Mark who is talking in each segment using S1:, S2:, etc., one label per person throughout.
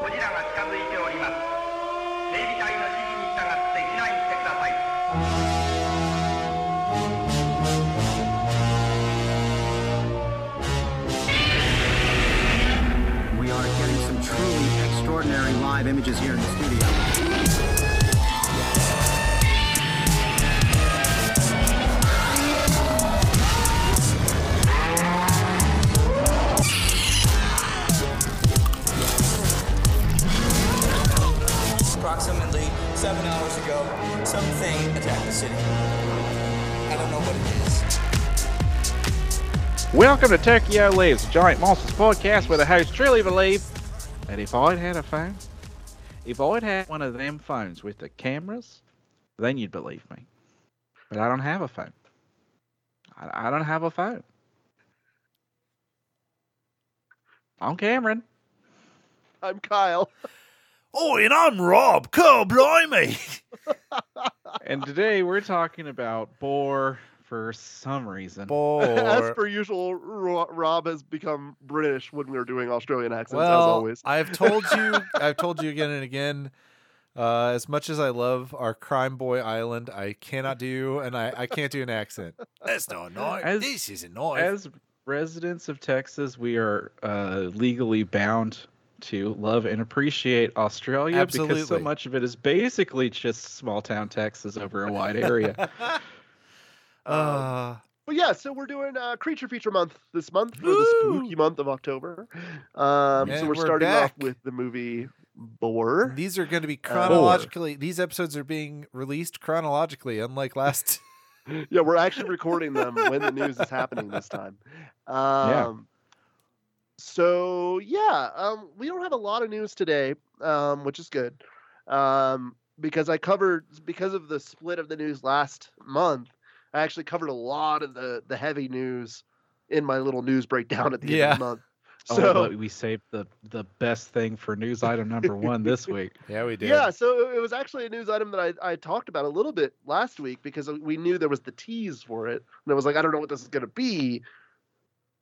S1: ゴジラが近づいております警備隊の指示に従って避難してください
S2: We are getting some truly extraordinary live images here in the
S3: seven hours ago, something attacked the city. I don't know what it is.
S4: Welcome to Tokyo Lives, a giant monsters podcast where the hosts truly believe that if I'd had a phone, if I'd had one of them phones with the cameras, then you'd believe me. But I don't have a phone. I, I don't have a phone. I'm Cameron.
S5: I'm Kyle.
S6: Oh, and I'm Rob. God blimey.
S4: And today we're talking about Boar for some reason.
S5: As per usual, Rob has become British when we were doing Australian accents, as always.
S6: I've told you, I've told you again and again. Uh, as much as I love our Crime Boy Island, I cannot do, and I, I can't do an accent. That's not a knife.
S4: As-
S6: this is a knife.
S4: As residents of Texas, we are uh, legally bound to love and appreciate Australia because so much of it is basically just small town Texas over a wide area.
S6: uh,
S5: But yeah, so we're doing uh, Creature Feature Month this month for the spooky month of October. Um, so we're,
S6: we're
S5: starting
S6: back.
S5: off with the movie Boar.
S6: these are going to be
S5: Uh,
S6: chronologically. these episodes are being released chronologically, unlike last.
S5: yeah, we're actually recording them when the news is happening this time. Um, So yeah, um, we don't have a lot of news today, um, which is good, um, because I covered because of the split of the news last month. I actually covered a lot of the the heavy news in my little news breakdown at the end of the month.
S4: oh,
S5: So
S4: but we saved the the best thing for news item number one this week.
S6: yeah, we did.
S5: yeah, so it was actually a news item that I, I talked about a little bit last week because we knew there was the tease for it, and I was like, I don't know what this is going to be,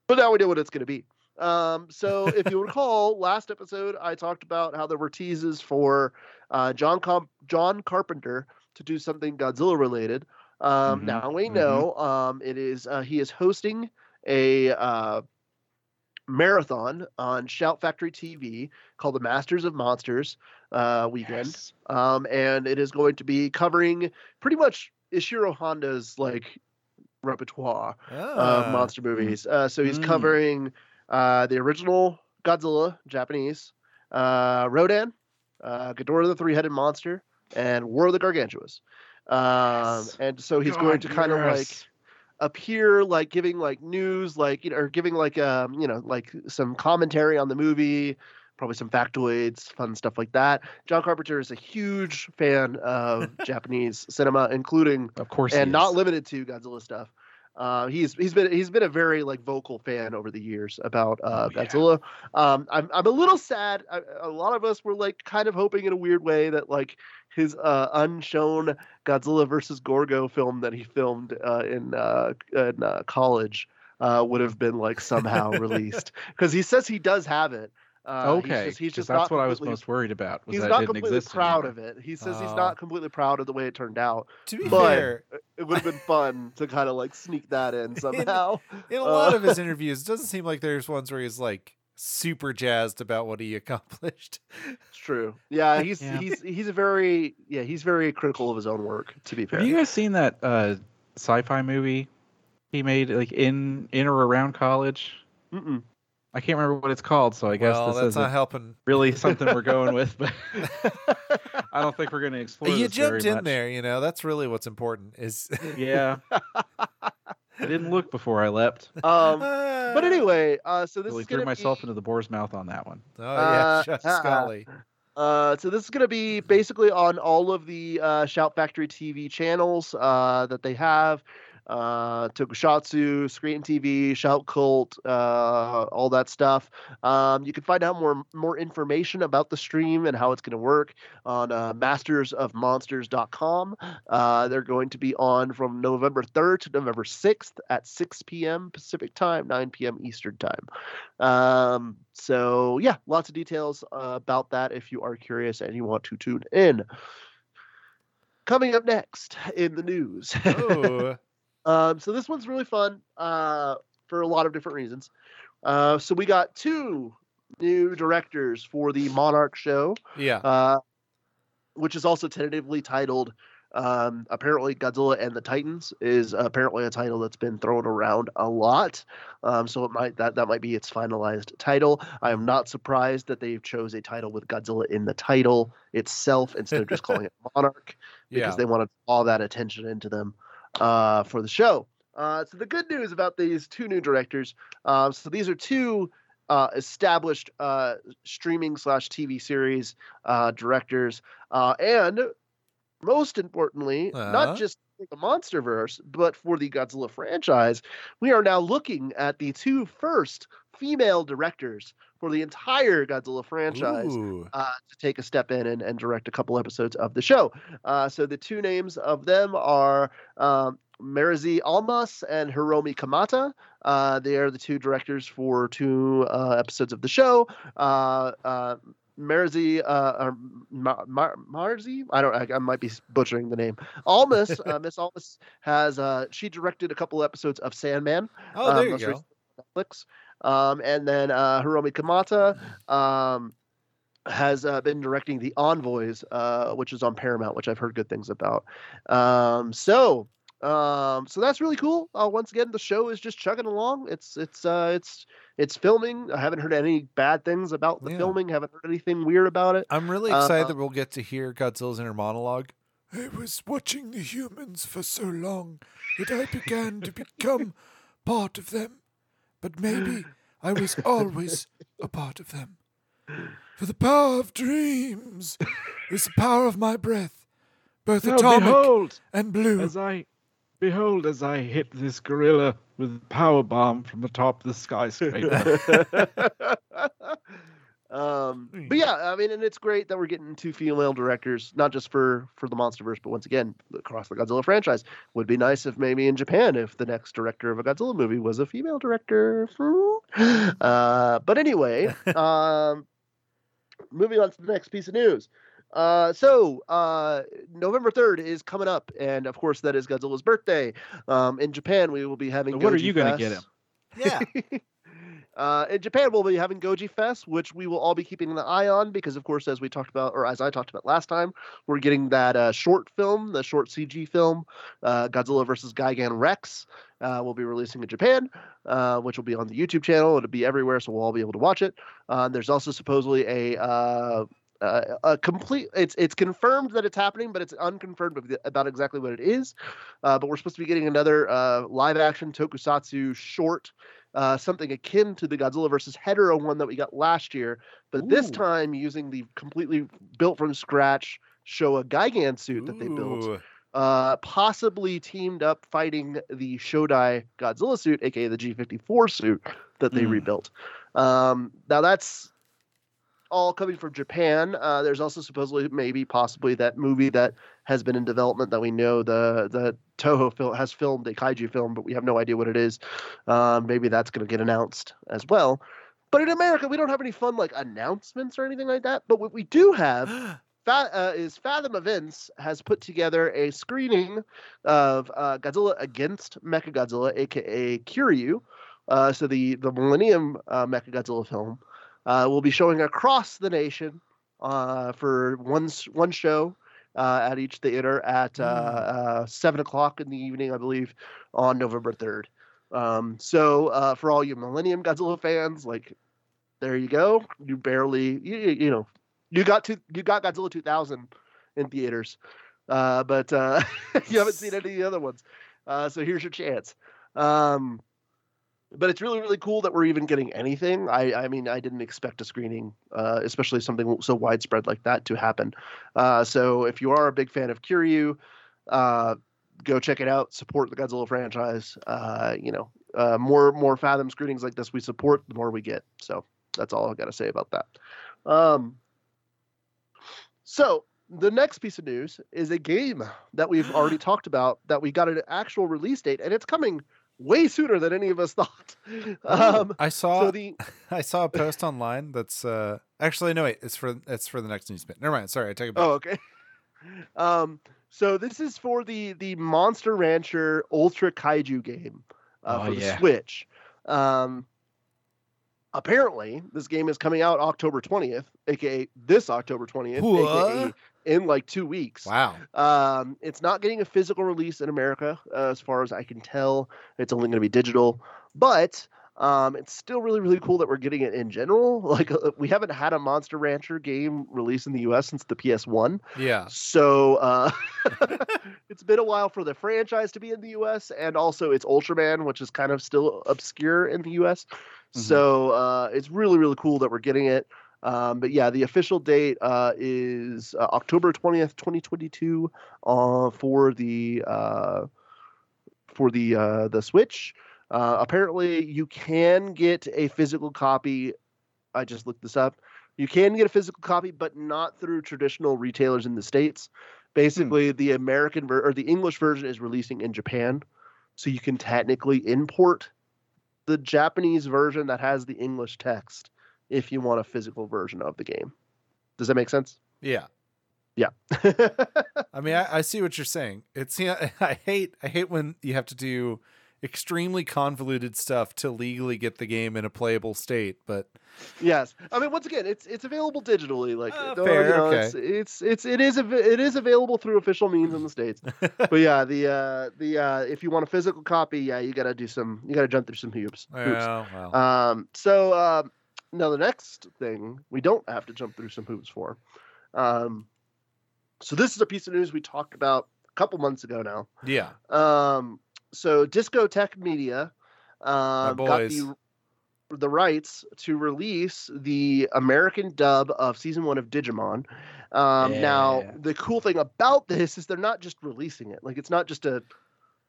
S5: but now we know what it's going to be. Um, so if you recall, last episode I talked about how there were teases for uh, John Com- John Carpenter to do something Godzilla related. Um,
S4: Mhm,
S5: Now we
S4: mhm.
S5: know um, it is uh, he is hosting a uh, marathon on Shout Factory TV called the Masters of Monsters uh, weekend
S4: Yes.
S5: um, and it is going to be covering pretty much Ishiro Honda's like repertoire of
S6: Ah.
S5: monster movies. Uh, so he's
S4: Mm.
S5: covering uh, the original Godzilla, Japanese, uh, Rodan, uh, Ghidorah the Three-Headed Monster, and War of the Gargantuas. Um,
S4: Yes.
S5: And so he's going to kind of like appear like giving like news like you know or giving like um you know like some commentary on the movie probably some factoids fun stuff like that john carpenter is a huge fan of japanese cinema including
S4: of course,
S5: and not limited to godzilla stuff uh, he's he's been he's been a very like vocal fan over the years about uh,
S4: Oh, yeah.
S5: Godzilla. Um, I'm I'm a little sad. I, a lot of us were like kind of hoping in a weird way that like his uh, unshown Godzilla versus Gorgo film that he filmed uh, in uh, in uh, college uh, would have been like somehow released because he says he does have it. Uh,
S4: okay.
S5: he's just, he's
S4: 'cause
S5: just
S4: that's
S5: not
S4: what I was most worried about. Was
S5: He's
S4: that it
S5: not
S4: didn't
S5: completely
S4: exist
S5: proud
S4: anymore.
S5: of it. He says he's
S6: Oh.
S5: not completely proud of the way it turned out.
S6: To be
S5: But-
S6: fair,
S5: It would have been fun to kind of like sneak that in somehow.
S6: in a lot
S5: Uh,
S6: of his interviews, it doesn't seem like there's ones where he's like super jazzed about what he accomplished.
S5: It's true. Yeah, he's
S4: Yeah.
S5: he's he's a very yeah he's very critical of his own work. To be fair,
S4: Have you guys seen that uh, sci-fi movie he made like in in or around college?
S5: Mm-mm.
S4: I can't remember what it's called, so I guess
S6: well,
S4: this
S6: that's
S4: isn't
S6: helping.
S4: really something we're going with. But I don't think we're going to explore.
S6: You jumped in
S4: much.
S6: there, you know. That's really what's important. Is
S4: Yeah. I didn't look before I leapt.
S5: Um, but anyway, uh, so this
S4: Really
S5: is
S4: threw myself
S5: be,
S4: into the boar's mouth on that one.
S6: Oh yeah,
S5: Uh, uh,
S6: Scully.
S5: Uh, so this is going to be basically on all of the uh, Shout Factory TV channels uh, that they have. Uh, Tokusatsu, Screen TV, Shout Cult, uh, all that stuff. Um, you can find out more more information about the stream and how it's going to work on uh, mastersofmonsters.com. Uh, they're going to be on from November 3rd to November 6th at 6 p.m. Pacific time, 9 p.m. Eastern time. Um, so yeah, lots of details uh, about that if you are curious and you want to tune in. Coming up next in the news.
S6: Oh,
S5: Um, so this one's really fun uh, for a lot of different reasons. Uh, so we got two new directors for the Monarch show,
S6: yeah.
S5: uh, which is also tentatively titled. Um, apparently, Godzilla and the Titans is apparently a title that's been thrown around a lot. Um, so it might that that might be its finalized title. I am not surprised that they've chose a title with Godzilla in the title itself instead of just calling it Monarch because
S6: Yeah.
S5: they wanted all that attention into them uh, for the show. Uh, so the good news about these two new directors, um, so these are two uh, established uh, streaming slash TV series uh, directors, uh, and most importantly,
S6: Uh-huh.
S5: not just for the MonsterVerse, but for the Godzilla franchise, we are now looking at the two first female directors for the entire Godzilla franchise uh, to take a step in and, and direct a couple episodes of the show. Uh, so the two names of them are um, Mairzee Almas and Hiromi Kamata. Uh, they are the two directors for two uh, episodes of the show. Uh, uh, Mairzee, uh, or Mar- Mar- Marzi, I don't, I, I might be butchering the name. Almas, uh, Miss Almas has, uh, she directed a couple episodes of Sandman.
S6: Oh,
S5: um,
S6: there you go.
S5: Netflix. Um, and then uh, Hiromi Kamata um, has uh, been directing The Envoys, uh, which is on Paramount, which I've heard good things about. Um, so, um, so that's really cool. Uh, once again, the show is just chugging along. It's it's uh, it's it's filming. I haven't heard any bad things about the
S6: Yeah.
S5: filming. Haven't heard anything weird about it.
S6: I'm really excited
S5: uh,
S6: that we'll get to hear Godzilla's inner monologue. I was watching the humans for so long that I began to become part of them. But maybe I was always a part of them. For the power of dreams is the power of my breath, both
S4: Now
S6: atomic
S4: behold,
S6: and blue.
S4: as I behold as I hit this gorilla with a power bomb from the top of the skyscraper.
S5: um, but yeah, I mean, and it's great that we're getting two female directors, not just for for the MonsterVerse, but once again across the Godzilla franchise. Would be nice if maybe in Japan, if the next director of a Godzilla movie was a female director. Uh, but anyway, um, moving on to the next piece of news. Uh, so uh, November third is coming up, and of course that is Godzilla's birthday. Um, in Japan, we will be having.
S4: So what are you gonna get him?
S6: Yeah.
S5: Uh, in Japan, we'll be having Goji Fest, which we will all be keeping an eye on because, of course, as we talked about, or as I talked about last time, we're getting that uh, short film, the short CG film, uh, Godzilla versus Gigan Rex. Uh, we'll be releasing in Japan, uh, which will be on the YouTube channel. It'll be everywhere, so we'll all be able to watch it. Uh, there's also supposedly a uh, uh, a complete. It's it's confirmed that it's happening, but it's unconfirmed about exactly what it is. Uh, but we're supposed to be getting another uh, live action tokusatsu short uh, something akin to the Godzilla versus Hedorah one that we got last year, but this time using the completely built from scratch Showa Gigan suit that they built, uh, possibly teamed up fighting the Shodai Godzilla suit, aka the G54 suit that they
S4: Mm.
S5: rebuilt. Um, now that's all coming from Japan. Uh, there's also supposedly maybe possibly that movie that has been in development that we know the the Toho film has filmed a kaiju film, but we have no idea what it is. Um, maybe that's going to get announced as well. But in America, we don't have any fun like announcements or anything like that. But what we do have uh, is Fathom Events has put together a screening of uh, Godzilla against Mechagodzilla, aka Kiryu. Uh, so the the Millennium uh, Mechagodzilla film uh, will be showing across the nation uh, for one one show uh, at each theater at uh, uh, seven o'clock in the evening, I believe, on November third. Um, so uh, for all you Millennium Godzilla fans, like there you go. You barely you, you know you got to you got Godzilla 2000 in theaters, uh, but uh, you haven't seen any of the other ones. Uh, so here's your chance. Um, but it's really really cool that we're even getting anything. I I mean I didn't expect a screening, uh, especially something so widespread like that to happen. Uh, so if you are a big fan of Kiryu, uh, go check it out. Support the Godzilla franchise. Uh, you know, uh, more more Fathom screenings like this we support, the more we get. So that's all I got to say about that. Um, so the next piece of news is a game that we've already talked about that we got an actual release date, and it's coming way sooner than any of us thought. Um,
S6: I saw
S5: so the
S6: I saw a post online that's uh actually no wait it's for it's for the next news bit. Never mind. Sorry, I take it back.
S5: Oh, okay. Um, so this is for the the Monster Rancher Ultra Kaiju game uh,
S4: Oh,
S5: for the
S4: yeah.
S5: Switch. Um, apparently, this game is coming out October twentieth, aka this October twentieth, aka in like two weeks.
S6: Wow.
S5: Um, it's not getting a physical release in America, uh, as far as I can tell. It's only going to be digital, but um, it's still really, really cool that we're getting it in general. Like uh, we haven't had a Monster Rancher game released in the U.S. since the PS1,
S6: Yeah.
S5: so uh, it's been a while for the franchise to be in the U.S. and also it's Ultraman, which is kind of still obscure in the U.S.
S6: Mm-hmm.
S5: So uh, it's really, really cool that we're getting it. Um, but yeah, the official date uh, is uh, October twentieth, twenty twenty two, uh, for the uh, for the uh, the Switch. Uh, apparently, you can get a physical copy. I just looked this up. You can get a physical copy, but not through traditional retailers in the states. Basically, the American ver- or the English version is releasing in Japan, so you can technically import the Japanese version that has the English text if you want a physical version of the game. Does that make sense?
S6: Yeah.
S5: Yeah.
S6: I mean, I, I see what you're saying. It's yeah, I hate I hate when you have to do extremely convoluted stuff to legally get the game in a playable state. But
S5: yes. I mean, once again, it's it's available digitally. Like,
S6: Uh, fair,
S5: you know,
S6: okay.
S5: it's, it's it's it is it is available through official means in the states. but yeah, the uh the uh if you want a physical copy, yeah, you gotta do some you gotta jump through some hoops. hoops.
S6: well, well.
S5: Um, so um, now the next thing we don't have to jump through some hoops for. Um, so this is a piece of news we talked about a couple months ago now.
S6: yeah.
S5: Um, so Discotek Media um, got the the rights to release the American dub of season one of Digimon. Um, Now the cool thing about this is they're not just releasing it. Like it's not just a,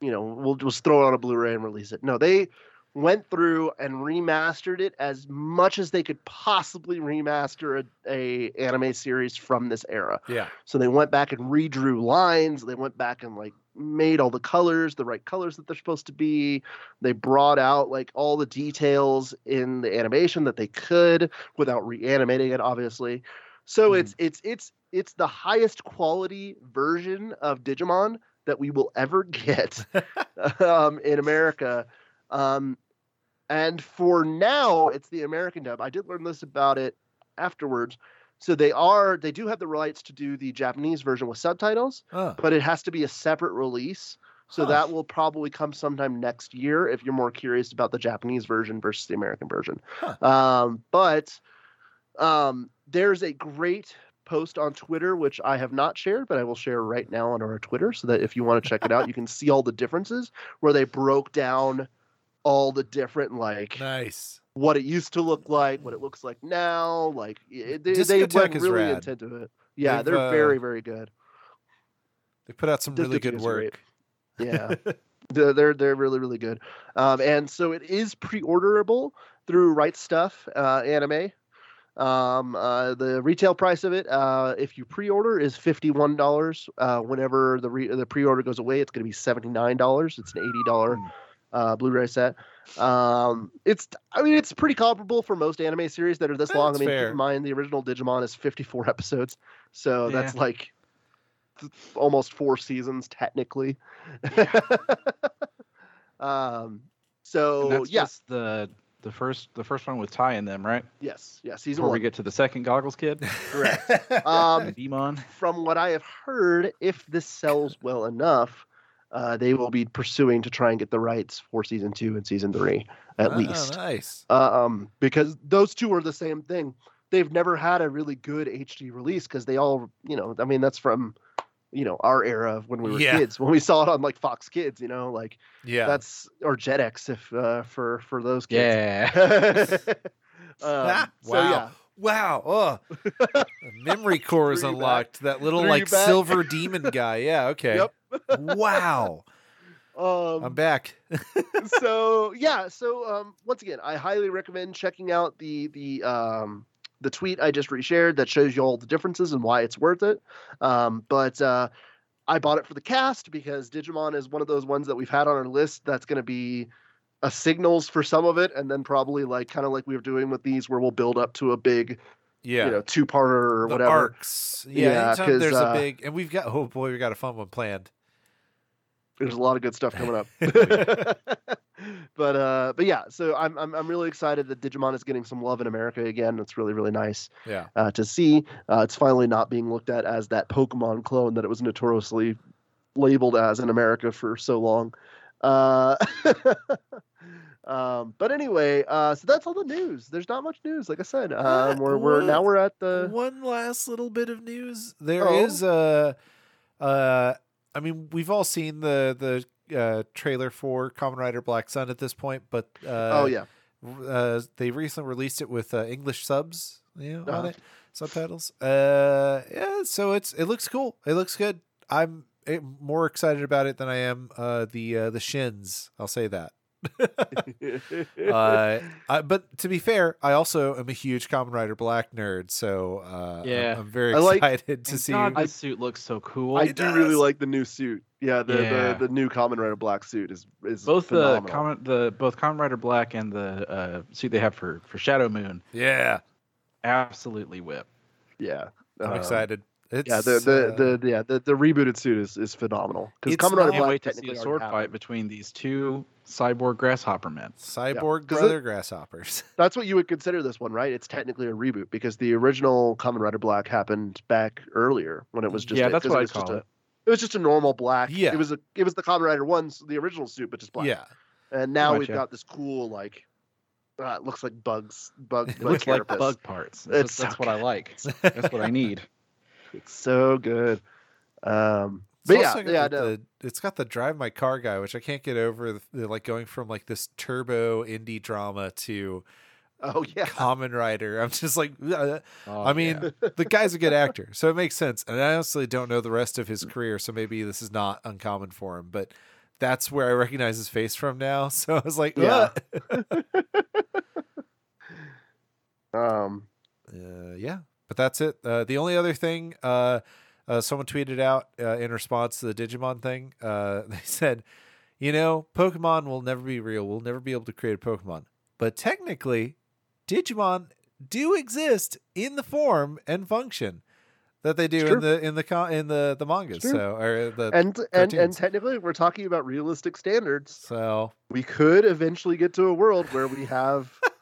S5: you know, we'll just throw it on a Blu-ray and release it. No, they went through and remastered it as much as they could possibly remaster a, a anime series from this era.
S6: Yeah.
S5: So they went back and redrew lines. They went back and like made all the colors the right colors that they're supposed to be. They brought out like all the details in the animation that they could without reanimating it, obviously. So
S6: Mhm.
S5: it's it's it's it's the highest quality version of Digimon that we will ever get um, in America. Um, and for now, it's the American dub. I did learn this about it afterwards. So they are they do have the rights to do the Japanese version with subtitles,
S6: Oh.
S5: but it has to be a separate release. So
S6: Huh.
S5: that will probably come sometime next year if you're more curious about the Japanese version versus the American version. Um, but um, there's a great post on Twitter which I have not shared, but I will share right now on our Twitter so that if you want to check it out, you can see all the differences where they broke down all the different like
S6: Nice.
S5: What it used to look like, what it looks like now. Like it, they, they went
S6: is
S5: really
S6: rad.
S5: into it. Yeah,
S6: They've,
S5: they're
S6: uh,
S5: very very good.
S6: They put out some really good
S5: great.
S6: work.
S5: Yeah, they're, they're really really good. Um, and so it is pre-orderable through Right Stuf uh, Anime. Um, uh, the retail price of it, uh, if you pre-order, is fifty-one dollars. Uh, whenever the re- the pre-order goes away, it's going to be seventy-nine dollars. It's an eighty dollar
S6: Hmm.
S5: Uh, Blu-ray set. Um, it's I mean it's pretty comparable for most anime series that are this long. I mean,
S6: fair.
S5: keep in mind the original Digimon is fifty-four episodes, so that's like th- almost four seasons technically. um. So
S4: yes,
S5: yeah,
S4: the the first the first one with Tai in them, right?
S5: yes, yeah, season
S4: Before
S5: one.
S4: we get to the second Goggles Kid,
S5: Correct.
S4: and
S5: Um,
S4: Demon.
S5: from what I have heard, if this sells well enough, uh, they will be pursuing to try and get the rights for season two and season three at
S6: Oh,
S5: least.
S6: nice.
S5: um, because those two are the same thing. They've never had a really good HD release because they all, you know, I mean, that's from, you know, our era of when we were
S6: Yeah.
S5: kids, when we saw it on like Fox Kids, you know, like
S6: Yeah.
S5: that's or Jetix if uh, for for those kids.
S4: Yeah.
S5: um, so
S6: Wow.
S5: yeah,
S6: Wow. Oh. Memory core is
S5: Threw you back.
S6: unlocked. That little
S5: Threw
S6: like silver demon guy. Yeah. Okay.
S5: Yep.
S7: Wow.
S5: Um,
S7: I'm back.
S5: so yeah, so um, once again, I highly recommend checking out the the um, the tweet I just reshared that shows you all the differences and why it's worth it. Um, but uh, I bought it for the cast because Digimon is one of those ones that we've had on our list that's going to be a signals for some of it, and then probably like kind of like we were doing with these, where we'll build up to a big,
S7: yeah.
S5: you know, two parter or
S7: the
S5: whatever.
S7: arcs. Yeah,
S5: Yeah,
S7: there's
S5: uh,
S7: a big and we've got oh boy, we got a fun one planned.
S5: There's a lot of good stuff coming up. but uh, but yeah, so I'm, I'm I'm really excited that Digimon is getting some love in America again. It's really really nice.
S7: Yeah.
S5: uh, to see. Uh, it's finally not being looked at as that Pokemon clone that it was notoriously labeled as in America for so long. Uh, um, but anyway, uh, so that's all the news. There's not much news, like I said. Um, we're, we're now we're at the
S7: one last little bit of news. There
S5: Oh.
S7: is a uh I mean, we've all seen the the uh, trailer for Kamen Rider Black Sun at this point, but uh,
S5: oh yeah
S7: uh, they recently released it with uh, English subs, you know, on
S5: Uh-huh.
S7: it, subtitles. Uh, yeah, so it's it looks cool. It looks good. I'm eh, more excited about it than I am uh, the uh, the shins. I'll say that. uh, I, but to be fair, I also am a huge Kamen Rider Black nerd, so uh, I'm-
S4: Yeah.
S7: I'm, very
S5: I like-
S7: excited to see.
S4: God, the suit looks so cool.
S5: I
S7: It
S5: do really like the new suit. Yeah, the,
S4: Yeah.
S5: the the new Kamen Rider Black suit is is
S4: both
S5: phenomenal.
S4: the common the both Kamen Rider Black and the uh, suit they have for for Shadow Moon
S7: yeah,
S4: absolutely whip.
S5: yeah.
S7: I'm
S5: Um,
S7: excited. It's,
S5: Yeah, the the,
S7: uh,
S5: the yeah the, the rebooted suit is, is phenomenal because
S7: It's Kamen
S5: Rider
S4: I can't
S5: Black
S4: wait to see a sword
S5: happened.
S4: fight between these two cyborg grasshopper men.
S7: cyborg
S5: 'cause
S7: brother grasshoppers.
S5: That's what you would consider this one, right? It's technically a reboot because the original Kamen Rider Black happened back earlier when it was just
S4: Yeah,
S5: a-
S4: that's
S5: 'cause
S4: what
S5: it
S4: I
S5: was just
S4: call
S5: a,
S4: it.
S5: It was just a normal black.
S7: Yeah.
S5: It was a it was the Kamen Rider one's the original suit, but just black.
S7: yeah,
S5: And now
S4: much,
S5: we've
S4: yeah.
S5: got this cool like uh, it looks like bugs bug
S4: It looks like
S5: carapace.
S4: bug parts.
S5: It's
S4: That's,
S5: so
S4: that's what I like. That's what I need.
S5: It's so good. Um
S7: It's
S5: but yeah, yeah,
S7: the,
S5: no.
S7: the- it's got the drive my car guy, which I can't get over. The, the, like going from like this turbo indie drama to
S5: Oh yeah.
S7: Kamen Rider. I'm just like, uh,
S4: Oh,
S7: I mean,
S4: yeah.
S7: the guy's a good actor, so it makes sense. And I honestly don't know the rest of his career, so maybe this is not uncommon for him. But that's where I recognize his face from now. So I was like,
S5: Yeah.
S7: yeah,
S5: Um
S7: uh, yeah. But that's it. Uh, the only other thing, uh, uh, someone tweeted out uh, in response to the Digimon thing. Uh, they said, you know, Pokemon will never be real. We'll never be able to create a Pokemon. But technically, Digimon do exist in the form and function that they do in the in the con- in the the mangas.
S5: true.
S7: So or the
S5: and and and technically we're talking about realistic standards.
S7: so
S5: we could eventually get to a world where we have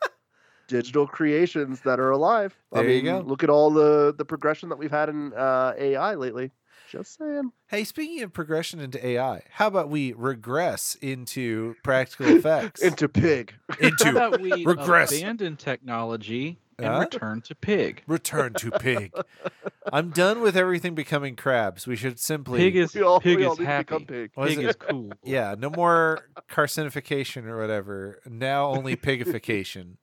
S5: digital creations that are alive. I
S7: There you go.
S5: look at all the the progression that we've had in uh, AI lately. Just saying.
S7: hey, speaking of progression into AI, how about we regress into practical effects
S5: Into pig.
S4: How
S7: into
S4: about we
S7: regress.
S4: abandon technology and
S7: Huh?
S4: return to pig?
S7: return to pig. I'm done with everything becoming crabs. We should simply
S4: Pig is
S5: all,
S4: pig is happy.
S5: pig.
S7: What is
S4: Pig
S7: it?
S4: is cool.
S7: yeah, no more carcinification or whatever. Now only pigification.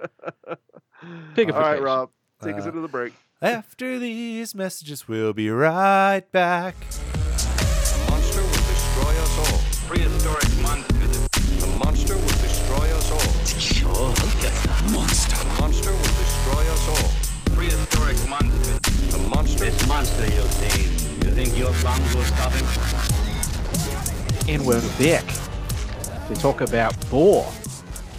S4: Pigification.
S5: All right, Rob, take us
S7: Uh,
S5: into the break.
S7: After these messages, we'll be right back.
S8: The monster will destroy us all.
S9: Prehistoric monsters.
S8: The monster will destroy us all. Sure. Look at the monster. The monster will destroy us all.
S9: Prehistoric monsters.
S8: The monster.
S10: This monster you've seen, you think your plans will stop him?
S4: And we're back. They talk about boar.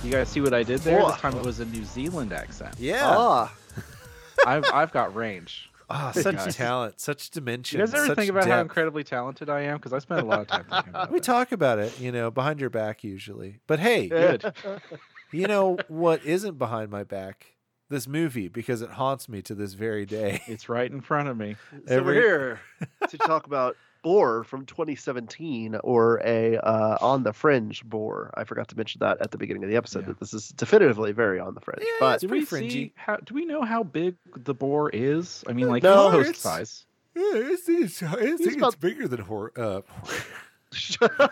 S4: You guys see what I did there?
S5: Boar.
S4: This time it was a New Zealand accent.
S7: Yeah.
S5: Ah,
S4: I've I've got range.
S7: Ah, such
S4: guys.
S7: talent, such dimension.
S4: You guys ever
S7: such
S4: think about how incredibly talented I am? Because I spend a lot of time thinking about it.
S7: We
S4: that.
S7: talk about it, you know, behind your back usually. But hey,
S4: Good.
S7: you know what isn't behind my back? This movie, because it haunts me to this very day.
S4: It's right in front of me.
S5: so
S7: Every-
S5: we're here to talk about Boar from 2017, or a uh, on the fringe Boar. I forgot to mention that at the beginning of the episode.
S4: Yeah.
S5: That this is definitively very on the fringe.
S7: Yeah,
S5: but
S7: it's pretty
S4: we
S7: fringy.
S4: see how? Do we know how big the boar is? I mean, like
S5: No,
S4: host
S7: it's-
S4: size.
S7: Yeah, it's, it's, I think it's
S5: about-
S7: bigger than horror. Uh,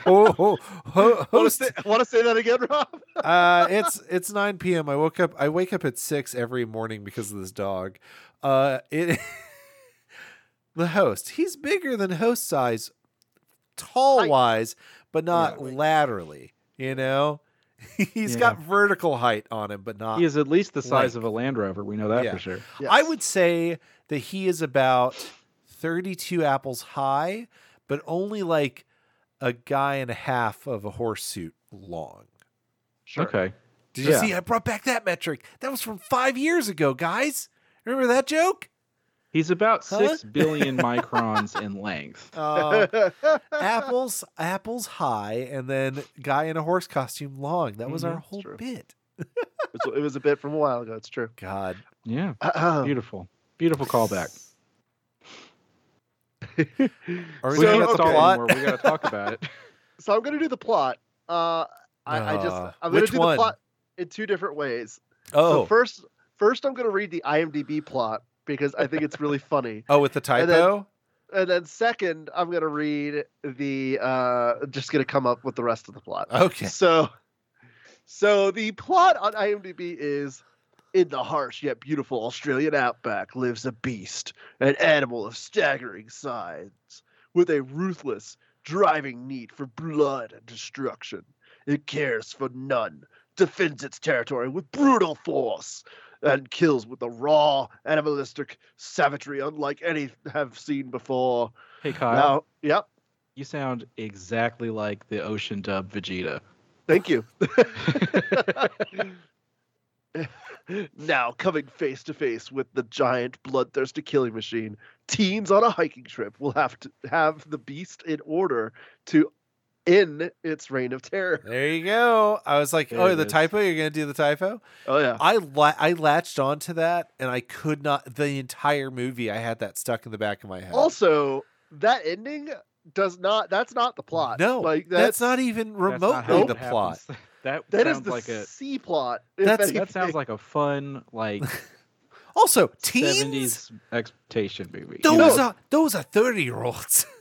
S7: oh, oh, ho- host.
S5: wanna say that again, Rob?
S7: uh, it's it's 9 p.m. I woke up. I wake up at six every morning because of this dog. Uh, it the host. He's bigger than host size tall
S5: Height.
S7: wise, but not laterally. You know, he's
S4: Yeah.
S7: got vertical height on him, but not.
S4: He is at least the size
S7: length.
S4: of a Land Rover. We know that
S7: Yeah.
S4: for sure.
S7: I would say that he is about 32 apples high, but only like a guy and a half of a horse suit long.
S5: Sure.
S4: Okay.
S7: Did you
S4: Yeah.
S7: see? I brought back that metric. That was from five years ago, guys. Remember that joke?
S4: He's about
S7: Huh?
S4: six billion microns in length.
S7: Uh, apples, apples high, and then guy in a horse costume long. That was our
S4: Mhm.
S7: whole bit.
S5: it, was, it was a bit from a while ago. It's true.
S7: God.
S4: Yeah.
S5: so
S4: Beautiful. Beautiful callback.
S7: Are we
S4: we
S5: So,
S7: gonna
S4: can't
S7: get the
S4: stall
S7: plot?
S4: We got to talk about it.
S5: So I'm gonna do the plot. Uh, I, I just
S7: Uh,
S5: I'm gonna do
S7: one?
S5: the plot in two different ways.
S7: Oh,
S5: So first, first I'm gonna read the IMDb plot because I think it's really funny.
S7: oh, with the
S5: and then-
S7: typo.
S5: And then second, I'm gonna read the uh just gonna come up with the rest of the plot.
S7: Okay.
S5: So so the plot on IMDb is in the harsh yet beautiful Australian outback lives a beast, an animal of staggering size, with a ruthless, driving need for blood and destruction. It cares for none, defends its territory with brutal force, and kills with a raw, animalistic savagery unlike any have seen before.
S4: Hey Kyle,
S5: Now, yep,
S4: you sound exactly like the ocean dub Vegeta.
S5: Thank you. now, coming face to face with the giant bloodthirsty killing machine, teens on a hiking trip will have to have the beast in order to end its reign of terror.
S7: There you go. I was like,
S4: There
S7: oh, the
S4: is.
S7: typo. You're gonna do the typo.
S5: Oh yeah.
S7: I la- I latched onto that, and I could not. The entire movie, I had that stuck in the back of my head.
S5: Also, that ending does not. That's not the plot.
S7: no,
S5: like
S7: that's,
S5: that's,
S7: not even
S4: That's not how
S7: remotely
S4: it
S7: the plot.
S4: That,
S5: That is the
S4: like a
S5: C plot.
S4: that sounds like a fun like
S7: Also, teens.
S4: seventies expectation movie.
S7: Those
S5: No.
S7: are those are thirty year olds.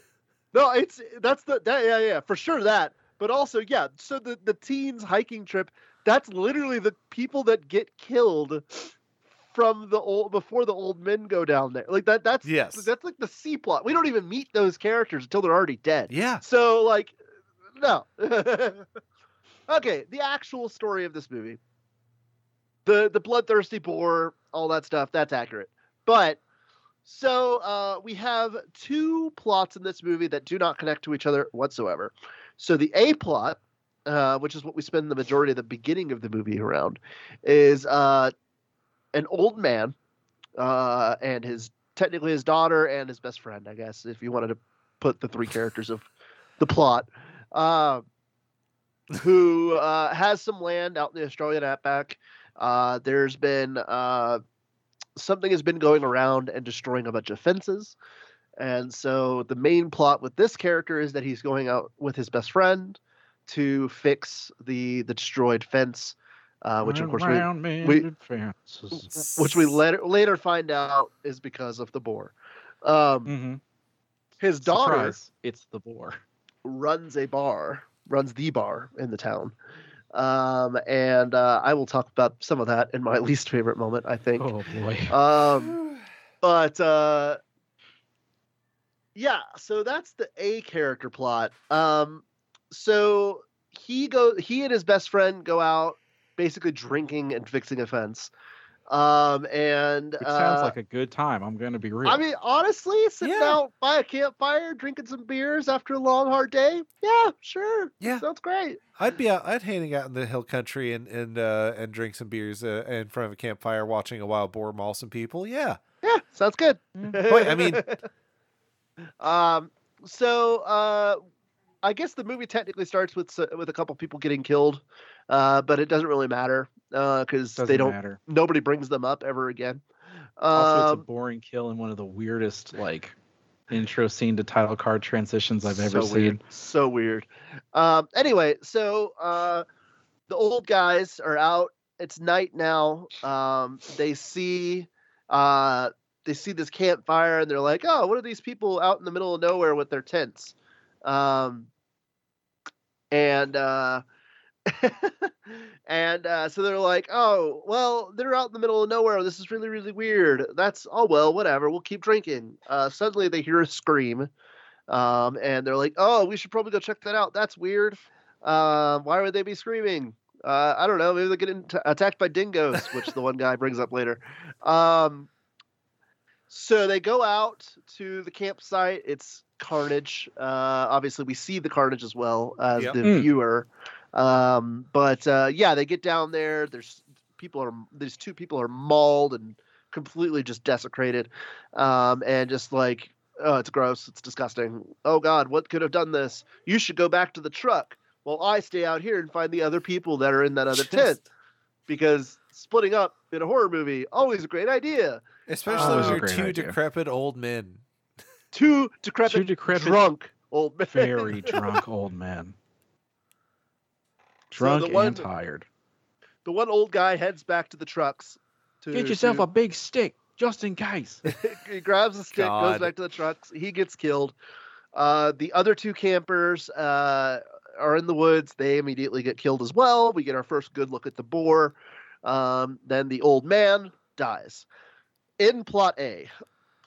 S5: No, it's that's the that yeah yeah for sure that. But also yeah, so the the teens hiking trip, that's literally the people that get killed from the old before the old men go down there. Like that that's
S7: Yes.
S5: that's like the C plot. We don't even meet those characters until they're already dead.
S7: Yeah.
S5: So like no. okay, the actual story of this movie. The the bloodthirsty boar, all that stuff, that's accurate. But so uh, we have two plots in this movie that do not connect to each other whatsoever. So the A plot, uh, which is what we spend the majority of the beginning of the movie around, is uh, an old man uh, and his technically his daughter and his best friend, I guess, if you wanted to put the three characters of the plot, uh, who uh, has some land out in the Australian outback. Uh, there's been something has been going around and destroying a bunch of fences. And so the main plot with this character is that he's going out with his best friend to fix the the destroyed fence, uh, which of course we,
S4: Round
S5: we- which we later later find out is because of the boar. Um,
S4: Mhm.
S5: his daughter
S4: Surprise, it's the boar.
S5: runs a bar, runs the bar in the town. Um, and uh, I will talk about some of that in my least favorite moment, I think.
S4: Oh boy.
S5: Um, but uh, yeah, so that's the A character plot. Um, so he go he and his best friend go out basically drinking and fixing a fence. Um, and
S4: Which sounds
S5: uh,
S4: like a good time. I'm going to be real.
S5: I mean, honestly, sitting
S7: Yeah.
S5: out by a campfire, drinking some beers after a long, hard day. Yeah, sure.
S7: Yeah.
S5: Sounds great.
S7: I'd be out. I'd hanging out in the hill country and and uh, and drink some beers uh, in front of a campfire, watching a wild boar maul some people. Yeah.
S5: Yeah, sounds good.
S7: Wait, I mean-
S5: um, so uh, I guess the movie technically starts with with a couple people getting killed, uh, but it doesn't really matter because
S4: Doesn't
S5: they don't.
S4: matter.
S5: Nobody brings them up ever again.
S4: Also, it's a
S5: Um,
S4: boring kill and one of the weirdest like intro scene to title card transitions I've ever
S5: so
S4: seen.
S5: Weird. So weird. Um, anyway, so uh, the old guys are out. It's night now. Um, they see uh, they see this campfire and they're like, "Oh, what are these people out in the middle of nowhere with their tents?" Um, and uh, and uh, so they're like, "Oh, well, they're out in the middle of nowhere. This is really, really weird. That's oh well, whatever. We'll keep drinking." Uh, suddenly, they hear a scream Um, and they're like, "Oh, we should probably go check that out. That's weird. Uh, why would they be screaming? Uh, I don't know. Maybe they're getting t- attacked by dingoes, which the one guy brings up later. Um, so they go out to the campsite. It's carnage. Uh, obviously, we see the carnage as well as
S6: Yep.
S5: the
S4: Mm.
S5: viewer. Um, but uh, yeah, they get down there. There's people are these two people are mauled and completely just desecrated, um, and just like oh, it's gross. It's disgusting. Oh God, what could have done this? You should go back to the truck. While I stay out here and find the other people that are in that other
S6: Just-
S5: tent, because splitting up in a horror movie always a great idea.
S6: Especially
S4: Oh,
S6: when
S4: that's
S6: you're two
S4: idea.
S6: decrepit old men.
S5: Two decrepit,
S4: Two decrepit,
S5: drunk old men.
S4: very drunk old men. Drunk
S5: the one-
S4: and tired.
S5: the one old guy heads back to the trucks. To,
S4: Get yourself
S5: to-
S4: a big stick, just in case.
S5: he grabs a stick, goes back to the trucks. He gets killed. Uh, the other two campers uh, are in the woods. They immediately get killed as well. We get our first good look at the boar. Um, then the old man dies. In plot A,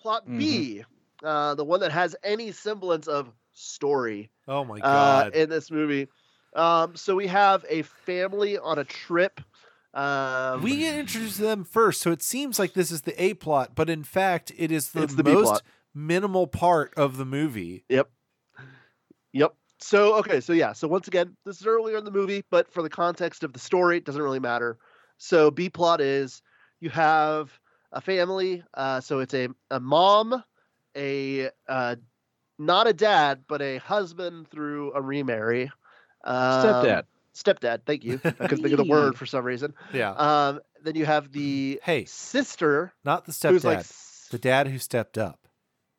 S5: plot B, uh, the one that has any semblance of story
S6: Oh my
S5: uh,
S6: god.
S5: in this movie. Um, so we have a family on a trip. Um,
S6: we get introduced to them first, so it seems like this is the A plot, but in fact, it is the,
S5: the
S6: most
S5: plot.
S6: minimal part of the movie.
S5: Yep. Yep. So okay, so yeah, so once again, this is earlier in the movie, but for the context of the story, it doesn't really matter. So B plot is you have a family, uh, so it's a a mom, a uh, not a dad, but a husband through a remarry. Um,
S4: Stepdad.
S5: Stepdad. Thank you. I couldn't think of the word for some reason.
S6: Yeah.
S5: Um, then you have the
S6: Hey.
S5: sister,
S6: Not the stepdad,
S5: like,
S6: the dad who stepped up.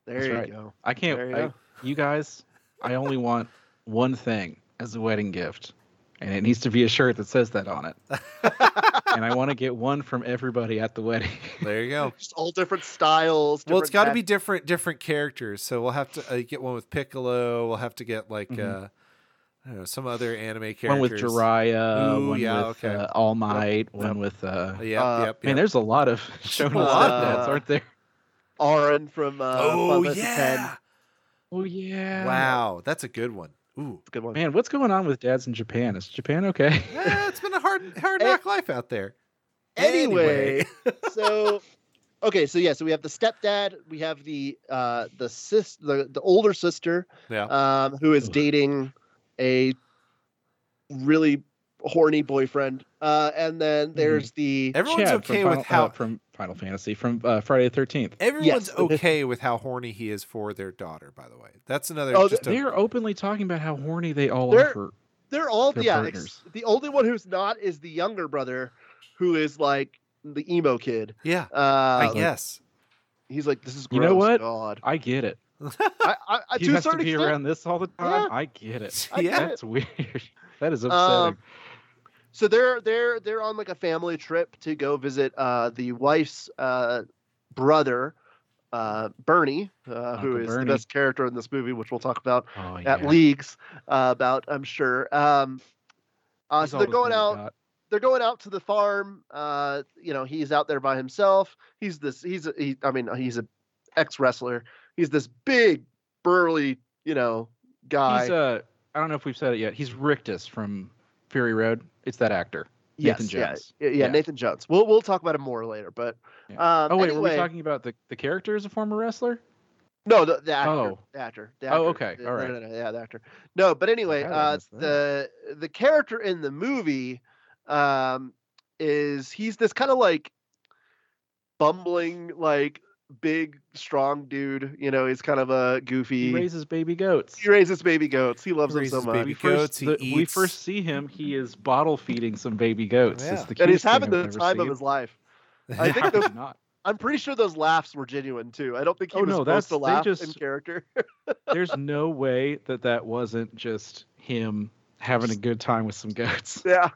S5: there
S4: That's
S5: you
S4: right.
S5: go.
S4: I can't.
S5: You
S4: I, you guys, I only want one thing as a wedding gift, and it needs to be a shirt that says that on it. and I want to get one from everybody at the wedding.
S6: There you go.
S5: Just all different styles.
S6: well, it's got to be different different characters. So we'll have to uh, get one with Piccolo. We'll have to get like
S5: Mm-hmm.
S6: uh, I don't know some other anime characters.
S4: one with Jiraiya,
S6: Ooh,
S4: one
S6: yeah,
S4: with
S6: okay.
S4: uh, All Might, one with. Uh,
S6: Uh, Yep,
S5: Uh,
S6: yep,
S4: Man, there's a lot of shown
S6: a lot of
S4: stepdads, aren't there?
S5: Auron from uh,
S6: oh
S5: Final
S6: yeah!
S5: X.
S4: Oh yeah.
S6: Wow, that's a good one. Ooh,
S5: It's a good one.
S4: Man, what's going on with dads in Japan? Is Japan okay?
S6: Eh, it's been a hard hard
S5: Eh,
S6: knock life out there.
S5: Anyway, so okay, so yeah, so we have the stepdad, we have the uh the sis the, the older sister
S6: yeah.
S5: um who is
S4: Ugh.
S5: dating a really horny boyfriend. Uh and then there's the
S6: Everyone's
S4: Chad
S6: okay
S4: from
S6: with how
S4: uh, from Final Fantasy from uh, Friday the Thirteenth.
S6: everyone's
S5: Yes.
S6: okay with how horny he is for their daughter. By the way, that's another.
S5: Oh,
S6: just
S4: They're openly talking about how horny they all
S5: They're-
S4: are for.
S5: they're all
S4: They're
S5: yeah, ex- the only one who's not is the younger brother who is like the emo kid.
S6: yeah.
S5: Uh
S6: I guess.
S5: he's like this is
S4: You know what?
S5: God.
S4: I get it.
S5: I, I, I
S4: He
S5: to a
S4: has to be
S5: extent,
S4: around this all the time.
S5: Yeah.
S4: I get it.
S5: I get
S6: yeah.
S4: That's weird. That is
S5: Um,
S4: upsetting.
S5: So they're they're they're on like a family trip to go visit uh the wife's uh brother uh Bernie uh, who
S4: Bernie.
S5: the best character in this movie which we'll talk about
S4: oh,
S5: at leagues uh, about I'm sure. Um uh, so they're going out they're going out to the farm uh you know he's out there by himself. He's this he's a, he, I mean he's a ex wrestler he's this big burly you know guy.
S4: He's uh, I don't know if we've said it yet. He's Rictus from Fury Road. It's that actor.
S5: yes,
S4: Nathan
S5: yeah,
S4: Jones.
S5: yeah, yeah,
S4: Yeah.
S5: Nathan Jones. We'll we'll talk about him more later, but
S4: Yeah.
S5: um,
S4: oh wait, were we talking about the the character as a former wrestler?
S5: No, the, the actor.
S4: Oh.
S5: The actor. The
S4: Oh, okay,
S5: The-
S4: all
S5: no. No, no, yeah, the actor. No, but anyway,
S4: How did I
S5: uh, the the character in the movie um, is he's this kind of like bumbling, like big, strong dude. You know, he's kind of a goofy.
S4: He raises baby goats.
S5: he raises baby goats. He loves them so much.
S6: baby
S4: we
S6: goats,
S4: first,
S6: he
S4: the- we first see him. He is bottle feeding some baby goats.
S6: Yeah.
S4: The
S5: and he's having the
S4: ever
S5: time of his life. I think those,
S4: not.
S5: I'm pretty sure those laughs were genuine too. I don't think he
S4: Oh,
S5: was
S4: no,
S5: supposed
S4: that's-
S5: to
S4: they
S5: laugh in
S4: just-
S5: character.
S4: There's no way that that wasn't just him having a good time with some goats.
S5: yeah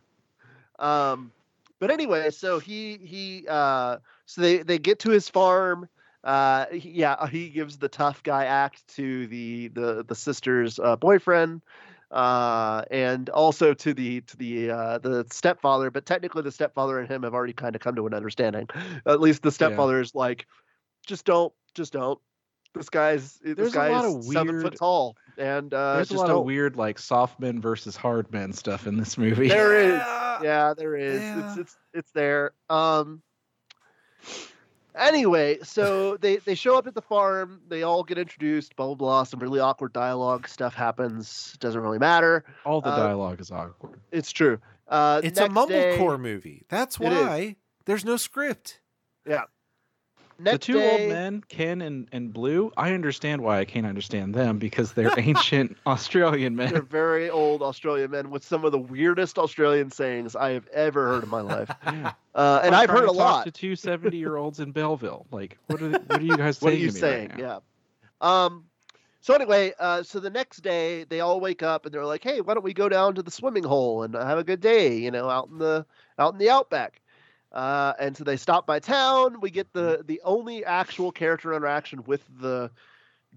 S5: um but anyway so he he uh so they they get to his farm uh he, yeah he gives the tough guy act to the the the sister's uh, boyfriend uh and also to the to the uh the stepfather but technically the stepfather and him have already kind of come to an understanding at least the stepfather is like just don't just don't This guy's this
S4: There's a
S5: guy's
S4: lot of
S5: seven foot tall, and uh,
S4: There's
S5: just
S4: a lot
S5: don't-
S4: of weird like soft men versus hard men stuff in this movie.
S5: There is,
S7: Yeah.
S5: yeah, there is.
S7: Yeah.
S5: It's it's it's there. Um. Anyway, so they they show up at the farm. They all get introduced. Blah blah blah. Some really awkward dialogue stuff happens. Doesn't really matter.
S4: All the
S5: Uh,
S4: dialogue is awkward.
S5: It's true. Uh,
S7: It's a
S5: next day-
S7: mumblecore movie. That's why there's no script.
S4: The
S5: Next
S4: two
S5: day,
S4: old men, Ken and, and Blue, I understand why I can't understand them because they're ancient Australian men.
S5: They're very old Australian men with some of the weirdest Australian sayings I have ever heard in my life.
S4: Yeah.
S5: Uh, and
S4: I'm
S5: I've heard a lot.
S4: to two 70 year olds in Belleville. Like, what are, what are you guys
S5: what are
S4: saying
S5: you saying?
S4: right
S5: yeah. Um. So anyway, uh, so the next day they all wake up and they're like, "Hey, why don't we go down to the swimming hole and have a good day? You know, out in the out in the outback." Uh, and so they stop by town. We get the the only actual character interaction with the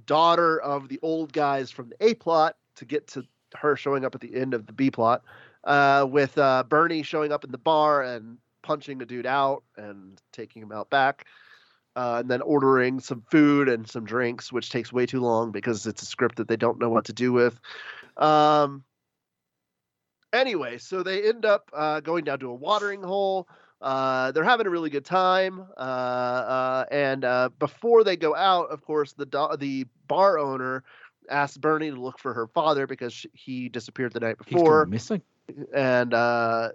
S5: daughter of the old guys from the A plot to get to her showing up at the end of the B plot, uh, with uh, Bernie showing up in the bar and punching a dude out and taking him out back uh, and then ordering some food and some drinks, which takes way too long because it's a script that they don't know what to do with. Um, anyway, so they end up uh, going down to a watering hole. Uh, they're having a really good time, uh, uh, and uh, before they go out, of course, the do- the bar owner asks Bernie to look for her father because sh- he disappeared the night
S4: He's
S5: before
S4: missing.
S5: and uh,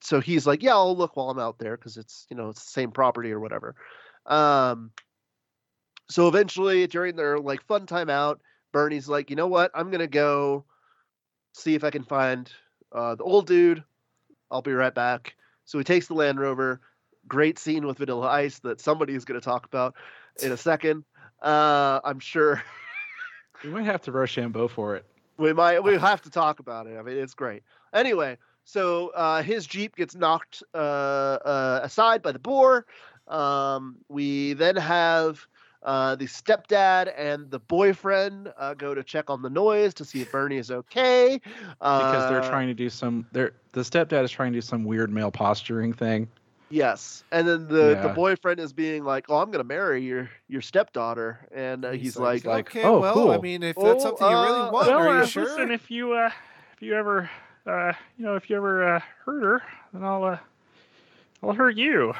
S5: so he's like, "Yeah, I'll look while I'm out there because it's you know it's the same property or whatever." Um, so eventually, during their like fun time out, Bernie's like, "You know what? I'm gonna go see if I can find uh, the old dude. I'll be right back." So he takes the Land Rover. Great scene with Vanilla Ice that somebody is going to talk about in a second. Uh, I'm sure
S4: We might have to Rochambeau for it.
S5: we might we have to talk about it. I mean, it's great. Anyway, so uh, his jeep gets knocked uh, uh, aside by the boar. Um, we then have uh, the stepdad and the boyfriend uh, go to check on the noise to see if Bernie is okay. Uh,
S4: Because they're trying to do some. They're the stepdad is trying to do some weird male posturing thing.
S5: Yes, and then the, the boyfriend is being like, "Oh, I'm gonna marry your your stepdaughter," and uh, he's, like,
S4: like,
S7: okay,
S4: oh,
S7: well, I mean, if
S5: Oh,
S7: that's something you really
S5: uh,
S7: want,
S5: well,
S7: are you
S5: uh,
S7: sure?
S11: Listen, if you uh, if you ever uh, you know, if you ever uh, hurt her, then I'll uh, I'll hurt you.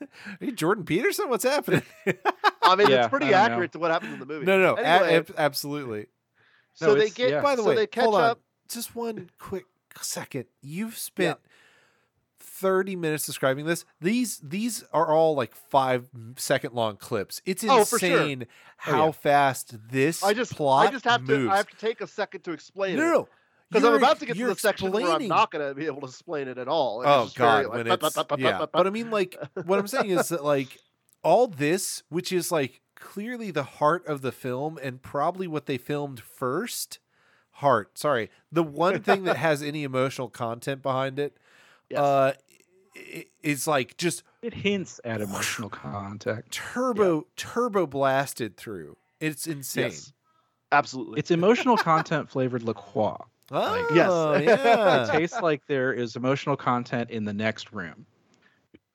S7: Are you Jordan Peterson? What's happening?
S5: I mean,
S4: Yeah,
S5: it's pretty
S4: I don't know.
S5: accurate to what happens in the movie.
S7: no, no,
S5: Anyway,
S7: ab- absolutely.
S5: so
S4: No,
S5: they get.
S4: yeah.
S7: By the
S5: so
S7: way,
S5: they catch
S7: hold on.
S5: up.
S7: Just one quick second. You've spent 30 minutes describing this. These these are all like five second long clips. It's
S5: Oh, sure.
S7: insane oh, how
S4: yeah.
S7: fast this
S5: I just,
S7: plot
S5: I just have
S7: moves.
S5: to, I have to take a second to explain
S7: no,
S5: it.
S7: no, no.
S5: Because I'm about to get to the section where I'm not going to be able to explain it at all. It's
S7: Oh
S5: just very,
S7: god,
S5: like,
S7: yeah.
S5: pa- pa-
S7: But I mean, like, what I'm saying is that like all this, which is like clearly the heart of the film and probably what they filmed first. Heart, sorry, the one thing that has any emotional content behind it,
S5: Yes.
S7: uh, is like just
S4: It hints at emotional contact.
S7: turbo turbo blasted through. It's insane.
S5: Yes. Absolutely.
S4: It's emotional content flavored liqueur.
S7: Oh,
S5: Yes.
S7: yeah.
S4: It tastes like there is emotional content in the next room.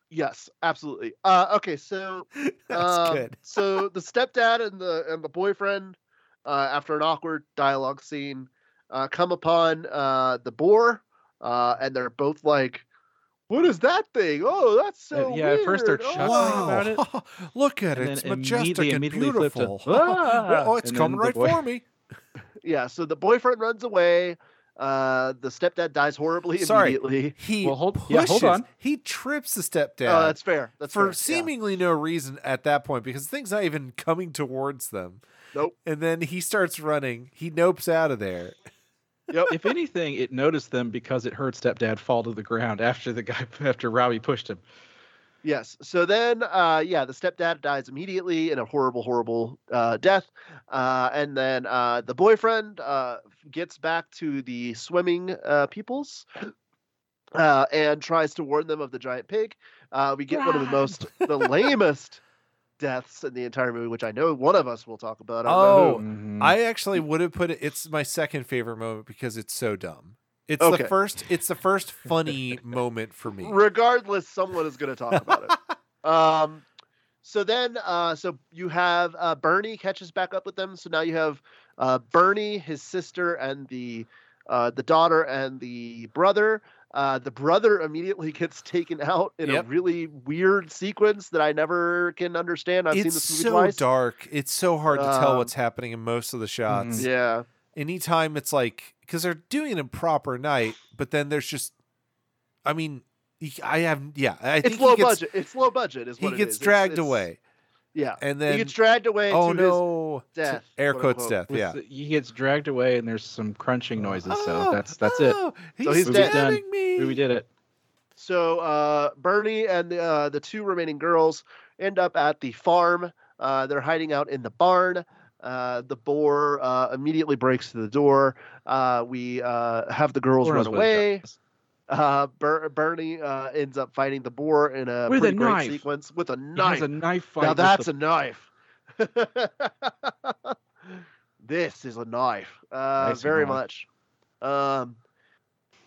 S5: yes, absolutely. Uh, okay, so
S7: That's good.
S5: so the stepdad and the and the boyfriend, uh, after an awkward dialogue scene, uh, come upon uh, the boar, uh, and they're both like, "What is that thing? Oh, that's so
S4: Uh, yeah, at first they're chuckling
S5: Oh."
S4: about it.
S7: Look at
S4: And
S7: it. It's majestic
S4: immediately-
S7: and
S4: immediately flip to,
S7: beautiful.
S4: "Ah!"
S7: oh, it's
S4: And
S7: coming
S4: the
S7: right
S4: boy-
S7: for me.
S5: Yeah, so the boyfriend runs away. Uh, the stepdad dies horribly
S7: Sorry.
S5: immediately.
S7: He
S4: Well, hold-
S7: pushes.
S4: yeah, hold on.
S7: He trips the stepdad.
S5: Oh, that's fair. That's
S7: for
S5: fair, yeah.
S7: seemingly no reason at that point because the thing's not even coming towards them.
S5: Nope.
S7: And then he starts running. He nopes out of there.
S4: if anything, it noticed them because it heard stepdad fall to the ground after the guy after Robbie pushed him.
S5: Yes. So then, uh, yeah, the stepdad dies immediately in a horrible, horrible uh, death, uh, and then uh, the boyfriend uh, gets back to the swimming uh, peoples uh, and tries to warn them of the giant pig. Uh, we get one of the most, the lamest deaths in the entire movie, which I know one of us will talk about. I
S7: Oh.
S4: Mhm.
S7: I actually would have put it. It's my second favorite moment because it's so dumb. It's
S5: Okay.
S7: the first. It's the first funny moment for me.
S5: regardless, someone is going to talk about it. Um, so then, uh, so you have uh, Bernie catches back up with them. So now you have uh, Bernie, his sister, and the uh, the daughter and the brother. Uh, the brother immediately gets taken out in
S7: Yep.
S5: a really weird sequence that I never can understand. I've seen this movie
S7: so
S5: twice.
S7: dark. It's so hard to tell
S5: Um,
S7: what's happening in most of the shots.
S5: Yeah,
S7: Anytime it's like because they're doing it in proper night, but then there's just, I mean, I have yeah. I think
S5: it's low
S7: gets,
S5: budget. It's low budget. Is
S7: He
S5: it
S7: gets
S5: is.
S7: Dragged
S5: it's-
S7: away,
S5: Yeah,
S7: and then he
S5: gets dragged away.
S7: oh
S5: to
S7: no,
S5: his death.
S7: air quotes death.
S4: With
S7: Yeah,
S4: the- he gets dragged away, and there's some crunching noises. So that's that's it.
S7: Oh, He's,
S5: So he's
S4: Movie's done.
S7: stabbing me.
S4: Movie did it.
S5: So uh, Bernie and the, uh, the two remaining girls end up at the farm. Uh, they're hiding out in the barn. Uh, the boar uh, immediately breaks through the door. Uh, we uh, have the girls run
S4: knows what it
S5: away. Uh, Ber- Bernie uh, ends up fighting the boar in a
S4: With a
S5: pretty great
S4: knife.
S5: sequence with a knife.
S4: a knife fight.
S5: now that's
S4: the-
S5: a knife. this is a knife. Uh,
S4: Nice
S5: very
S4: knife.
S5: much. Um,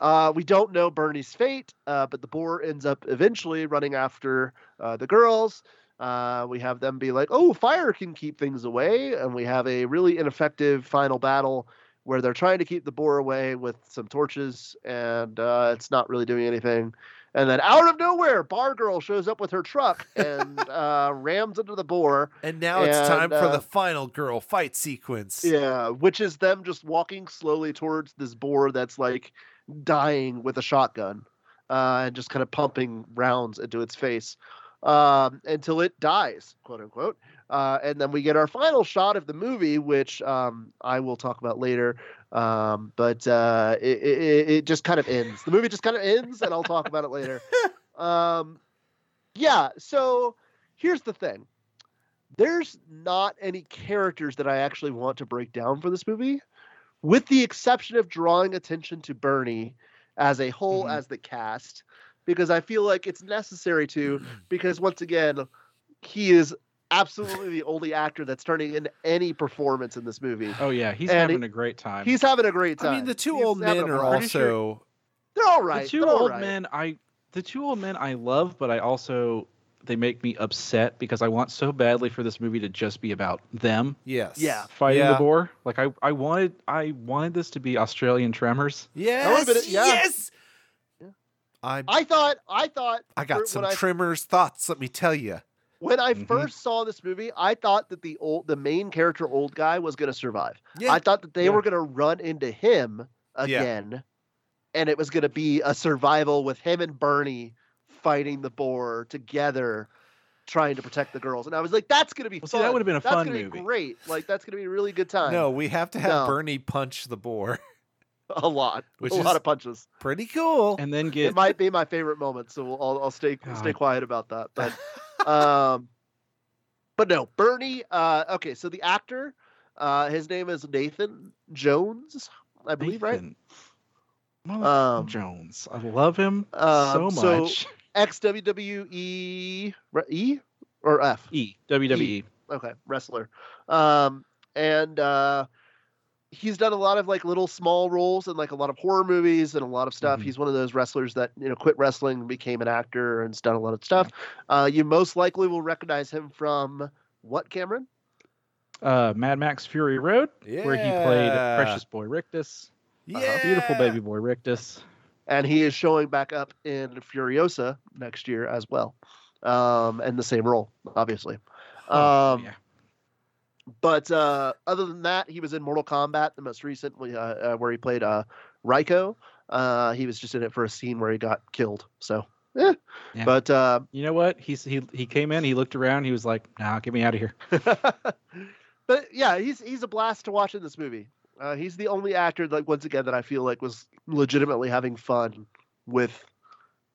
S5: uh, we don't know Bernie's fate, uh, but the boar ends up eventually running after uh, the girls. Uh, we have them be like, "Oh, fire can keep things away," and we have a really ineffective final battle where they're trying to keep the boar away with some torches, and uh, it's not really doing anything. And then out of nowhere, Bar Girl shows up with her truck and uh, rams into the boar.
S7: And now it's
S5: And,
S7: time for
S5: uh,
S7: the final girl fight sequence.
S5: Yeah, which is them just walking slowly towards this boar that's like dying with a shotgun, uh, and just kind of pumping rounds into its face um, until it dies, quote unquote. Uh, and then we get our final shot of the movie, which um, I will talk about later. Um, but uh, it, it, it just kind of ends. The movie just kind of ends, and I'll talk about it later. Um, yeah. So here's the thing there's not any characters that I actually want to break down for this movie, with the exception of drawing attention to Bernie as a whole,
S4: Mhm.
S5: as the cast, because I feel like it's necessary to, mm. because once again, he is absolutely the only actor that's turning in any performance in this movie.
S4: Oh yeah, he's
S5: And
S4: having
S5: he-
S4: a great time.
S5: He's having a great time.
S7: I mean, the two
S5: He's
S7: old men are
S5: pretty sure-
S7: also.
S5: they're all right.
S4: the two
S5: they're
S4: old
S5: right.
S4: men I the two old men I love, but I also they make me upset because I want so badly for this movie to just be about them
S7: Yes.
S5: Yeah.
S4: fighting
S7: Yeah.
S4: the boar. Like I, I wanted I wanted this to be Australian Tremors.
S7: Yes.
S5: been yeah.
S7: Yes.
S5: Yeah.
S7: I
S5: I thought, I thought,
S7: I got some
S5: when I
S7: Tremors thoughts. Let me tell you.
S5: When I
S4: Mhm.
S5: first saw this movie, I thought that the old, the main character, old guy, was going to survive.
S7: Yeah.
S5: I thought that they
S4: Yeah.
S5: were going to run into him again, and it was going to be a survival with him and Bernie fighting the boar together, trying to protect the girls. And I was like, "That's going to be
S4: Well, see,
S5: fun.
S4: that would've been a
S5: that's
S4: fun
S5: gonna
S4: movie.
S5: Be great. Like that's going to be a really good time.
S7: no, we have to have
S5: No.
S7: Bernie punch the boar.
S5: a lot,
S7: Which
S5: a
S7: is-
S5: lot of punches.
S7: Pretty cool.
S4: And then get It
S5: might be my favorite moment, so we'll, I'll, I'll stay stay quiet about that. But um, but no, Bernie. Uh, okay, so the actor, uh, his name is Nathan Jones, I believe, right?
S4: Nathan. Motherfucking
S5: Um,
S4: Jones. I love him
S5: um,
S4: so
S5: so-
S4: much.
S5: Ex WWE E or F?
S4: E WWE.
S5: Okay, wrestler. Um, and uh, he's done a lot of like little small roles in like a lot of horror movies and a lot of stuff.
S4: Mhm.
S5: He's one of those wrestlers that you know quit wrestling and became an actor and has done a lot of stuff. Uh, you most likely will recognize him from what, Cameron?
S4: Uh, Mad Max Fury Road, where he played Precious Boy Rictus.
S7: Yeah.
S4: Beautiful baby boy Rictus.
S5: And he is showing back up in Furiosa next year as well, um, and the same role, obviously.
S4: Oh,
S5: Um,
S4: yeah.
S5: But uh, other than that, he was in Mortal Kombat, the most recent, uh, uh, where he played uh, Reiko. Uh, he was just in it for a scene where he got killed. So, eh.
S4: Yeah.
S5: but uh,
S4: You know what? He's he he came in. He looked around. He was like, "Nah, get me out of here."
S5: but yeah, he's he's a blast to watch in this movie. Uh, he's the only actor, like once again, that I feel like was legitimately having fun with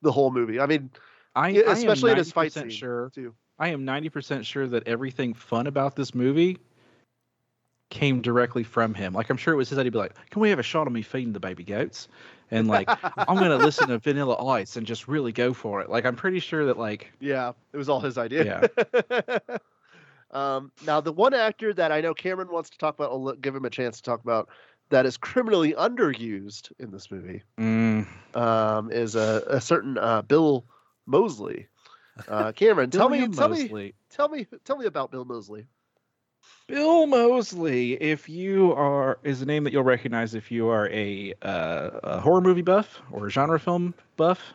S5: the whole movie. I mean,
S4: I,
S5: Yeah,
S4: I
S5: especially in his fight
S4: 90%
S5: scene,
S4: Sure,
S5: too.
S4: I am ninety percent sure that everything fun about this movie came directly from him. Like I'm sure it was his idea. to Be like, "Can we have a shot of me feeding the baby goats?" And like, I'm gonna listen to Vanilla Ice and just really go for it. Like I'm pretty sure that like
S5: Yeah, it was all his idea. um, now, the one actor that I know Cameron wants to talk about, I'll give him a chance to talk about, that is criminally underused in this movie
S4: mm,
S5: um, is a, a certain uh, Bill Moseley. Uh, Cameron, tell me, tell me, tell me, tell me about Bill Moseley.
S4: Bill Moseley, if you are, is a name that you'll recognize if you are a, uh, a horror movie buff or a genre film buff.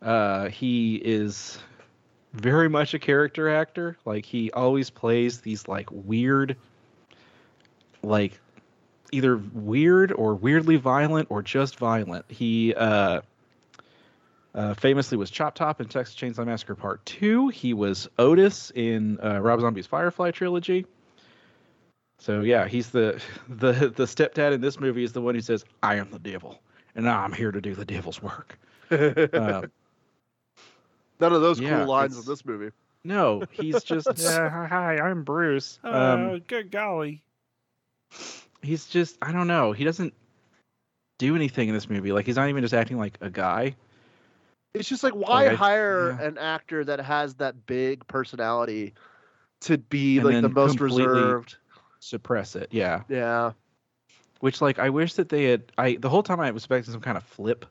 S4: Uh, he is very much a character actor. Like he always plays these like weird, like either weird or weirdly violent or just violent. He uh, uh, famously was Chop Top in Texas Chainsaw Massacre Part Two. He was Otis in uh, Rob Zombie's Firefly trilogy. So yeah, he's the the the stepdad in this movie is the one who says, "I am the devil, and I'm here to do the devil's work." Uh,
S5: None of those
S4: yeah,
S5: cool lines in this movie.
S4: no, he's just
S12: Yeah, hi, I'm Bruce.
S7: Oh,
S4: Um,
S7: good golly.
S4: he's just I don't know. He doesn't do anything in this movie. Like he's not even just acting like a guy.
S5: It's just like why
S4: Like,
S5: hire
S4: yeah.
S5: an actor that has that big personality to be
S4: And
S5: like the most reserved?
S4: Suppress it, yeah.
S5: Yeah.
S4: Which like I wish that they had. I the whole time I was expecting some kind of flip.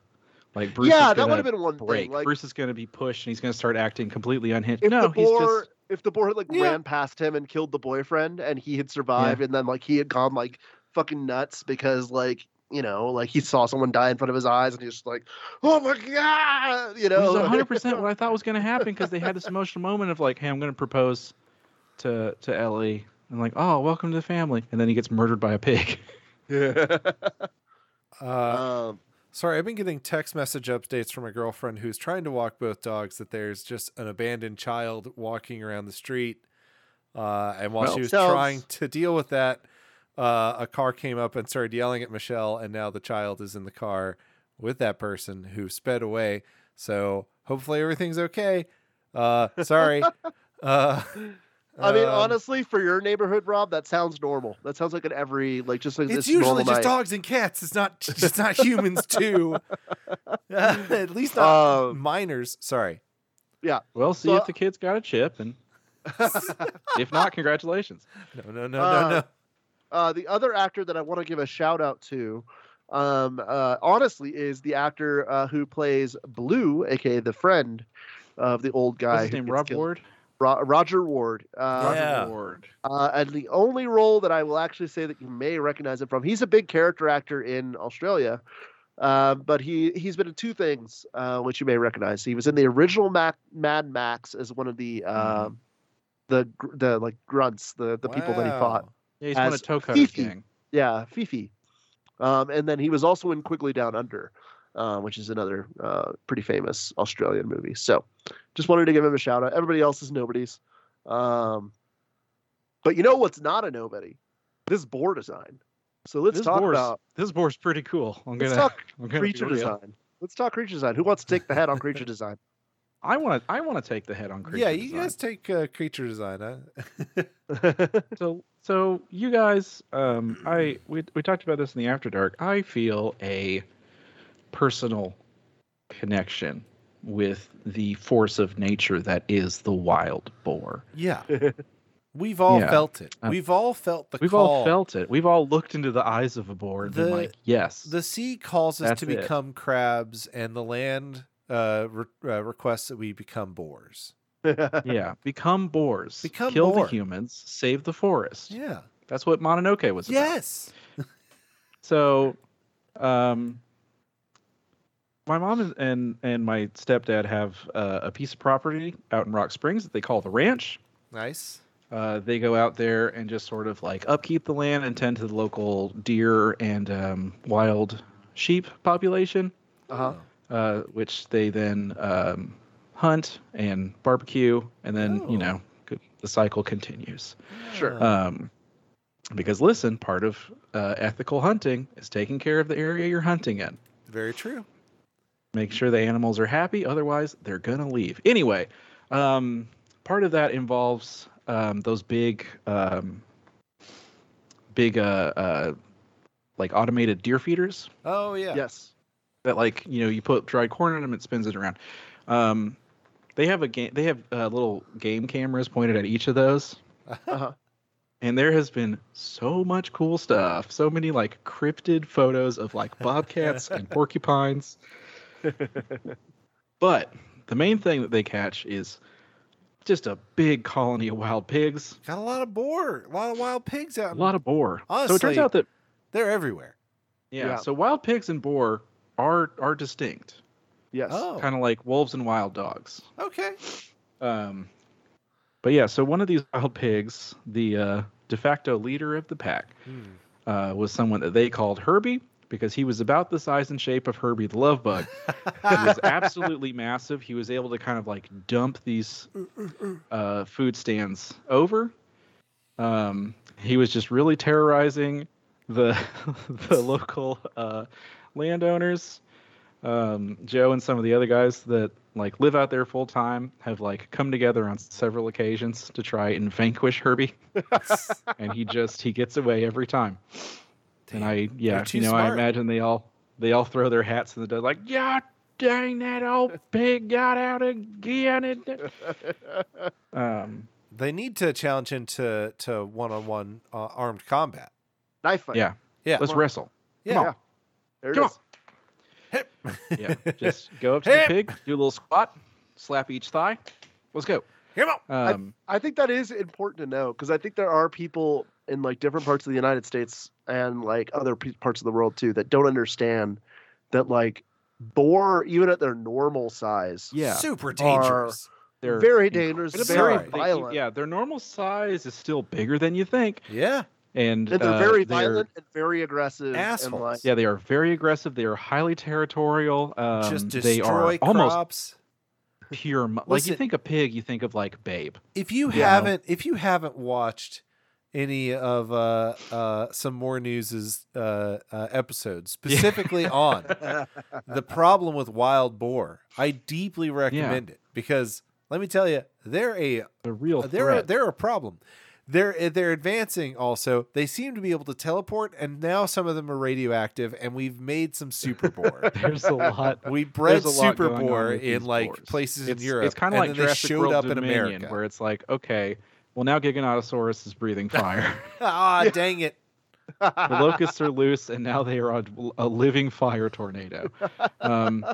S4: Like Bruce
S5: yeah, that would have been one
S4: break.
S5: thing. Like
S4: Bruce is going to be pushed and he's going to start acting completely unhinged. no, he's
S5: boar,
S4: just
S5: if the boar had like
S7: Yeah.
S5: ran past him and killed the boyfriend, and he had survived, and then like he had gone like fucking nuts because like you know like he saw someone die in front of his eyes, and he's just like, oh my god, you
S4: Which
S5: know.
S4: is 100 percent what I thought was going to happen because they had this emotional moment of like, "Hey, I'm going to propose to to Ellie," and like, "Oh, welcome to the family," and then he gets murdered by a pig.
S5: yeah.
S7: Uh,
S5: um,
S7: sorry, I've been getting text message updates from a girlfriend who's trying to walk both dogs that there's just an abandoned child walking around the street. Uh, and while
S4: Well,
S7: she was
S5: sounds-
S7: trying to deal with that, uh, a car came up and started yelling at Michelle, and now the child is in the car with that person who sped away. So hopefully everything's okay. Uh, sorry. uh,
S5: I mean,
S7: um,
S5: honestly, for your neighborhood, Rob, that sounds normal. That sounds like an every like just like
S7: it's
S5: this
S7: usually just
S5: night.
S7: dogs and cats. It's not it's not humans too. At least not
S5: Um,
S7: minors. Sorry. Yeah.
S4: Well, we'll see
S5: So-
S4: if the kid's got a chip, and if not, congratulations.
S7: No, no, no,
S5: Uh,
S7: no, no.
S5: Uh, the other actor that I want to give a shout out to, um, uh, honestly, is the actor uh, who plays Blue, aka the friend of the old guy.
S4: What's his name? Rob
S5: killed.
S4: Ward.
S5: Ro- Roger Ward. Uh,
S7: Yeah.
S4: Ward.
S5: uh, and the only role that I will actually say that you may recognize him from, he's a big character actor in Australia. Uh, but he he's been in two things uh, which you may recognize. He was in the original Mac, Mad Max as one of the uh, the gr- the like grunts, the the people that he fought.
S7: Wow.
S4: Yeah, he's one
S5: As
S4: of Toe Cutter's
S5: Fifi.
S4: gang.
S5: Yeah, Fifi. Um, and then he was also in Quigley Down Under, uh, which is another uh, pretty famous Australian movie. So just wanted to give him a shout out. Everybody else is nobodies. Um, but you know what's not a nobody? This board design. So let's
S4: this
S5: talk
S4: boar's,
S5: about
S4: this boar's pretty cool. I'm
S5: let's
S4: gonna,
S5: talk
S4: I'm gonna
S5: creature design. Let's talk creature design. Who wants to take the head on creature design?
S4: I want to, I want to take the head on creature. Design.
S7: Yeah, you
S4: design.
S7: guys take uh, creature design, huh?
S4: So, so you guys, um, I we we talked about this in the After Dark. I feel a personal connection with the force of nature that is the wild boar.
S7: yeah. We've all
S4: Yeah.
S7: felt it.
S4: Uh,
S7: We've all felt the
S4: We've
S7: call.
S4: all felt it. We've all looked into the eyes of a boar and been like, yes.
S7: The sea calls us to
S4: it.
S7: become crabs, and the land uh, re- uh, requests that we become boars.
S4: Yeah, become boars.
S7: Become
S4: kill
S7: boar.
S4: the humans, save the forest.
S7: Yeah.
S4: That's what Mononoke was about.
S7: Yes.
S4: So, um, my mom and and, and my stepdad have uh, a piece of property out in Rock Springs that they call the ranch.
S7: Nice.
S4: Uh, they go out there and just sort of like upkeep the land and tend to the local deer and um, wild sheep population,
S5: Uh-huh.
S4: uh, which they then um, hunt and barbecue, and then
S7: Oh.
S4: you know the cycle continues.
S5: Sure.
S4: Um, because listen, part of uh, ethical hunting is taking care of the area you're hunting in.
S7: Very true.
S4: Make sure the animals are happy, otherwise they're gonna leave. Anyway, um, part of that involves um, those big, um, big, uh, uh, like automated deer feeders
S7: Oh yeah.
S5: Yes.
S4: that, like, you know, you put dried corn in them, it spins it around. Um, they have a game. They have uh, little game cameras pointed at each of those.
S5: Uh-huh.
S4: and there has been so much cool stuff so many like cryptid photos of like bobcats and porcupines but the main thing that they catch is just a big colony of wild pigs,
S7: Got a lot of boar, a lot of wild pigs out. There.
S4: A lot of boar. Honestly, so it turns out that
S7: They're everywhere.
S4: yeah,
S5: Yeah.
S4: so wild pigs and boar are are distinct,
S5: Yes.
S7: Oh,
S4: kind of like wolves and wild dogs.
S7: okay.
S4: Um, but yeah, so one of these wild pigs, the uh, de facto leader of the pack,
S7: Hmm.
S4: uh, was someone that they called Herbie because he was about the size and shape of Herbie the Love Bug. he was absolutely massive. He was able to kind of like dump these uh, food stands over. Um, he was just really terrorizing the the local uh, landowners. Um, Joe and some of the other guys that like live out there full time have like come together on several occasions to try and vanquish Herbie, and he just he gets away every time. And I yeah, you know, I imagine they all they all throw their hats in the dust like, yeah, dang that old pig got out again. And um,
S7: They need to challenge him to to one on one armed combat.
S5: Knife fight.
S4: yeah,
S7: Yeah.
S4: let's wrestle.
S7: yeah.
S4: Come on.
S5: There it
S4: Come
S5: is.
S4: Yeah, just go up to the pig, do a little squat, slap each thigh. Let's go.
S7: Come on.
S4: Um,
S5: I think that is important to know because I think there are people in like different parts of the United States and like other pe- parts of the world too that don't understand that like boar, even at their normal size,
S4: yeah,
S7: Super dangerous.
S4: they're
S5: very dangerous, very
S7: Sorry.
S4: they-
S5: violent,
S4: yeah, their normal size is still bigger than you think,
S7: Yeah.
S4: And,
S5: and they're
S4: uh,
S5: very
S4: they're-
S5: violent and very aggressive. And
S7: Assholes.
S5: like,
S4: Yeah, they are very aggressive. They are highly territorial. Um,
S7: Just
S4: they
S7: destroy
S4: are almost
S7: crops.
S4: pure. mu- Like
S7: Listen-
S4: you think of pig, you think of like Babe.
S7: If you
S4: Yeah.
S7: haven't if you haven't watched any of uh uh some more news's uh, uh episodes specifically on the problem with wild boar, I deeply recommend it because let me tell you, they're a
S4: The real
S7: they're a, they're a problem. They're eh, they're advancing also. They seem to be able to teleport, and now some of them are radioactive. And we've made some super boar.
S4: There's a lot.
S7: we bred
S4: there's
S7: super
S4: going on
S7: boar
S4: with
S7: in like places
S4: it's,
S7: in Europe.
S4: It's kind of like
S7: then they
S4: Jurassic
S7: showed
S4: World
S7: up in
S4: Dominion,
S7: America.
S4: where it's like, okay, well now Giganotosaurus is breathing fire.
S7: ah, dang it!
S4: The locusts are loose, and now they are a, a living fire tornado. Um,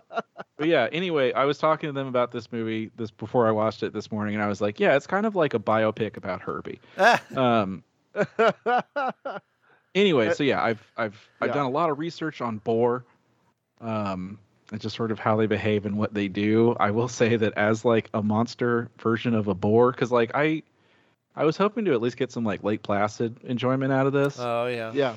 S4: but yeah, anyway, I was talking to them about this movie this before I watched it this morning, and I was like, yeah, it's kind of like a biopic about Herbie. Um, anyway, so yeah, I've I've I've
S5: Yeah.
S4: done a lot of research on boar, um, and just sort of how they behave and what they do. I will say that as like a monster version of a boar, because like I. I was hoping to at least get some like Lake Placid enjoyment out of this.
S7: Oh yeah.
S5: yeah.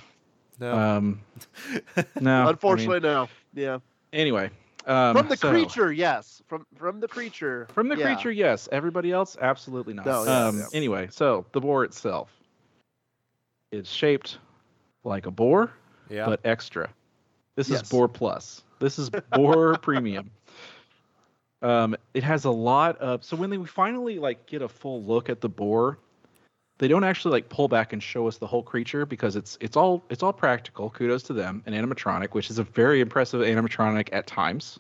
S7: No.
S4: Um, no, I mean,
S5: Unfortunately, no. Yeah.
S4: anyway, um,
S5: from the
S4: so-
S5: creature, yes. From from the creature.
S4: From the
S5: yeah.
S4: creature, yes. Everybody else, absolutely not.
S5: No, yeah,
S4: um,
S5: yeah.
S4: Anyway, so the boar itself is shaped like a boar,
S7: yeah.
S4: but extra. This
S5: Yes.
S4: is boar plus. This is boar premium. Um, it has a lot of. So when they finally like get a full look at the boar, they don't actually like pull back and show us the whole creature because it's it's all it's all practical. Kudos to them. An animatronic, which is a very impressive animatronic at times.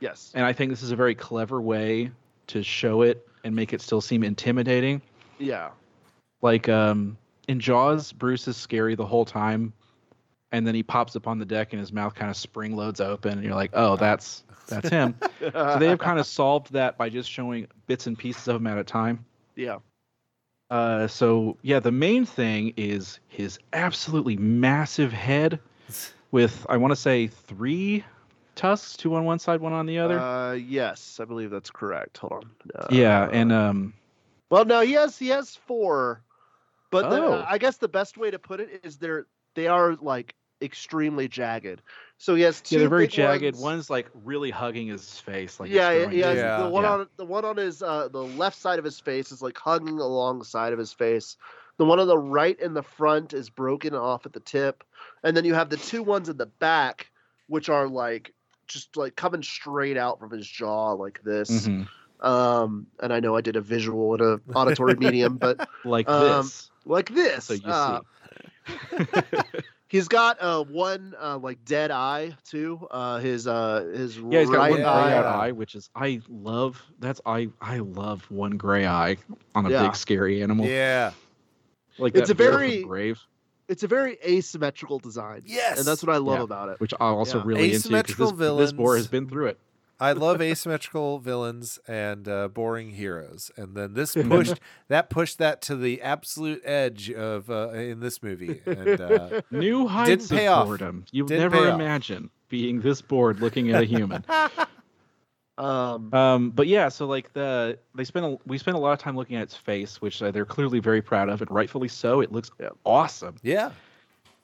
S5: Yes.
S4: And I think this is a very clever way to show it and make it still seem intimidating.
S5: Yeah.
S4: Like um, in Jaws, Bruce is scary the whole time, and then he pops up on the deck and his mouth kind of spring loads open, and you're like, oh, that's that's him. so they have kind of solved that by just showing bits and pieces of him at a time.
S5: Yeah.
S4: Uh, so yeah, the main thing is his absolutely massive head with I want to say three tusks, two on one side, one on the other.
S5: Uh, yes, I believe that's correct. Hold on. Uh,
S4: yeah, and um,
S5: Well, no, he has he has four, but the,
S4: Oh.
S5: I guess the best way to put it is they're they are like extremely jagged. So he has two.
S4: yeah, they're very
S5: big
S4: jagged.
S5: ones.
S4: One's like really hugging his face, like
S5: yeah, yeah,
S4: going
S5: yeah. The one
S4: Yeah.
S5: on the one on his uh the left side of his face is like hugging along the side of his face. The one on the right in the front is broken off at the tip, and then you have the two ones in the back, which are like just like coming straight out from his jaw like this.
S4: Mhm.
S5: Um, and I know I did a visual and a auditory medium, but
S4: like
S5: Um,
S4: this.
S5: like this.
S4: So you
S5: uh, He's got uh one uh like dead eye too. Uh his uh his
S4: Yeah, he's got
S5: right
S4: one gray
S5: eye.
S4: eye, which is I love. That's I I love one gray eye on a
S5: Yeah.
S4: big scary animal.
S7: yeah.
S4: Like
S5: It's a very-
S4: grave,
S5: It's a very asymmetrical design.
S7: Yes.
S5: And that's what I love
S4: Yeah.
S5: about it.
S4: which I'm also
S5: Yeah.
S4: really into because
S7: Asymmetrical
S4: this, this boar has been through it.
S7: I love asymmetrical villains and uh, boring heroes, and then this pushed that pushed that to the absolute edge of uh, in this movie. And uh,
S4: New heights
S7: didn't pay
S4: of
S7: off.
S4: boredom. You
S7: Didn't
S4: never
S7: pay off.
S4: imagine being this bored looking at a human.
S5: Um,
S4: Um, but yeah, so like the they spent a, we spent a lot of time looking at its face, which uh, they're clearly very proud of, and rightfully so. It looks awesome.
S7: yeah,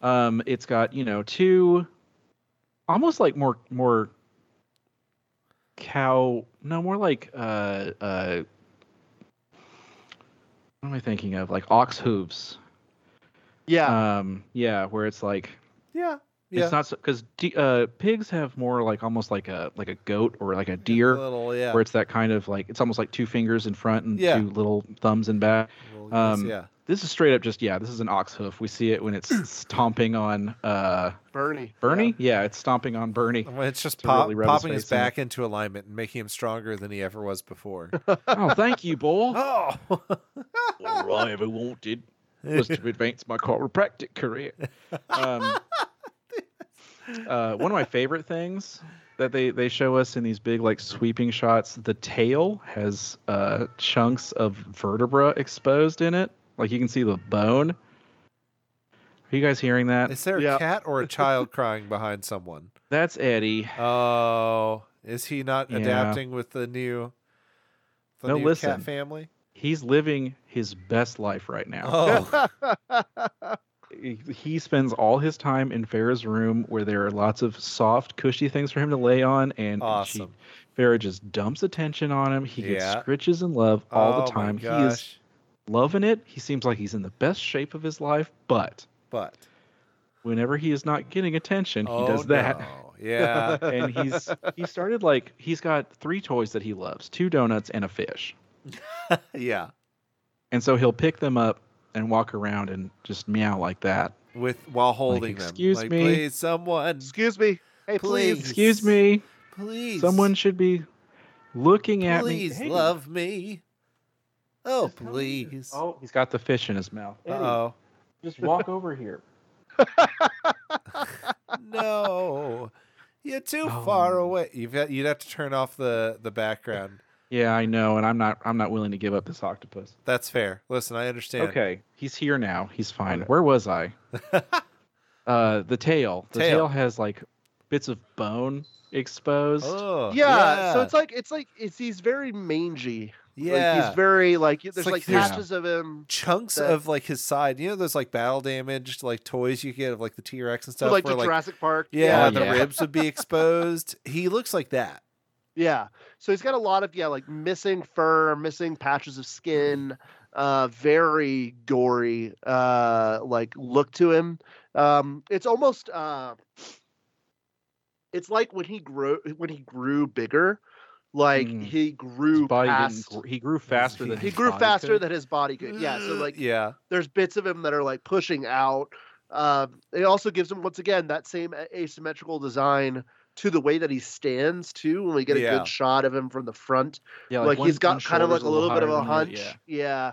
S4: Um, it's got you know two, almost like more more cow. No, more like uh uh. What am I thinking of? Like ox hooves.
S5: yeah,
S4: Um, yeah, where it's like
S7: yeah, yeah.
S4: it's not because uh pigs have more like almost like a like a goat or like a deer.
S7: little yeah.
S4: where it's that kind of like it's almost like two fingers in front and
S7: Yeah.
S4: two little thumbs in back.
S7: Little
S4: Um,
S7: yeah.
S4: This is straight up just yeah. This is an ox hoof. We see it when it's stomping on uh
S5: Bernie.
S4: Bernie. Yeah, it's stomping on Bernie.
S7: When it's just
S4: to
S7: pop,
S4: really rub his
S7: popping his
S4: face in
S7: back into alignment and making him stronger than he ever was before.
S4: oh, thank you, boy.
S7: oh,
S4: All I ever wanted was to advance my chiropractic career. Um, uh, one of my favorite things that they, they show us in these big like sweeping shots, the tail has uh, chunks of vertebra exposed in it. Like you can see the bone. Are you guys hearing that?
S7: is there a
S5: Yeah.
S7: cat or a child crying behind someone?
S4: That's Eddie.
S7: Oh, is he not
S4: Yeah.
S7: adapting with the new, the
S4: No,
S7: new
S4: listen.
S7: cat family?
S4: He's living his best life right now.
S7: Oh,
S4: he he spends all his time in Farrah's room where there are lots of soft, cushy things for him to lay on, and
S7: awesome.
S4: she, Farrah just dumps attention on him. He gets
S7: Yeah.
S4: scritches and love all
S7: Oh
S4: the
S7: my
S4: time. He is
S7: gosh.
S4: Loving it. He seems like he's in the best shape of his life, but
S7: But
S4: whenever he is not getting attention, he
S7: oh,
S4: does that.
S7: no. Yeah.
S4: And he's he started like he's got three toys that he loves: two donuts and a fish.
S7: yeah.
S4: And so he'll pick them up and walk around and just meow like that.
S7: With while holding them.
S4: "Excuse
S7: Like,
S4: me."
S7: Please, someone.
S5: Excuse me. Hey, please.
S7: Please.
S4: Excuse me,
S7: Please.
S4: someone should be looking at
S7: Please
S4: me. Hey.
S7: love me. Oh, please.
S4: Oh, he's got the fish in his mouth.
S7: Uh oh.
S4: Just walk over here.
S7: No. You're too far
S4: Oh.
S7: away. You've got, you'd have to turn off the, the background.
S4: Yeah, I know, and I'm not. I'm not willing to give up this octopus.
S7: That's fair. Listen, I understand.
S4: Okay, he's here now. He's fine. Where was I? uh, the tail. The
S7: Tail.
S4: tail. has like bits of bone exposed.
S7: Oh,
S5: Yeah, so it's like it's like it's he's very mangy.
S7: Yeah.
S5: Like he's very like there's
S7: like
S5: like,
S7: there's-
S5: patches of him.
S7: chunks
S5: that-
S7: of like his side. You know those like battle damaged like toys you get of like the T Rex and
S5: So
S7: stuff.
S5: like
S7: where,
S5: the Jurassic Park.
S7: yeah,
S4: Oh,
S7: the
S4: yeah.
S7: ribs would be exposed. he looks like that.
S5: Yeah. So he's got a lot of yeah, like missing fur, missing patches of skin, uh very gory uh like look to him. Um it's almost uh it's like when he grew when he grew bigger, like
S4: Mm.
S5: he grew
S4: His body
S5: past
S4: He grew faster than
S5: he
S4: his
S5: grew
S4: body
S5: faster
S4: could.
S5: than his body could. Yeah, so like
S7: yeah,
S5: there's bits of him that are like pushing out. Um, it also gives him once again that same asymmetrical design to the way that he stands too. When we get a
S7: Yeah.
S5: good shot of him from the front,
S4: Yeah,
S5: like,
S4: one-
S5: he's got kind of like a little bit of a
S4: than the other,
S5: hunch.
S4: yeah.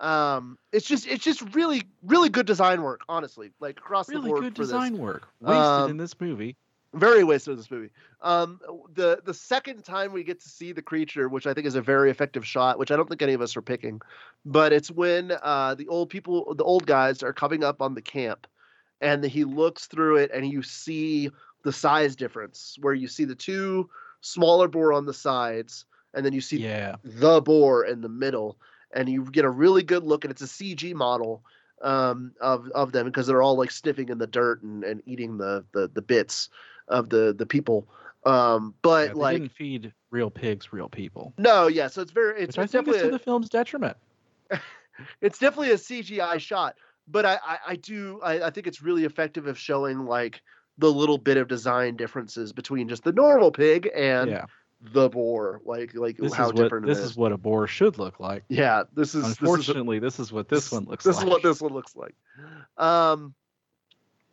S5: Yeah. Um, it's just it's just really really good design work, honestly. Like across the board
S4: good
S5: for this.
S4: design work. Wasted
S5: Um,
S4: in this movie.
S5: Very wasted in this movie. Um, the the second time we get to see the creature, which I think is a very effective shot, which I don't think any of us are picking, but it's when uh, the old people, the old guys, are coming up on the camp, and he looks through it, and you see the size difference, where you see the two smaller boar on the sides, and then you see
S4: Yeah.
S5: the boar in the middle, and you get a really good look, and it's a CG model um, of of them because they're all like sniffing in the dirt and, and eating the, the the bits of the the people. Um, but
S4: yeah,
S5: like
S4: didn't feed real pigs real people.
S5: no, yeah, so it's very it's,
S4: Which I
S5: it's
S4: think
S5: definitely
S4: to the film's detriment.
S5: it's definitely a CGI shot, but I I, I do I, I think it's really effective of showing like the little bit of design differences between just the normal pig and
S4: yeah.
S5: the boar, like like
S4: This
S5: how
S4: is what
S5: different
S4: this
S5: it is.
S4: is what a boar should look like.
S5: yeah, this is this is
S4: Unfortunately, this is what this one looks like.
S5: this
S4: like.
S5: is what this one looks like. Um,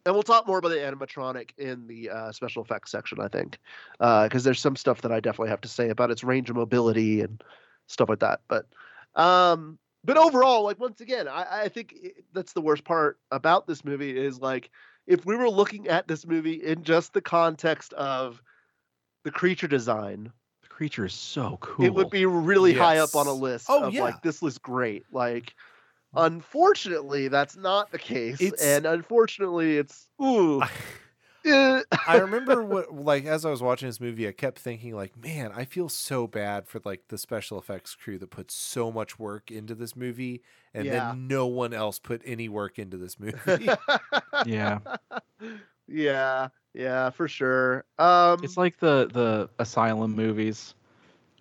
S5: and we'll talk more about the animatronic in the uh, special effects section, I think, because there's some stuff that I definitely have to say about its range of mobility and stuff like that. But, um, but overall, like once again, I, I think i that's the worst part about this movie is like if we were looking at this movie in just the context of the creature design The
S4: creature is so cool.
S5: It would be really high up on a list
S7: Oh,
S5: of
S7: yeah.
S5: like this looks great. Like, unfortunately, that's not the case,
S7: It's-
S5: and unfortunately, it's ooh.
S7: I remember what like as I was watching this movie, I kept thinking like, man, I feel so bad for like the special effects crew that put so much work into this movie, and
S5: Yeah.
S7: then no one else put any work into this movie.
S4: Yeah.
S5: yeah, yeah, for sure. Um,
S4: It's like the the asylum movies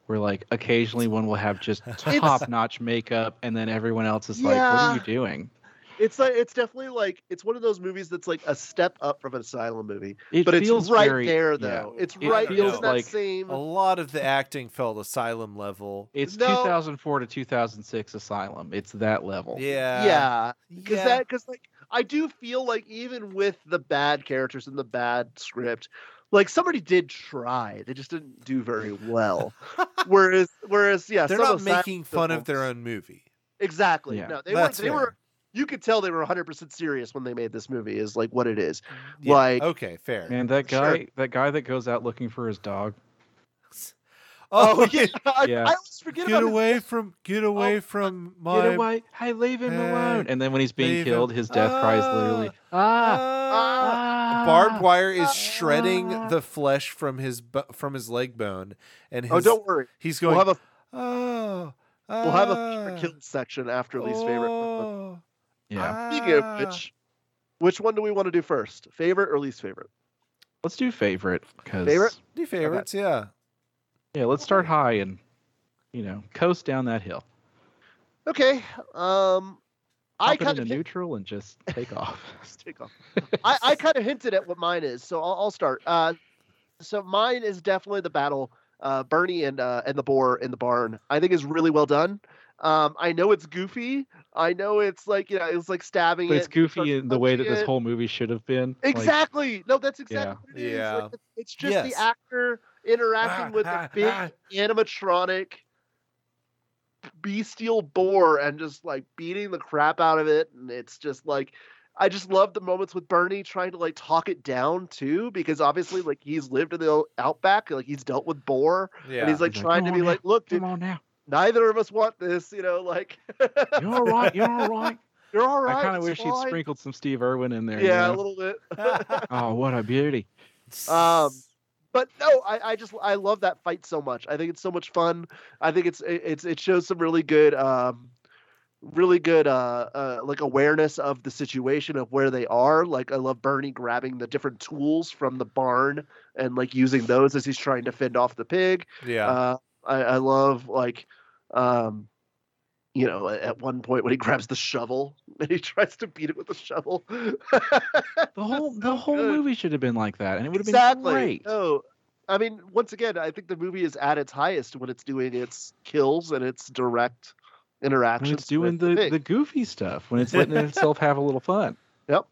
S4: where like occasionally one will have just top notch makeup and then everyone else is like, What are you doing?
S5: it's like it's definitely like it's one of those movies that's like a step up from an asylum movie,
S4: It
S5: but it's
S4: feels
S5: right
S4: very-
S5: there
S4: yeah.
S5: though. It's
S4: It
S5: right
S4: feels
S5: it's in that
S4: like
S5: same.
S7: a lot of the acting felt asylum level.
S4: It's
S5: No.
S4: 2004 to 2006 Asylum. It's that level.
S7: Yeah.
S5: yeah, because
S7: Yeah.
S5: that because like I do feel like even with the bad characters and the bad script, like somebody did try, they just didn't do very well. whereas whereas yeah,
S7: They're
S5: some
S7: not
S5: asylum
S7: making fun of their own movie.
S5: Exactly.
S4: Yeah,
S5: no, they were
S7: that's
S5: they
S7: fair.
S5: were. You could tell they were 100% serious when they made this movie. Is like what it is.
S7: Yeah,
S5: Like
S7: okay, fair.
S4: Man, that
S5: Sure.
S4: guy that guy that goes out looking for his dog.
S5: Oh, yeah, I,
S4: Yeah.
S5: I always forget
S7: Get
S5: about his-
S7: away from get away from my
S4: Get away. Hey, leave him
S7: Hey,
S4: alone. And then when he's being killed,
S7: him-
S4: his death cry is literally ah.
S7: Ah.
S4: ah
S7: barbed wire is shredding the flesh from his bu- from his leg bone, and his,
S5: Oh, don't worry.
S7: he's going.
S5: We'll have a
S7: oh,
S5: we'll have a
S7: ah,
S5: killed section after least favorite.
S7: oh,
S4: Yeah.
S5: Speaking of
S7: ah."
S5: which, which one do we want to do first? Favorite or least favorite?
S4: Let's do favorite because
S5: Favorite?
S7: Do favorites, yeah.
S4: Yeah, let's start high and you know coast down that hill.
S5: Okay. Um, I
S4: Pop
S5: kind
S4: into
S5: of hint-
S4: neutral and just take off.
S5: Just take off. I, I kind of hinted at what mine is, so I'll, I'll start. Uh, so mine is definitely the battle. Uh, Bernie and uh, and the boar in the barn. I think is really well done. Um, I know it's goofy. I know it's like you know it's like stabbing
S4: But it's
S5: and starts
S4: goofy in the way that
S5: punching
S4: this whole movie should have been. Like,
S5: Exactly. no, that's exactly
S4: Yeah.
S5: what it is.
S7: Yeah.
S5: Like, it's, it's just
S7: Yes.
S5: the actor interacting with a big animatronic bestial boar and just like beating the crap out of it. And it's just like, I just love the moments with Bernie trying to like talk it down too, because obviously like he's lived in the outback, like he's dealt with boar,
S7: Yeah.
S5: and he's like
S4: He's
S5: trying
S4: "Come
S5: to be
S4: on
S5: like, look, dude,
S4: Come on now.
S5: neither of us want this, you know, like
S4: You're all right. You're all right.
S5: you're all right.
S4: I kind of
S5: it's
S4: wish he'd sprinkled some Steve Irwin in there. you
S5: Yeah, a little bit.
S4: Oh, what a beauty.
S5: Um, but no, I, I just I love that fight so much. I think it's so much fun. I think it's it- it's it shows some really good um really good uh, uh like awareness of the situation of where they are. Like I love Bernie grabbing the different tools from the barn and like using those as he's trying to fend off the pig.
S7: yeah.
S5: Uh I, I love like um you know, at- one point when he grabs the shovel and he tries to beat it with the shovel.
S4: The whole the whole
S5: good.
S4: movie should have been like that, and it would have
S5: exactly.
S4: been great.
S5: No, I mean, once again, I think the movie is at its highest when it's doing its kills and its direct interactions.
S4: when it's doing
S5: with
S4: the, the goofy stuff, when it's letting itself have a little fun. Yep.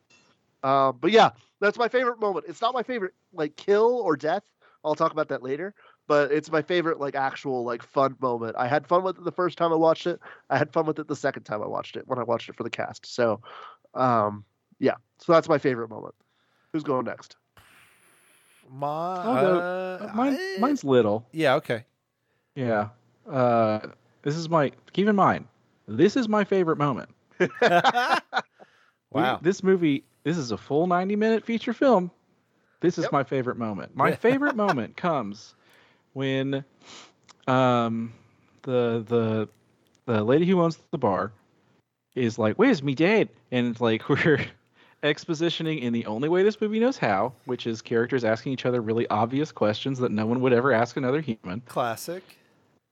S5: Um, but yeah, that's my favorite moment. It's not my favorite like kill or death. I'll talk about that later. But it's my favorite like actual like fun moment. I had fun with it the first time I watched it. I had fun with it the second time I watched it when I watched it for the cast. So, um, yeah. So that's my favorite moment. Who's going next?
S7: My, uh,
S4: Uh, Mine,
S7: I-
S4: mine's little.
S7: yeah, okay.
S4: Yeah. Uh, this is my. Keep in mind, this is my favorite moment. We-
S7: wow.
S4: this movie. This is a full ninety-minute feature film. This is
S5: Yep.
S4: my favorite moment. My favorite moment comes when, um, the the the lady who owns the bar is like, "Where's me dad?" And like we're expositioning in the only way this movie knows how, which is characters asking each other really obvious questions that no one would ever ask another human.
S7: Classic.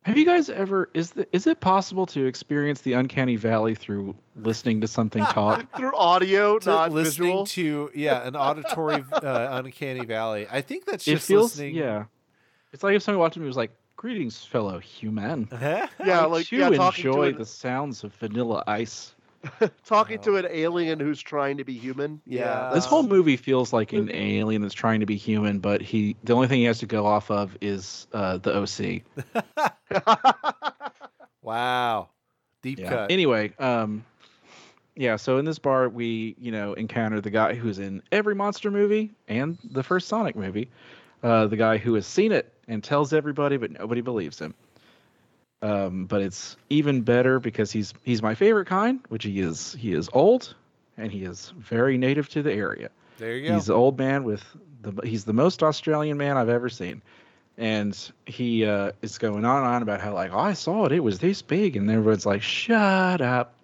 S4: Have you guys ever is the, is it possible to experience the uncanny valley through listening to something talk?
S5: Through audio,
S7: To
S5: not
S7: listening
S5: visual.
S7: to yeah an auditory uh, uncanny valley. I think that's
S4: it
S7: just
S4: feels
S7: listening.
S4: yeah. It's like if somebody watching me was like, "Greetings, fellow human."
S5: Yeah, like
S4: you
S5: yeah, talking to
S4: enjoy
S5: an,
S4: the sounds of vanilla ice.
S5: talking to an alien who's trying to be human. Yeah,
S7: Yeah.
S4: This whole movie feels like an alien that's trying to be human, but he the only thing he has to go off of is uh, the OC.
S7: Wow. Deep
S4: Yeah.
S7: cut.
S4: Anyway, um, yeah. So in this bar, we you know encounter the guy who's in every monster movie and the first Sonic movie. Uh, the guy who has seen it and tells everybody, but nobody believes him. Um, but it's even better because he's he's my favorite kind, which he is. He is old, and he is very native to the area.
S7: There you go.
S4: He's the old man with the he's the most Australian man I've ever seen. And he uh, is going on and on about how like oh, I saw it, it was this big, and everyone's like, shut up.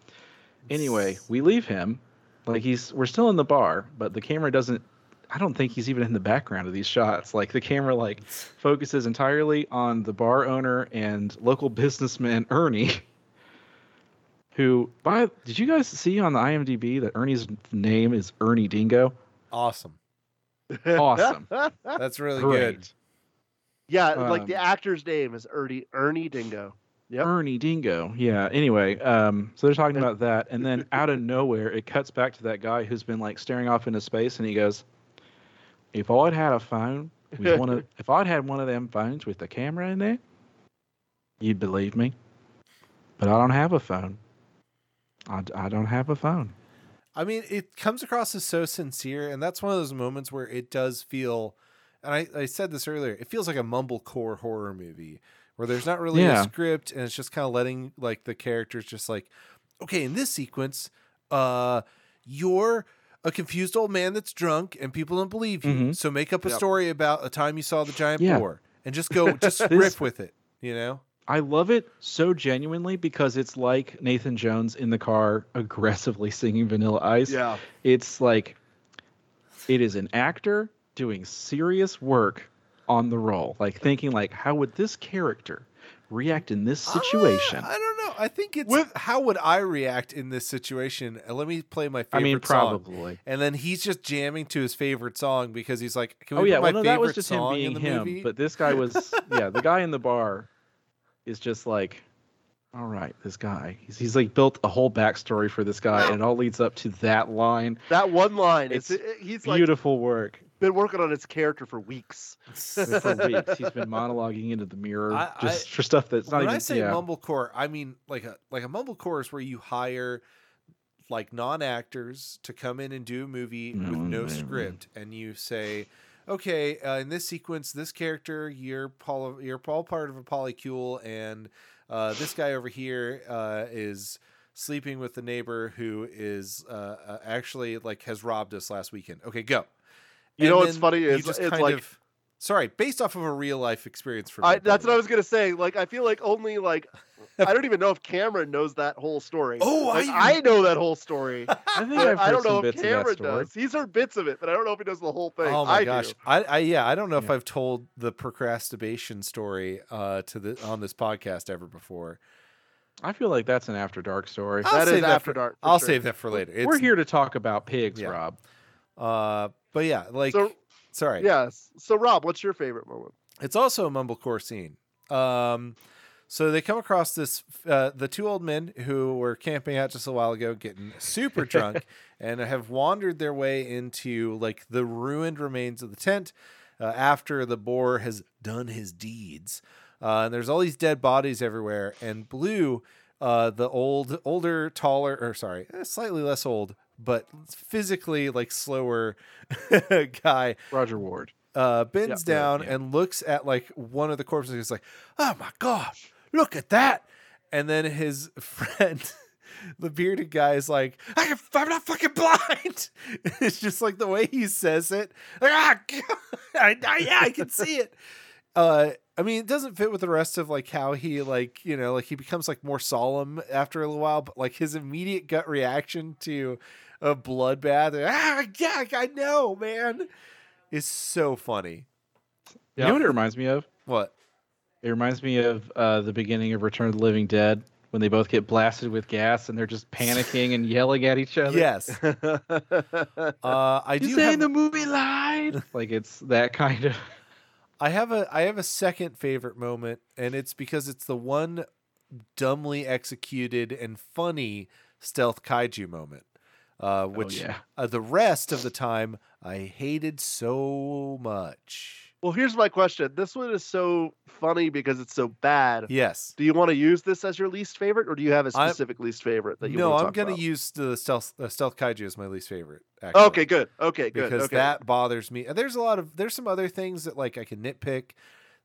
S4: Anyway, we leave him, like he's we're still in the bar, but the camera doesn't. I don't think he's even in the background of these shots. Like the camera like focuses entirely on the bar owner and local businessman Ernie. Who by did you guys see on the IMDb that Ernie's name is Ernie Dingo?
S7: Awesome.
S4: Awesome.
S7: That's really
S4: Great.
S7: good.
S5: Yeah, like
S4: Um,
S5: the actor's name is Ernie Ernie Dingo. Yep.
S4: Ernie Dingo. Yeah. Anyway, um, so they're talking about that, and then out of nowhere, it cuts back to that guy who's been like staring off into space, and he goes, "If I'd had a phone, with one of, if I'd had one of them phones with the camera in there, you'd believe me. But I don't have a phone. I don't have a phone.
S7: I mean, it comes across as so sincere, and that's one of those moments where it does feel. And I, I said this earlier. It feels like a mumblecore horror movie where there's not really
S4: Yeah.
S7: a script, and it's just kind of letting like the characters just like, okay, in this sequence, uh, you're a confused old man that's drunk, and people don't believe you.
S4: Mhm.
S7: So make up a
S5: Yep.
S7: story about a time you saw the giant
S4: Yeah.
S7: boar, and just go, just
S4: This-
S7: riff with it. You know.
S4: I love it so genuinely because it's like Nathan Jones in the car aggressively singing Vanilla Ice.
S5: Yeah.
S4: It's like it is an actor doing serious work on the role, like thinking like how would this character react in this situation?
S7: Uh, I don't know. I think it's how would I react in this situation? Uh, Let me play my favorite
S4: I mean,
S7: song.
S4: probably.
S7: And then he's just jamming to his favorite song because he's like, "Can we
S4: Oh yeah,
S7: put
S4: well
S7: my
S4: no,
S7: favorite
S4: that was just him being him.
S7: movie?"
S4: But this guy was yeah, the guy in the bar is just like, all right, this guy. He's, he's like built a whole backstory for this guy, and it all leads up to that line.
S5: That one line.
S4: It's
S5: It's, it, he's like
S4: Beautiful work.
S5: Been working on his character for weeks.
S4: for weeks. He's been monologuing into the mirror
S7: I-
S4: just
S7: I-
S4: for stuff that's not
S7: when
S4: even.
S7: I say
S4: yeah.
S7: mumblecore, I mean like a like a mumblecore is where you hire like non actors to come in and do a movie with no
S4: Mm,
S7: script, and you say, okay, uh, in this sequence, this character, you're Paul, you're all part of a polycule, and uh, this guy over here uh, is sleeping with the neighbor who is uh, uh, actually like has robbed us last weekend. Okay, go.
S5: You
S7: And
S5: know what's funny
S7: you
S5: is
S7: just
S5: it's like
S7: of sorry, based off of a real life experience for me.
S5: I, that's what I was gonna say. Like I feel like only like I don't even know if Cameron knows that whole story.
S7: Oh,
S5: like,
S7: I-
S5: I know that whole story.
S4: I think I've
S5: I
S4: heard
S5: don't
S4: some
S5: know if
S4: bits of that
S5: Cameron
S4: story.
S5: does. He's heard bits of it, but I don't know if he knows the whole thing.
S7: Oh my
S5: I
S7: gosh,
S5: do.
S7: I, I yeah, I don't know if I've told the procrastination story uh, to the on this podcast ever before.
S4: I feel like that's an after dark story.
S7: I'll
S5: That is
S7: that
S5: After
S7: for,
S5: Dark, for
S7: I'll
S5: sure.
S7: save that for later. It's,
S4: We're here to talk about pigs,
S7: Yeah.
S4: Rob.
S7: Uh, but yeah, like
S5: So-
S7: sorry,
S5: Yes. So Rob, what's your favorite moment?
S7: it's also a mumblecore scene. Um, so they come across this uh, the two old men who were camping out just a while ago, getting super drunk, and have wandered their way into like the ruined remains of the tent uh, after the boar has done his deeds. Uh, and there's all these dead bodies everywhere, and Blue, uh, the old, older, taller, or sorry, eh, slightly less old, but physically like slower guy,
S4: Roger Ward.
S7: uh, bends
S4: Yeah,
S7: down
S4: yeah.
S7: and looks at like one of the corpses. and He's like, "Oh my gosh, look at that!" And then his friend, the bearded guy, is like, I can, "I'm not fucking blind." it's just like the way he says it. Like, ah, I, I, yeah, I can see it. Uh, I mean, it doesn't fit with the rest of like how he like you know like he becomes like more solemn after a little while, but like his immediate gut reaction to a bloodbath, ah, yeah, I know, man, It's so funny.
S4: You know what it reminds me of?
S7: What?
S4: It reminds me of uh, the beginning of Return of the Living Dead when they both get blasted with gas and they're just panicking and yelling at each other.
S7: Yes. Uh, I
S4: You
S7: do
S4: saying
S7: have,
S4: the movie line? like it's that kind of.
S7: I have a I have a second favorite moment, and it's because it's the one dumbly executed and funny stealth kaiju moment. Uh, which
S4: yeah.
S7: uh, the rest of the time I hated so much.
S5: Well, here's my question. This one is so funny because it's so bad.
S7: Yes.
S5: Do you want to use this as your least favorite, or do you have a
S7: I'm-
S5: specific least favorite that you
S7: no,
S5: want to
S7: I'm gonna use the stealth uh, stealth kaiju as my least favorite. Actually.
S5: Okay, good. Okay, good.
S7: because
S5: okay.
S7: that bothers me. There's a lot of there's some other things that like I can nitpick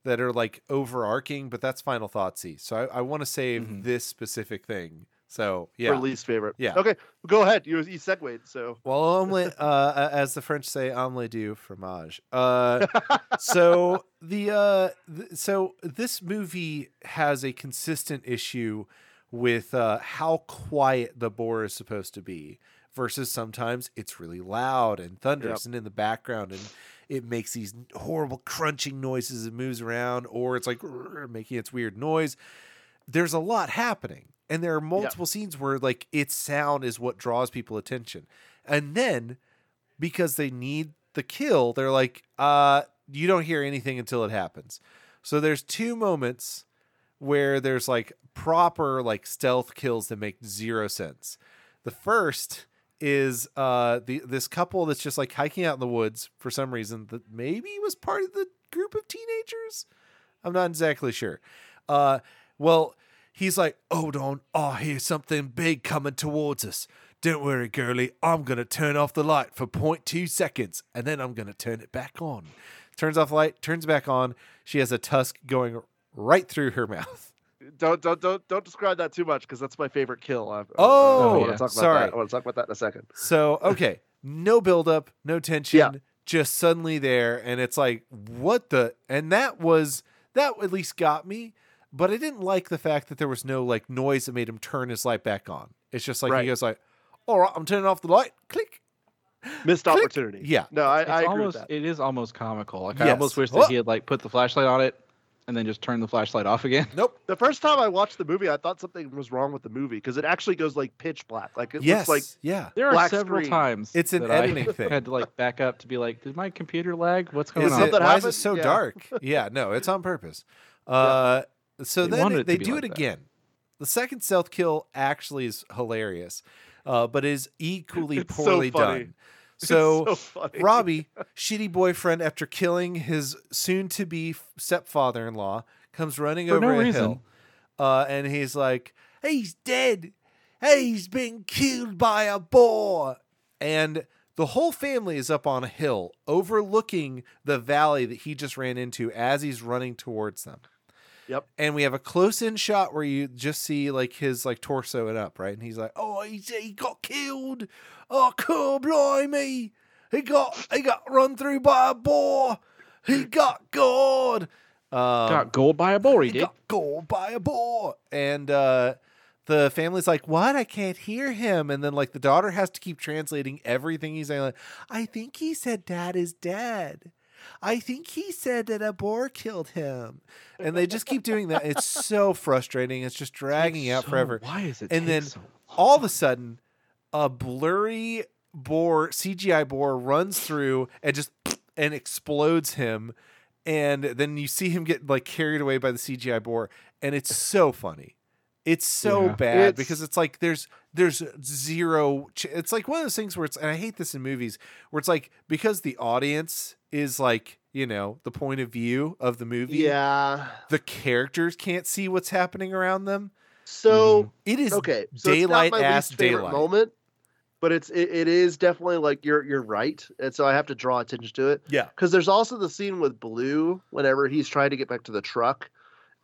S7: that are like overarching, but that's final thoughtsy. So I, I want to save this specific thing. So yeah,
S5: least favorite.
S7: Yeah.
S5: Okay, go ahead. You you segued. So
S7: Well, omelet, uh, as the French say, omelet du fromage. Uh, so the uh, th- so this movie has a consistent issue with uh, how quiet the boar is supposed to be versus sometimes it's really loud and thunderous and in the background and it makes these horrible crunching noises and moves around or it's like making its weird noise there's a lot happening and there are multiple scenes where like its sound is what draws people attention. And then because they need the kill they're like uh you don't hear anything until it happens. So there's two moments where there's like proper like stealth kills that make zero sense. The first is uh the this couple that's just like hiking out in the woods for some reason that maybe was part of the group of teenagers? I'm not exactly sure. Uh well he's like hold on i hear something big coming towards us don't worry girlie i'm gonna turn off the light for 0.2 seconds and then i'm gonna turn it back on turns off the light turns back on she has a tusk going right through her mouth
S5: don't don't don't don't describe that too much because that's my favorite kill. I,
S7: Oh,
S5: I want
S7: yeah.
S5: to talk about
S7: Sorry.
S5: that. I want to talk about that in a second.
S7: So okay, no buildup, no tension, yeah. just suddenly there, and it's like, what the? And that was that at least got me, but I didn't like the fact that there was no like noise that made him turn his light back on. It's just like
S5: Right.
S7: he goes like, "All right, I'm turning off the light." Click.
S5: Missed
S7: Click.
S5: opportunity.
S7: Yeah.
S5: No, I,
S4: It's
S5: I agree
S4: almost
S5: with that.
S4: it is almost comical. Like I almost wish
S7: Oh.
S4: that he had like put the flashlight on it and then just turned the flashlight off again.
S7: Nope.
S5: The first time I watched the movie, I thought something was wrong with the movie because it actually goes like pitch black. Like it
S7: Yes.
S5: looks like
S7: yeah.
S4: There are several
S5: screen.
S4: times
S7: It's an
S4: that I
S7: editing thing.
S4: had to like back up to be like, did my computer lag? What's going
S7: Is
S4: on?
S7: it,
S5: Something
S7: why is it so
S5: Yeah.
S7: dark? Yeah, no, it's on purpose. Uh, so
S4: They
S7: then
S4: wanted
S7: it-
S4: it
S7: they do
S4: like
S7: it
S4: that.
S7: again. The second stealth kill actually is hilarious, uh, but is equally
S5: It's so
S7: poorly
S5: funny.
S7: done. So,
S5: so funny.
S7: Robbie, shitty boyfriend, after killing his soon-to-be stepfather-in-law, comes running
S4: For
S7: over
S4: no
S7: a
S4: reason.
S7: hill, uh, and he's like, "He's dead. He's been killed by a boar." And the whole family is up on a hill overlooking the valley that he just ran into as he's running towards them.
S5: Yep.
S7: And we have a close in shot where you just see like his like torso and up, right? And he's like, "Oh, he's, he got killed. Oh, cool, blimey. He got he got run through by a boar. He got gored. Um,
S4: Got gold by a boar, he
S7: he
S4: did.
S7: got gored by a boar. And uh, the family's like, "What? I can't hear him." And then like the daughter has to keep translating everything he's saying. Like, I think he said Dad is dead. I think he said that a boar killed him. And they just keep doing that. It's so frustrating. It's just dragging out
S4: So
S7: forever.
S4: Why is it?
S7: And then
S4: so
S7: all of a sudden, a blurry boar, CGI boar, runs through and just and explodes him. And then you see him get like carried away by the CGI boar, and it's so funny. It's so
S4: Yeah.
S7: bad
S5: It's-
S7: because it's like there's there's zero. Ch- it's like one of those things where it's and I hate this in movies where it's like because the audience is like you know the point of view of the movie.
S5: Yeah.
S7: the characters can't see what's happening around them.
S5: So mm-hmm.
S7: It is
S5: okay, so
S7: daylight
S5: it's not my
S7: ass
S5: least
S7: daylight.
S5: moment, but it's it, it is definitely like you're you're right, and so I have to draw attention to it.
S7: Yeah.
S5: because there's also the scene with Blue whenever he's trying to get back to the truck,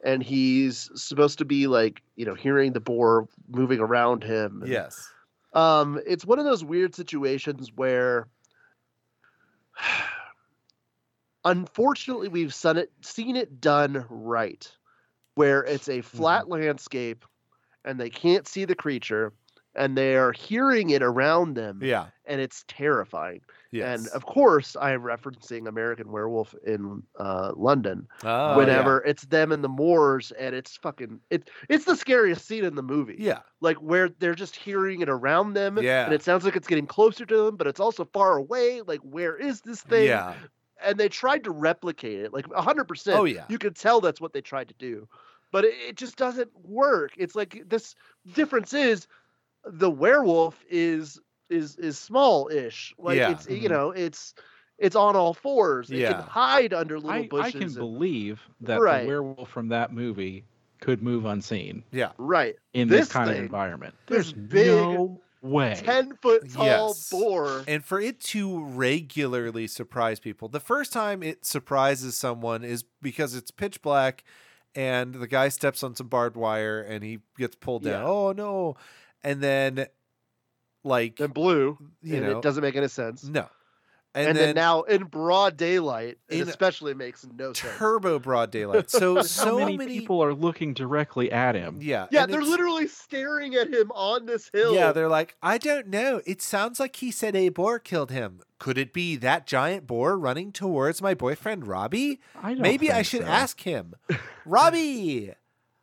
S5: and he's supposed to be like you know hearing the boar moving around him. and,
S7: Yes.
S5: Um, it's one of those weird situations where, unfortunately, we've seen it seen it done right, where it's a flat landscape, and they can't see the creature, and they are hearing it around them,
S7: Yeah.
S5: and it's terrifying.
S7: Yes.
S5: And of course, I am referencing American Werewolf in uh, London.
S7: Oh,
S5: whenever it's them and the Moors, and it's fucking it. It's the scariest scene in the movie
S7: Yeah.
S5: like where they're just hearing it around them
S7: Yeah.
S5: and it sounds like it's getting closer to them but it's also far away like where is this thing
S7: Yeah.
S5: and they tried to replicate it like 100%
S7: Oh, yeah.
S5: you could tell that's what they tried to do but it, it just doesn't work it's like this difference is the werewolf is is is small-ish like
S7: Yeah.
S5: it's you
S4: Mhm.
S5: know it's it's on all fours. It
S7: Yeah.
S5: can hide under little
S4: I,
S5: bushes.
S4: I can
S5: and-
S4: believe that
S5: Right.
S4: the werewolf from that movie could move unseen
S7: Yeah.
S5: right.
S4: in
S5: This
S4: this, kind of environment. There's
S5: big
S4: no way.
S5: Ten foot tall
S7: Yes.
S5: boar.
S7: And for it to regularly surprise people, the first time it surprises someone is because it's pitch black and the guy steps on some barbed wire and he gets pulled down.
S5: Yeah.
S7: Oh no. And then like
S5: and blue.
S7: you
S5: and
S7: know
S5: it doesn't make any sense.
S7: no.
S5: And,
S7: And,
S5: then,
S7: then,
S5: now in broad daylight, it especially makes no sense.
S7: turbo broad daylight. So so
S4: many,
S7: many,
S4: people are looking directly at him?
S7: Yeah.
S5: Yeah,
S7: and
S5: they're literally staring at him on this hill.
S7: Yeah, they're like, I don't know. It sounds like he said a boar killed him. Could it be that giant boar running towards my boyfriend Robbie?
S4: I don't
S7: Maybe I should
S4: so.
S7: ask him. Robbie,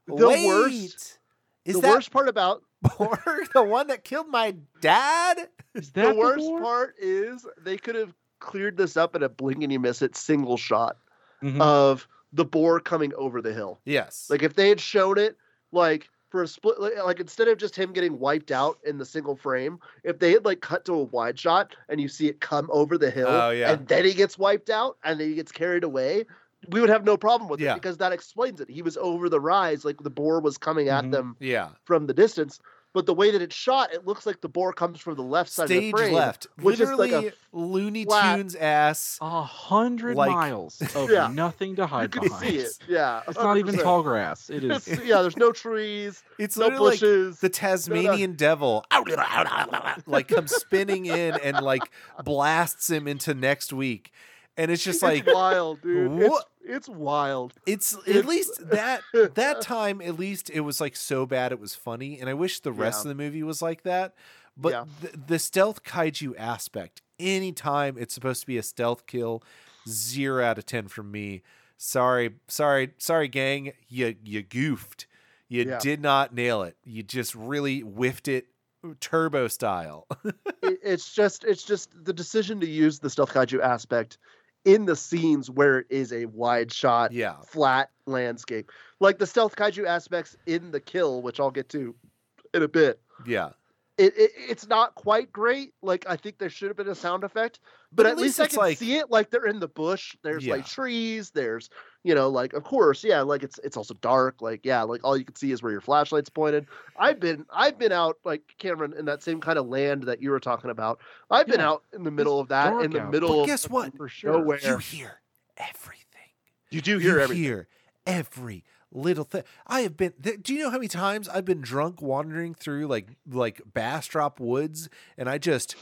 S5: The
S7: wait,
S5: worst-
S7: is
S5: the
S7: that
S5: worst part about
S7: boar the one that killed my dad?
S4: Is that
S5: the worst
S4: boar?
S5: part is they could have cleared this up in a blink and you miss it single shot
S4: Mhm.
S5: of the boar coming over the hill.
S7: Yes.
S5: Like if they had shown it like for a split like, like instead of just him getting wiped out in the single frame, if they had like cut to a wide shot and you see it come over the hill
S7: Oh, yeah.
S5: and then he gets wiped out and then he gets carried away, we would have no problem with
S7: Yeah.
S5: it because that explains it. He was over the rise, like the boar was coming at
S4: Mhm.
S5: them
S7: yeah.
S5: from the distance. But the way that it's shot, it looks like the boar comes from the left side
S7: Stage
S5: of the frame,
S7: left.
S5: which is like
S7: Literally
S5: a
S7: Looney
S5: flat-
S7: Tunes ass.
S4: A hundred
S7: Like-
S4: miles of
S5: Yeah.
S4: nothing to
S5: you
S4: hide
S5: can
S4: behind.
S5: see it. Yeah,
S4: It's not even tall grass. It is.
S5: It's- yeah, there's no trees,
S7: It's
S5: no
S7: literally like
S5: bushes.
S7: the Tasmanian devil like comes spinning in and like blasts him into next week. And it's just like
S5: it's wild, dude. It's,
S7: what?
S5: It's wild.
S7: it's at
S5: It's-
S7: least that that time at least it was like so bad it was funny and i wish the rest
S5: Yeah.
S7: of the movie was like that but
S5: Yeah.
S7: the, the stealth kaiju aspect anytime it's supposed to be a stealth kill zero out of ten from me sorry sorry sorry gang you you goofed you
S5: Yeah.
S7: did not nail it you just really whiffed it uh, turbo style
S5: It, it's just it's just the decision to use the stealth kaiju aspect in the scenes where it is a wide shot,
S7: yeah
S5: flat landscape. Like the stealth kaiju aspects in the kill, which I'll get to in a bit.
S7: yeah
S5: It, it it's not quite great. Like I think there should have been a sound effect,
S7: But
S5: but,
S7: at
S5: at,
S7: least
S5: least, I can
S7: like-
S5: see it. Like they're in the bush. There's
S7: Yeah.
S5: like trees. There's you know like of course yeah like it's it's also dark. Like yeah like all you can see is where your flashlight's pointed. I've been I've been out like Cameron in that same kind of land that you were talking about. I've been out in the middle of that in the
S4: out
S5: middle
S7: But
S5: of
S7: guess what
S4: For sure.
S5: nowhere.
S7: you hear everything
S5: You do hear
S7: you
S5: everything.
S7: hear every little thing. I have been. th- Do you know how many times I've been drunk wandering through like like Bastrop Woods, and I just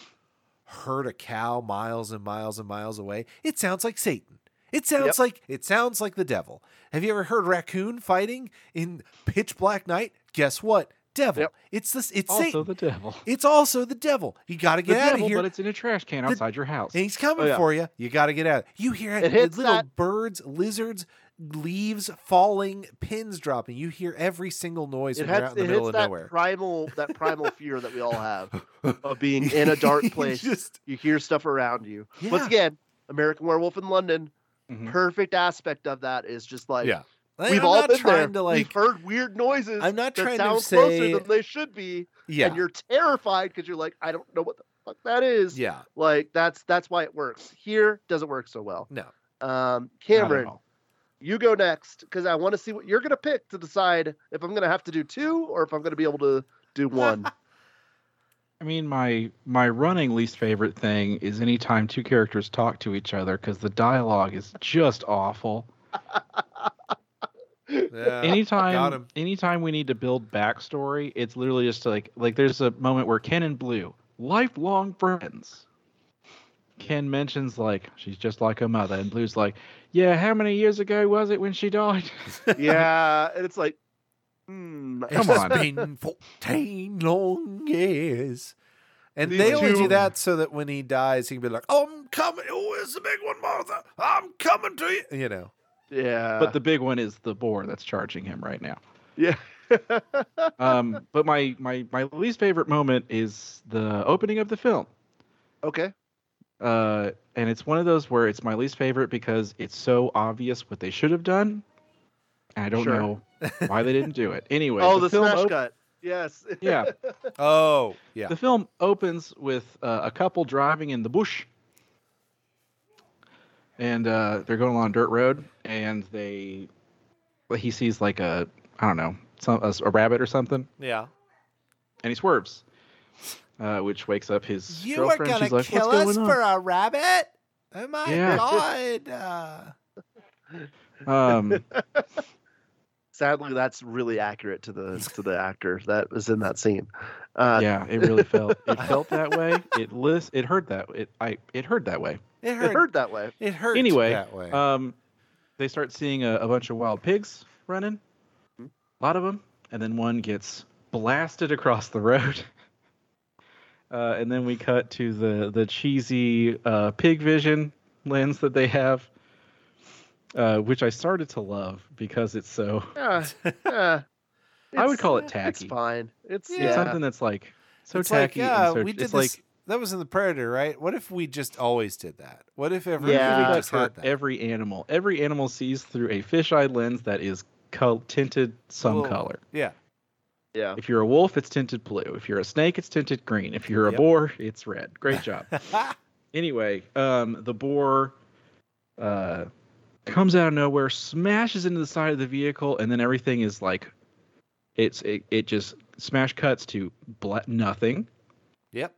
S7: heard a cow miles and miles and miles away? It sounds like Satan. It sounds
S5: Yep.
S7: like it sounds like the devil. Have you ever heard raccoon fighting in pitch black night? Guess what? Devil.
S5: Yep.
S7: It's this. It's
S4: also
S7: Satan.
S4: the devil.
S7: It's also the devil. You got to
S4: The
S7: get out of
S4: devil,
S7: here.
S4: but it's in a trash can outside your house.
S7: And he's coming
S5: Oh, yeah.
S7: for you. You got to get out. You hear it,
S5: It hits
S7: little
S5: that-
S7: birds, lizards, leaves falling, pins dropping. You hear every single noise
S5: It
S7: when you're
S5: hits,
S7: out in the middle of
S5: that
S7: nowhere.
S5: primal that primal fear that we all have of being in a dark place.
S7: Just-
S5: you hear stuff around you.
S7: Yeah.
S5: Once again, American Werewolf in London.
S4: Mhm.
S5: Perfect aspect of that is just like
S7: yeah. Like,
S5: we've
S7: I'm
S5: all
S7: not
S5: been
S7: trying
S5: there.
S7: to like.
S5: we've heard weird noises.
S7: I'm not
S5: that
S7: trying to
S5: sound
S7: say-
S5: closer than they should be,
S7: Yeah.
S5: and you're terrified because you're like, I don't know what the fuck that is.
S7: yeah.
S5: Like that's that's why it works. Here doesn't work so well.
S7: No.
S5: Um,
S4: Not at
S5: Cameron,
S4: all.
S5: You go next because I want to see what you're gonna pick to decide if I'm gonna have to do two or if I'm gonna be able to do one.
S4: I mean, my my running least favorite thing is anytime two characters talk to each other because the dialogue is just awful.
S7: Yeah.
S4: Anytime anytime we need to build backstory, it's literally just like like there's a moment where Ken and Blue, lifelong friends. Ken mentions like she's just like her mother, and Blue's like, "Yeah, how many years ago was it when she died?"
S5: yeah, and it's like, hmm,
S4: Come
S7: It's
S4: on.
S7: been 14 long years. And
S5: These
S7: they only do that so that when he dies, he can be like, I'm coming. Oh, it's the big one, Martha. I'm coming to you. You know.
S5: yeah,
S4: but the big one is the boar that's charging him right now.
S5: yeah,
S4: Um, but my my my least favorite moment is the opening of the film.
S5: okay,
S4: Uh, and it's one of those where it's my least favorite because it's so obvious what they should have done. And I don't
S5: Sure.
S4: know why they didn't do it. Anyway,
S5: oh, the,
S4: film
S5: smash
S4: op-
S5: cut, yes,
S4: Yeah,
S7: Oh, yeah.
S4: the film opens with uh, a couple driving in the bush, and uh, they're going along a dirt road, and they, well, he sees like a, I don't know, some a, a rabbit or something,
S7: Yeah.
S4: and he swerves, uh, which wakes up his
S7: You were
S4: girlfriend.
S7: gonna
S4: She's like,
S7: kill
S4: "What's
S7: us
S4: going
S7: for a rabbit? Oh my
S4: Yeah.
S7: god! Uh.
S4: Um,
S5: Sadly, that's really accurate to the to the actor that was in that scene. Uh,
S4: yeah, it really felt it felt that way. It lis- it heard that it I it heard that way.
S7: it
S5: It
S7: hurt.
S5: heard that way.
S7: It hurt.
S4: anyway,
S7: that way.
S4: um, they start seeing a, a bunch of wild pigs running, a lot of them, and then one gets blasted across the road. Uh, and then we cut to the the cheesy uh, pig vision lens that they have, uh, which I started to love because it's so.
S5: Yeah, yeah.
S4: I would call it
S5: It's
S4: tacky.
S5: fine. It's
S7: Yeah.
S4: It's something that's like so
S7: it's like,
S4: tacky.
S7: yeah,
S4: and so
S7: we did
S4: it's
S7: this.
S4: like
S7: that was in the Predator, right? What if we just always did that? What if every
S5: Yeah.
S7: movie just
S4: for
S7: that?
S4: every animal. Every animal sees through a fisheye lens that is col- tinted some
S7: Little-
S4: color.
S7: yeah.
S5: Yeah.
S4: If you're a wolf, it's tinted blue. If you're a snake, it's tinted green. If you're a
S7: Yep.
S4: boar, it's red. Great job. anyway, um, the boar uh, comes out of nowhere, smashes into the side of the vehicle, and then everything is like, it's it, it just smash cuts to bla- nothing.
S7: Yep.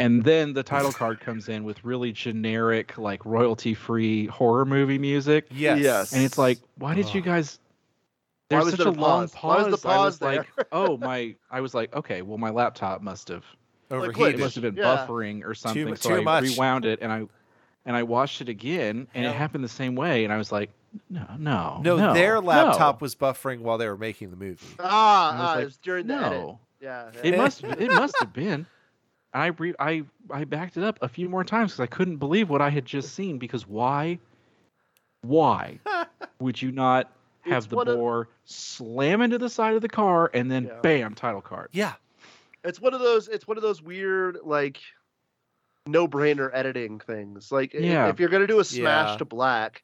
S4: And then the title card comes in with really generic, like royalty-free horror movie music.
S7: Yes.
S5: Yes.
S4: And it's like, why did you guys?
S5: Why
S4: There's
S5: was
S4: such
S5: there
S4: a
S5: a
S4: long
S5: pause? Why was
S4: pause. I was
S5: pause there?
S4: like, oh my! I was like, okay, well, my laptop must have
S7: Overheated.
S4: it must have been
S5: Yeah.
S4: buffering or something.
S7: mu-
S4: so
S7: too
S4: I
S7: much.
S4: rewound it and I and I watched it again, and
S7: Yeah.
S4: it happened the same way. And I was like, no, no,
S7: no,
S4: no,
S7: their laptop
S4: no,
S7: was buffering while they were making the movie.
S5: Ah, ah
S4: like,
S5: it was during the edit.
S4: no.
S5: Yeah. yeah.
S4: It must it must have been. I re- I I backed it up a few more times because I couldn't believe what I had just seen. Because why, why would you not have
S5: It's
S4: the
S5: one of-
S4: boar slam into the side of the car and then
S5: Yeah.
S4: bam title card?
S7: Yeah.
S5: It's one of those. It's one of those weird like no-brainer editing things. Like
S4: Yeah.
S5: if you're gonna do a smash
S7: Yeah.
S5: to black,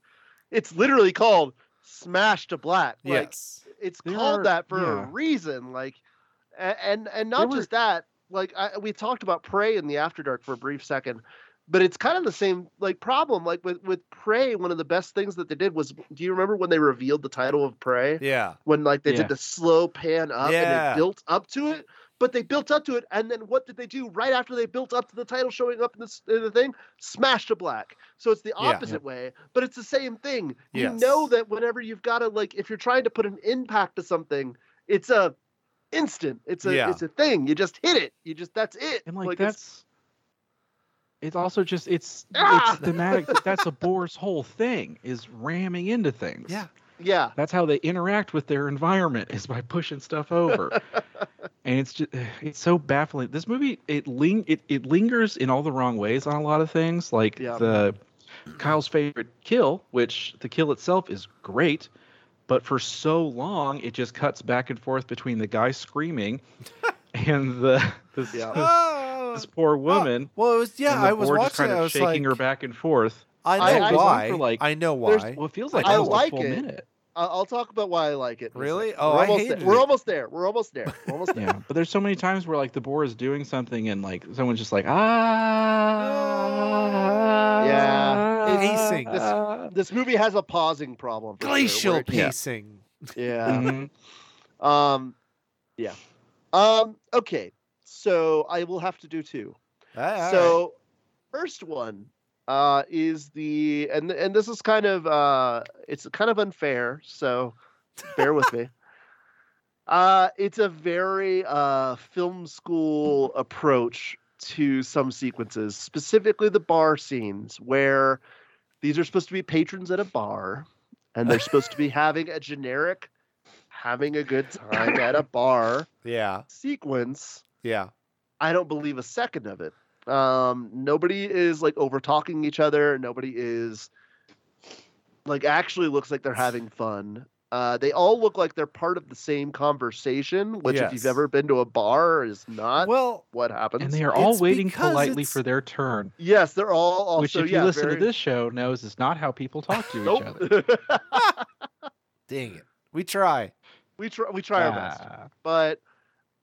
S5: it's literally called smash to black. Like
S7: yes.
S5: it's
S4: There
S5: called
S4: are-
S5: that for
S4: yeah.
S5: a reason. Like, a- and and not
S4: were-
S5: just that. Like I, we talked about Prey in the After Dark for a brief second, but it's kind of the same like problem. Like with with Prey, one of the best things that they did was, do you remember when they revealed the title of Prey?
S7: Yeah.
S5: When like they
S4: Yeah.
S5: did the slow pan up and they built up to it. But they built up to it, and then what did they do right after they built up to the title showing up in, this, in the thing? Smash to black. So it's the
S7: Yeah.
S5: opposite way, but it's the same thing. You know that whenever you've got to like, if you're trying to put an impact to something, it's a instant. It's a
S7: Yeah.
S5: it's a thing. You just hit it. You just that's it.
S4: And like,
S5: it's-
S4: that's it's also just it's
S5: Ah!
S4: it's thematic. that that's a boar's whole thing is ramming into things.
S7: Yeah.
S5: yeah.
S4: That's how they interact with their environment is by pushing stuff over. and it's just it's so baffling. This movie it ling it, it lingers in all the wrong ways on a lot of things. Like
S5: Yeah.
S4: the Kyle's favorite kill, which the kill itself is great, but for so long it just cuts back and forth between the guy screaming and the this,
S5: Yeah.
S7: Oh.
S4: this poor woman.
S7: Well, it was yeah.
S4: and the
S7: I was watching.
S4: just kind
S7: it,
S4: of
S7: I was
S4: shaking
S7: like,
S4: her back and forth.
S7: I
S5: I-
S7: know
S5: I-
S7: why.
S4: for, like-
S7: I know why.
S4: Well, it feels like
S5: I like
S4: a full
S5: it.
S4: minute.
S5: I'll, I'll talk about why I like it.
S7: Really? Oh,
S5: We're
S7: I
S5: almost
S7: hated
S5: there. We're almost there. We're almost there. We're almost there.
S4: Yeah, but there's so many times where like the boar is doing something and like someone's just like ah
S5: Yeah.
S7: Pacing.
S4: ah.
S5: This movie has a pausing problem. for sure,
S7: Glacial
S5: where it-
S4: Yeah.
S7: pacing.
S5: Yeah.
S4: Mhm.
S5: Um, yeah. Um, okay. So I will have to do two.
S7: All right.
S5: so first one uh is the and and this is kind of uh it's kind of unfair, so bear with me. Uh it's a very uh film school approach to some sequences, specifically the bar scenes where these are supposed to be patrons at a bar and they're supposed to be having a generic having a good time at a bar
S7: yeah,
S5: sequence.
S7: yeah,
S5: I don't believe a second of it. Um, nobody is like over talking each other. Nobody is like actually looks like they're having fun. Uh, they all look like they're part of the same conversation, which, if you've ever been to a bar, is not
S7: Well,
S5: what happens.
S4: And they are all
S7: It's
S4: waiting politely
S7: it's-
S4: for their turn.
S5: yes, they're all also.
S4: which, if you
S5: yeah,
S4: listen
S5: very-
S4: to this show, knows is not how people talk to each other.
S7: dang it. We try.
S5: we try. We try our best.
S4: Ah.
S5: but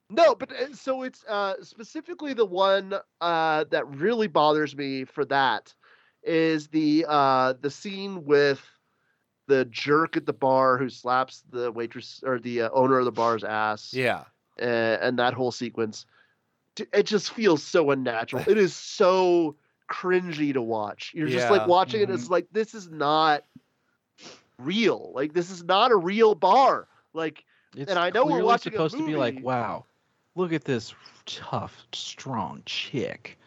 S5: No, but uh, so it's uh, specifically the one uh, that really bothers me for that is the uh, the scene with the jerk at the bar who slaps the waitress or the uh, owner of the bar's ass.
S7: Yeah.
S5: uh, and that whole sequence. It just feels so unnatural. it is so cringy to watch. You're just like
S7: Yeah.
S5: watching it. It's like this is not real. Like this is not a real bar. Like,
S4: It's
S5: and I know we're
S4: clearly
S5: watching
S4: supposed
S5: a
S4: to be like, wow, look at this tough, strong chick.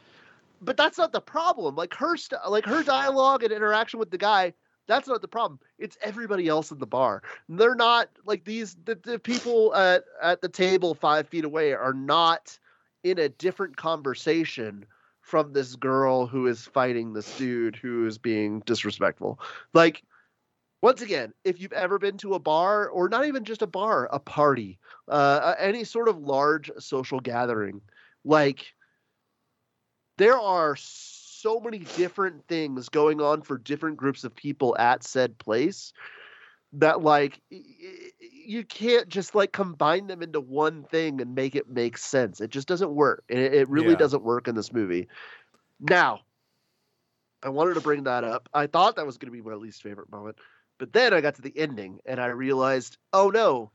S5: but that's not the problem. Like her, st- like her dialogue and interaction with the guy. That's not the problem. It's everybody else in the bar. They're not like these. The, the people at at the table five feet away are not in a different conversation from this girl who is fighting this dude who is being disrespectful. Like, once again, if you've ever been to a bar or not even just a bar, a party, uh, any sort of large social gathering, like there are many different things going on for different groups of people at said place that like you can't just like combine them into one thing and make it make sense. It just doesn't work and it, it really
S7: Yeah.
S5: doesn't work in this movie. Now i wanted to bring that up. I thought that was going to be my least favorite moment but then i got to the ending and i realized oh no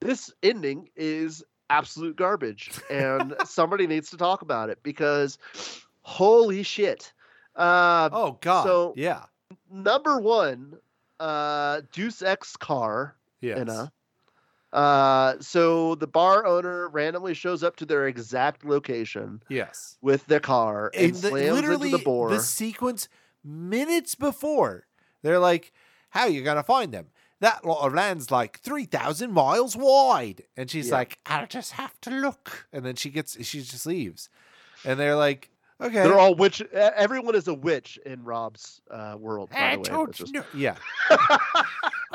S5: this ending is absolute garbage and somebody needs to talk about it because holy shit uh,
S7: Oh God.
S5: so
S7: yeah.
S5: number one uh deus ex car
S7: Yes.
S5: in a uh so the bar owner randomly shows up to their exact location
S7: Yes.
S5: with their car and,
S7: And the-
S5: slams
S7: literally
S5: into the boar
S7: the sequence minutes before they're like, "How you gonna find them? That lot of land's like three thousand miles wide." And she's
S5: Yeah.
S7: like, "I'll just have to look." And then she gets, she just leaves, and they're like, "Okay."
S5: they're all witch everyone is a witch in rob's uh world by
S7: I
S5: the way
S7: don't
S5: just-
S7: know. Yeah.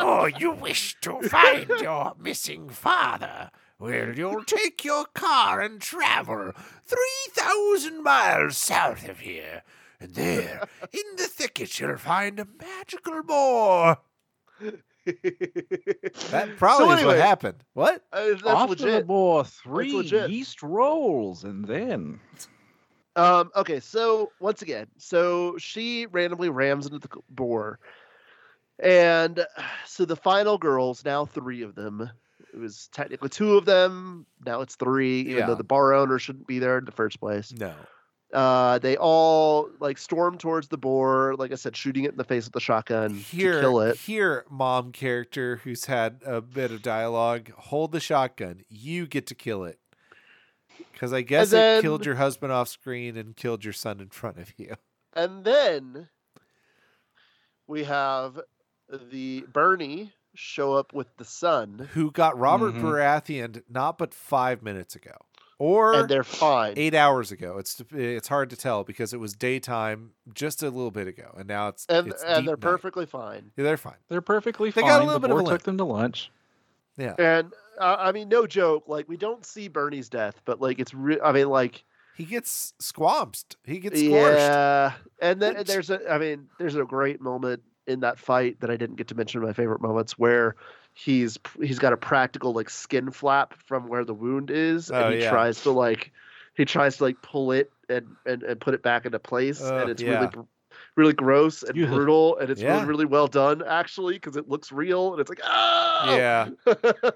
S6: Oh, you wish to find your missing father? Well, you'll take your car and travel 3,000 miles south of here. And there, in the thicket, you'll find a magical boar.
S7: That probably is what happened. What?
S5: uh, that's
S4: After the
S5: legit
S4: bore, three
S5: legit.
S4: yeast rolls, and then
S5: Um, okay, so once again, so she randomly rams into the boar. And so the final girls, now three of them. It was technically two of them. Now it's three, even
S7: Yeah.
S5: though the bar owner shouldn't be there in the first place.
S7: No.
S5: Uh, they all like storm towards the boar, like I said, shooting it in the face with the shotgun
S7: Here,
S5: to kill it.
S7: here, mom character who's had a bit of dialogue. Hold the shotgun. You get to kill it. Because I guess
S5: then-
S7: it killed your husband off screen and killed your son in front of you.
S5: And then we have the Bernie show up with the son,
S7: Who got Robert
S4: Mhm.
S7: Baratheon not but five minutes ago, or
S5: and they're fine.
S7: eight hours ago. It's it's hard to tell because it was daytime just a little bit ago, and now it's
S5: and
S7: it's
S5: and
S7: deep
S5: they're
S7: night.
S5: perfectly fine.
S7: Yeah, they're fine.
S4: they're perfectly
S7: They
S4: fine.
S7: got a little
S4: the
S7: bit of a
S4: boar
S7: limp.
S4: took them to lunch.
S7: Yeah,
S5: And uh, I mean, no joke. Like we don't see Bernie's death, but like it's. Re- I mean, like
S7: he gets squamped. He gets squashed.
S5: yeah. And then
S7: Which-
S5: there's a. I mean, there's a great moment in that fight that I didn't get to mention in my favorite moments where he's he's got a practical like skin flap from where the wound is, and
S7: Oh,
S5: he
S7: yeah.
S5: tries to like he tries to like pull it and and, and put it back into place,
S7: Oh,
S5: and it's
S7: yeah.
S5: really. Really gross and brutal, and it's
S7: Yeah.
S5: really, really well done actually because it looks real, and it's like ah,
S7: Yeah.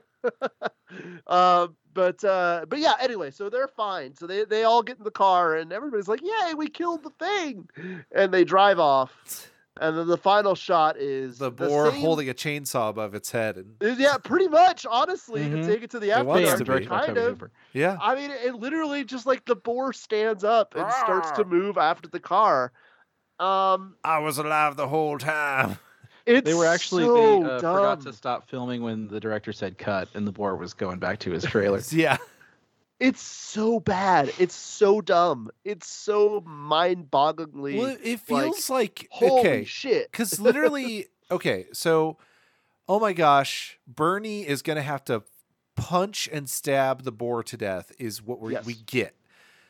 S5: um, but uh, but yeah. Anyway, so they're fine. So they they all get in the car, and everybody's like, "Yay, we killed the thing!" And they drive off. And then the final shot is
S7: The boar
S5: same-
S7: holding a chainsaw above its head, and
S5: Uh, Yeah, pretty much. Honestly,
S4: Mhm.
S5: to take it to the
S7: It wants
S5: after,
S7: to be.
S5: kind of.
S7: yeah,
S5: I mean, it literally just like the boar stands up and starts to move after the car. Um,
S6: I was alive the whole time.
S5: it's
S4: They were actually
S5: so
S4: they uh, forgot to stop filming when the director said cut, and the boar was going back to his trailer.
S7: yeah.
S5: It's so bad. It's so dumb. It's so mind-bogglingly.
S7: Well, it
S5: like,
S7: feels like,
S5: holy
S7: okay,
S5: shit.
S7: because literally, okay, so, oh my gosh, Bernie is gonna have to punch and stab the boar to death. Is what we
S5: Yes.
S7: we get.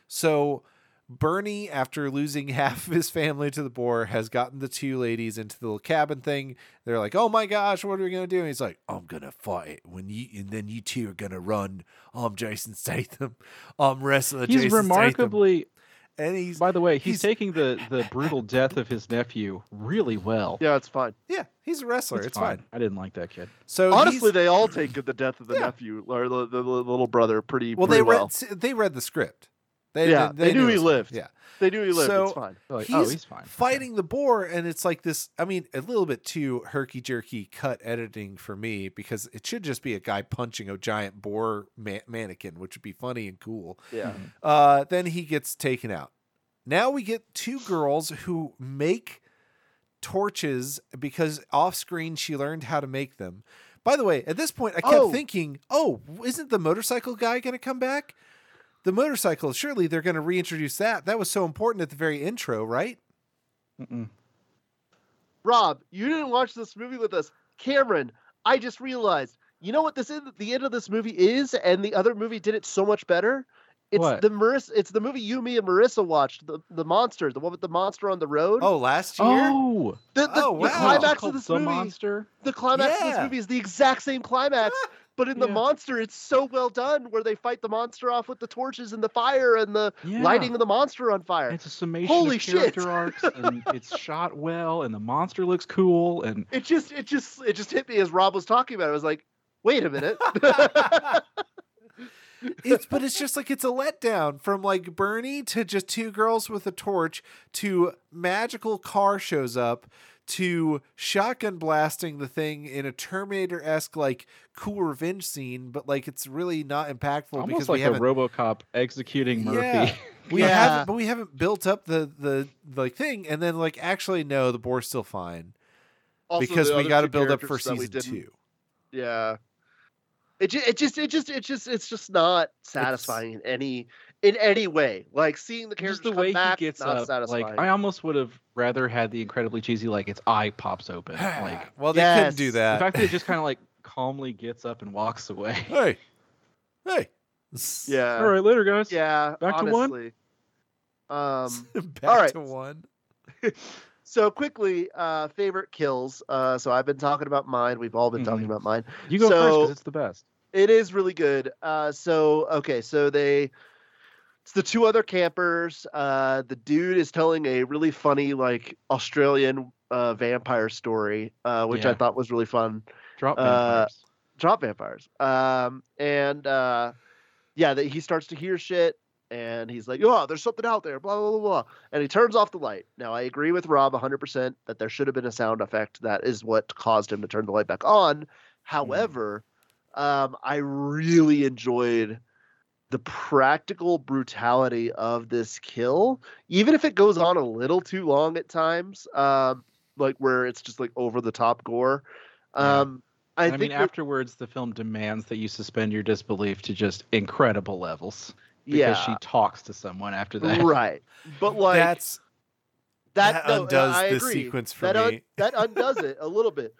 S7: So Bernie, after losing half of his family to the boar, has gotten the two ladies into the little cabin thing. They're like, "Oh my gosh, what are we gonna do?" And he's like, "I'm gonna fight it when you, and then you two are gonna run. I'm Jason Statham. I'm wrestler
S4: He's
S7: Jason Statham."
S4: remarkably.
S7: And he's
S4: By the way, he's,
S7: he's-
S4: taking the the brutal death of his nephew really well.
S5: Yeah, it's fine.
S7: yeah, he's a wrestler. It's, fine.
S4: I didn't like that kid.
S7: So
S5: Honestly, they all take the death of the
S7: Yeah.
S5: nephew or the, the, the little brother pretty
S7: well,
S5: pretty
S7: they
S5: well.
S7: read they read the script. They,
S5: Yeah, they knew
S7: it
S5: he
S7: was fine.
S5: lived.
S7: Yeah.
S5: They knew he lived.
S7: So-
S5: it's fine.
S4: Like,
S7: he's,
S4: oh, he's fine.
S7: fighting the boar, and it's like this. I mean, a little bit too herky jerky cut editing for me because it should just be a guy punching a giant boar ma- mannequin, which would be funny and cool.
S5: Yeah.
S7: Uh, then he gets taken out. Now we get two girls who make torches because off screen she learned how to make them. By the way, at this point, I kept
S5: Oh.
S7: thinking, oh, isn't the motorcycle guy going to come back? The motorcycle, surely they're going to reintroduce that. That was so important at the very intro, right?
S4: Mm-mm.
S5: Rob, you didn't watch this movie with us. Cameron, I just realized. You know what this is? The end of this movie is, and the other movie did it so much better. It's
S4: What?
S5: the Marissa. It's the movie you, me, and Marissa watched. The the monster, the one with the monster on the road.
S7: Oh, last year?
S4: Oh,
S5: the, the,
S7: oh,
S5: the climax of this
S4: the
S5: movie.
S4: monster.
S5: The climax of this movie is the exact same climax, but in the
S4: Yeah.
S5: monster, it's so well done. Where they fight the monster off with the torches and the fire and the
S4: Yeah.
S5: lighting of the monster on fire.
S4: It's a summation
S5: Holy
S4: of
S5: shit.
S4: character arcs, and it's shot well, and the monster looks cool, and
S5: it just it just it just hit me as Rob was talking about it. I was like, wait a minute.
S7: it's but it's just like it's a letdown from like Bernie to just two girls with a torch to magical car shows up to shotgun blasting the thing in a Terminator esque like cool revenge scene, but like it's really not impactful
S4: almost
S7: because
S4: like
S7: we haven't
S4: RoboCop executing Murphy.
S7: Yeah. we
S5: Yeah.
S7: haven't but we haven't built up the the like thing and then like actually no the boar's still fine
S5: Also,
S7: because we got to build up for
S5: characters that we
S7: season two.
S5: Yeah. It just, it just, it just, it just, it's just not satisfying in any, in any way. Like seeing the characters
S4: Just the
S5: come
S4: way
S5: back,
S4: he gets
S5: not
S4: up,
S5: satisfying.
S4: like I almost would have rather had the incredibly cheesy, like its eye pops open. Like
S7: well, they couldn't do that.
S4: the fact that it just kind of like calmly gets up and walks away.
S7: hey, hey,
S5: yeah,
S12: All right, later, guys.
S5: yeah.
S12: Back to one?
S5: honestly. Um.
S7: back
S5: All right.
S7: to one.
S5: So quickly, uh, favorite kills. Uh, so I've been talking about mine. We've all been talking
S4: Mhm.
S5: about mine.
S4: You go first
S5: So-
S4: because it's the best.
S5: It is really good. Uh, so okay, so they it's the two other campers. Uh, the dude is telling a really funny like Australian uh, vampire story, uh, which I thought was really fun.
S4: Drop
S5: uh,
S4: vampires.
S5: Drop vampires. Um, and uh, yeah, that he starts to hear shit. And he's like, "Oh, there's something out there." Blah blah blah blah. And he turns off the light. Now I agree with Rob 100% that there should have been a sound effect. That is what caused him to turn the light back on. However, um, I really enjoyed the practical brutality of this kill, even if it goes on a little too long at times, um, like where it's just like over the top gore.
S4: Yeah.
S5: Um, I,
S4: I,
S5: think
S4: mean,
S5: that-
S4: afterwards, the film demands that you suspend your disbelief to just incredible levels because
S5: yeah,
S4: she talks to someone after that.
S5: right. But like
S7: That's
S5: that,
S7: that
S5: no,
S7: undoes
S5: I
S7: the
S5: agree.
S7: sequence for
S5: that un-
S7: me.
S5: that undoes it a little bit.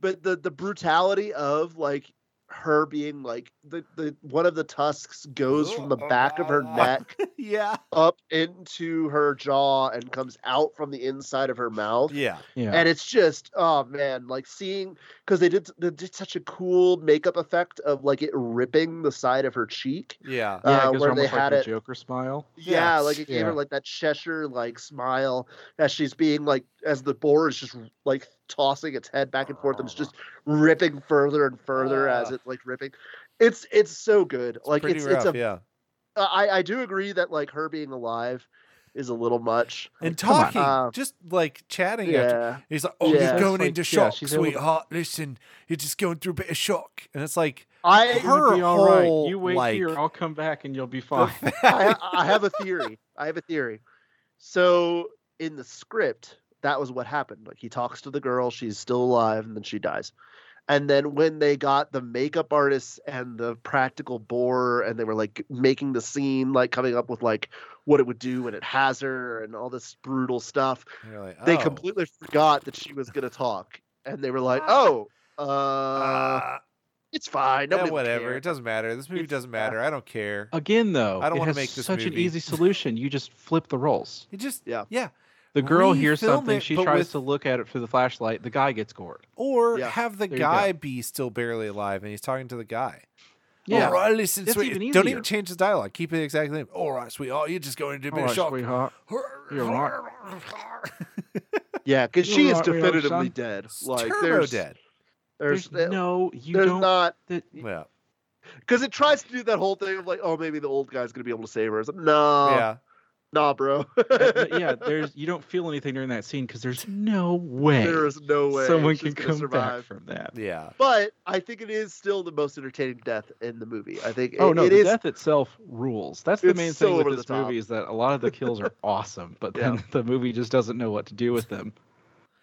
S5: But the the brutality of like her being like the, the one of the tusks goes from the back of her neck
S7: yeah,
S5: up into her jaw and comes out from the inside of her mouth.
S7: yeah.
S4: Yeah.
S5: And it's just oh man, like seeing because they did they did such a cool makeup effect of like it ripping the side of her cheek.
S7: Yeah.
S4: yeah,
S5: uh,
S4: it gives
S5: where they
S4: almost like
S5: had it-
S4: Joker smile.
S5: Yeah,
S7: Yes,
S5: like it gave her like that Cheshire like smile as she's being like as the boar is just like tossing its head back and forth and it's just ripping further and further as
S7: Ah.
S5: it's like ripping. It's it's so good. like it's
S7: rough,
S5: it's a
S7: yeah.
S5: I I do agree that like her being alive is a little much.
S7: And talking,
S5: Uh,
S7: just like chatting after.
S5: Yeah.
S7: He's like, "Oh,
S5: Yeah.
S7: you're going
S4: like,
S7: into shock,
S4: she's able to-
S7: sweetheart. Listen, you're just going through a bit of shock." And it's like,
S5: I
S4: It
S7: Her
S4: would be all right.
S7: whole,
S4: You wait
S7: like-
S4: here. I'll come back and you'll be fine.
S5: I, I have a theory. I have a theory. So in the script, that was what happened. Like he talks to the girl, she's still alive, and then she dies. And then when they got the makeup artists and the practical boar, and they were like making the scene, like coming up with like what it would do when it has her and all this brutal stuff,
S7: you're like,
S5: they
S7: "Oh,
S5: completely forgot that she was gonna talk, and they were like, "Oh, uh,
S7: uh,
S5: It's fine.
S7: Yeah,
S5: Nobody will
S7: whatever.
S5: care.
S7: It doesn't matter. This movie
S5: It's-
S7: doesn't matter. I don't care.
S4: Again, though,
S7: I don't
S4: it
S7: wanna
S4: has
S7: make this
S4: such an easy solution. You just flip the roles.
S7: It just
S5: Yeah.
S7: yeah.
S4: The girl hears something.
S7: it,
S4: she tries
S7: with-
S4: to look at it through the flashlight. The guy gets gored.
S7: Or
S5: Yeah.
S7: have the
S4: There
S7: guy be still barely alive and he's talking to the guy.
S4: Yeah.
S7: All right, listen,
S4: That's
S7: sweet.
S4: even
S7: Don't even change the dialogue. Keep it exactly the same. All right, sweetheart. You're just going to do a bit of
S4: right,
S7: shock.
S4: sweetheart. You're right.
S5: Yeah, because she is
S4: right,
S5: definitively
S4: son.
S5: dead. Like
S7: turbo
S5: there's,
S7: dead.
S5: There's,
S4: There's no, you
S5: there's
S4: don't.
S5: not
S4: that-
S7: Yeah.
S5: because it tries to do that whole thing of like, oh, maybe the old guy's gonna be able to save her. It's like, no,
S7: yeah.
S5: Nah, bro.
S4: yeah, there's you don't feel anything during that scene because there's no way
S5: there is no way
S4: someone can come
S5: survive.
S4: back from that.
S7: Yeah.
S5: But I think it is still the most entertaining death in the movie. I think
S4: Oh
S5: it,
S4: no,
S5: it
S4: the
S5: is.
S4: death itself rules. That's the main
S5: so
S4: thing with this movie is that a lot of the kills are awesome, but then
S5: Yeah.
S4: the movie just doesn't know what to do with them.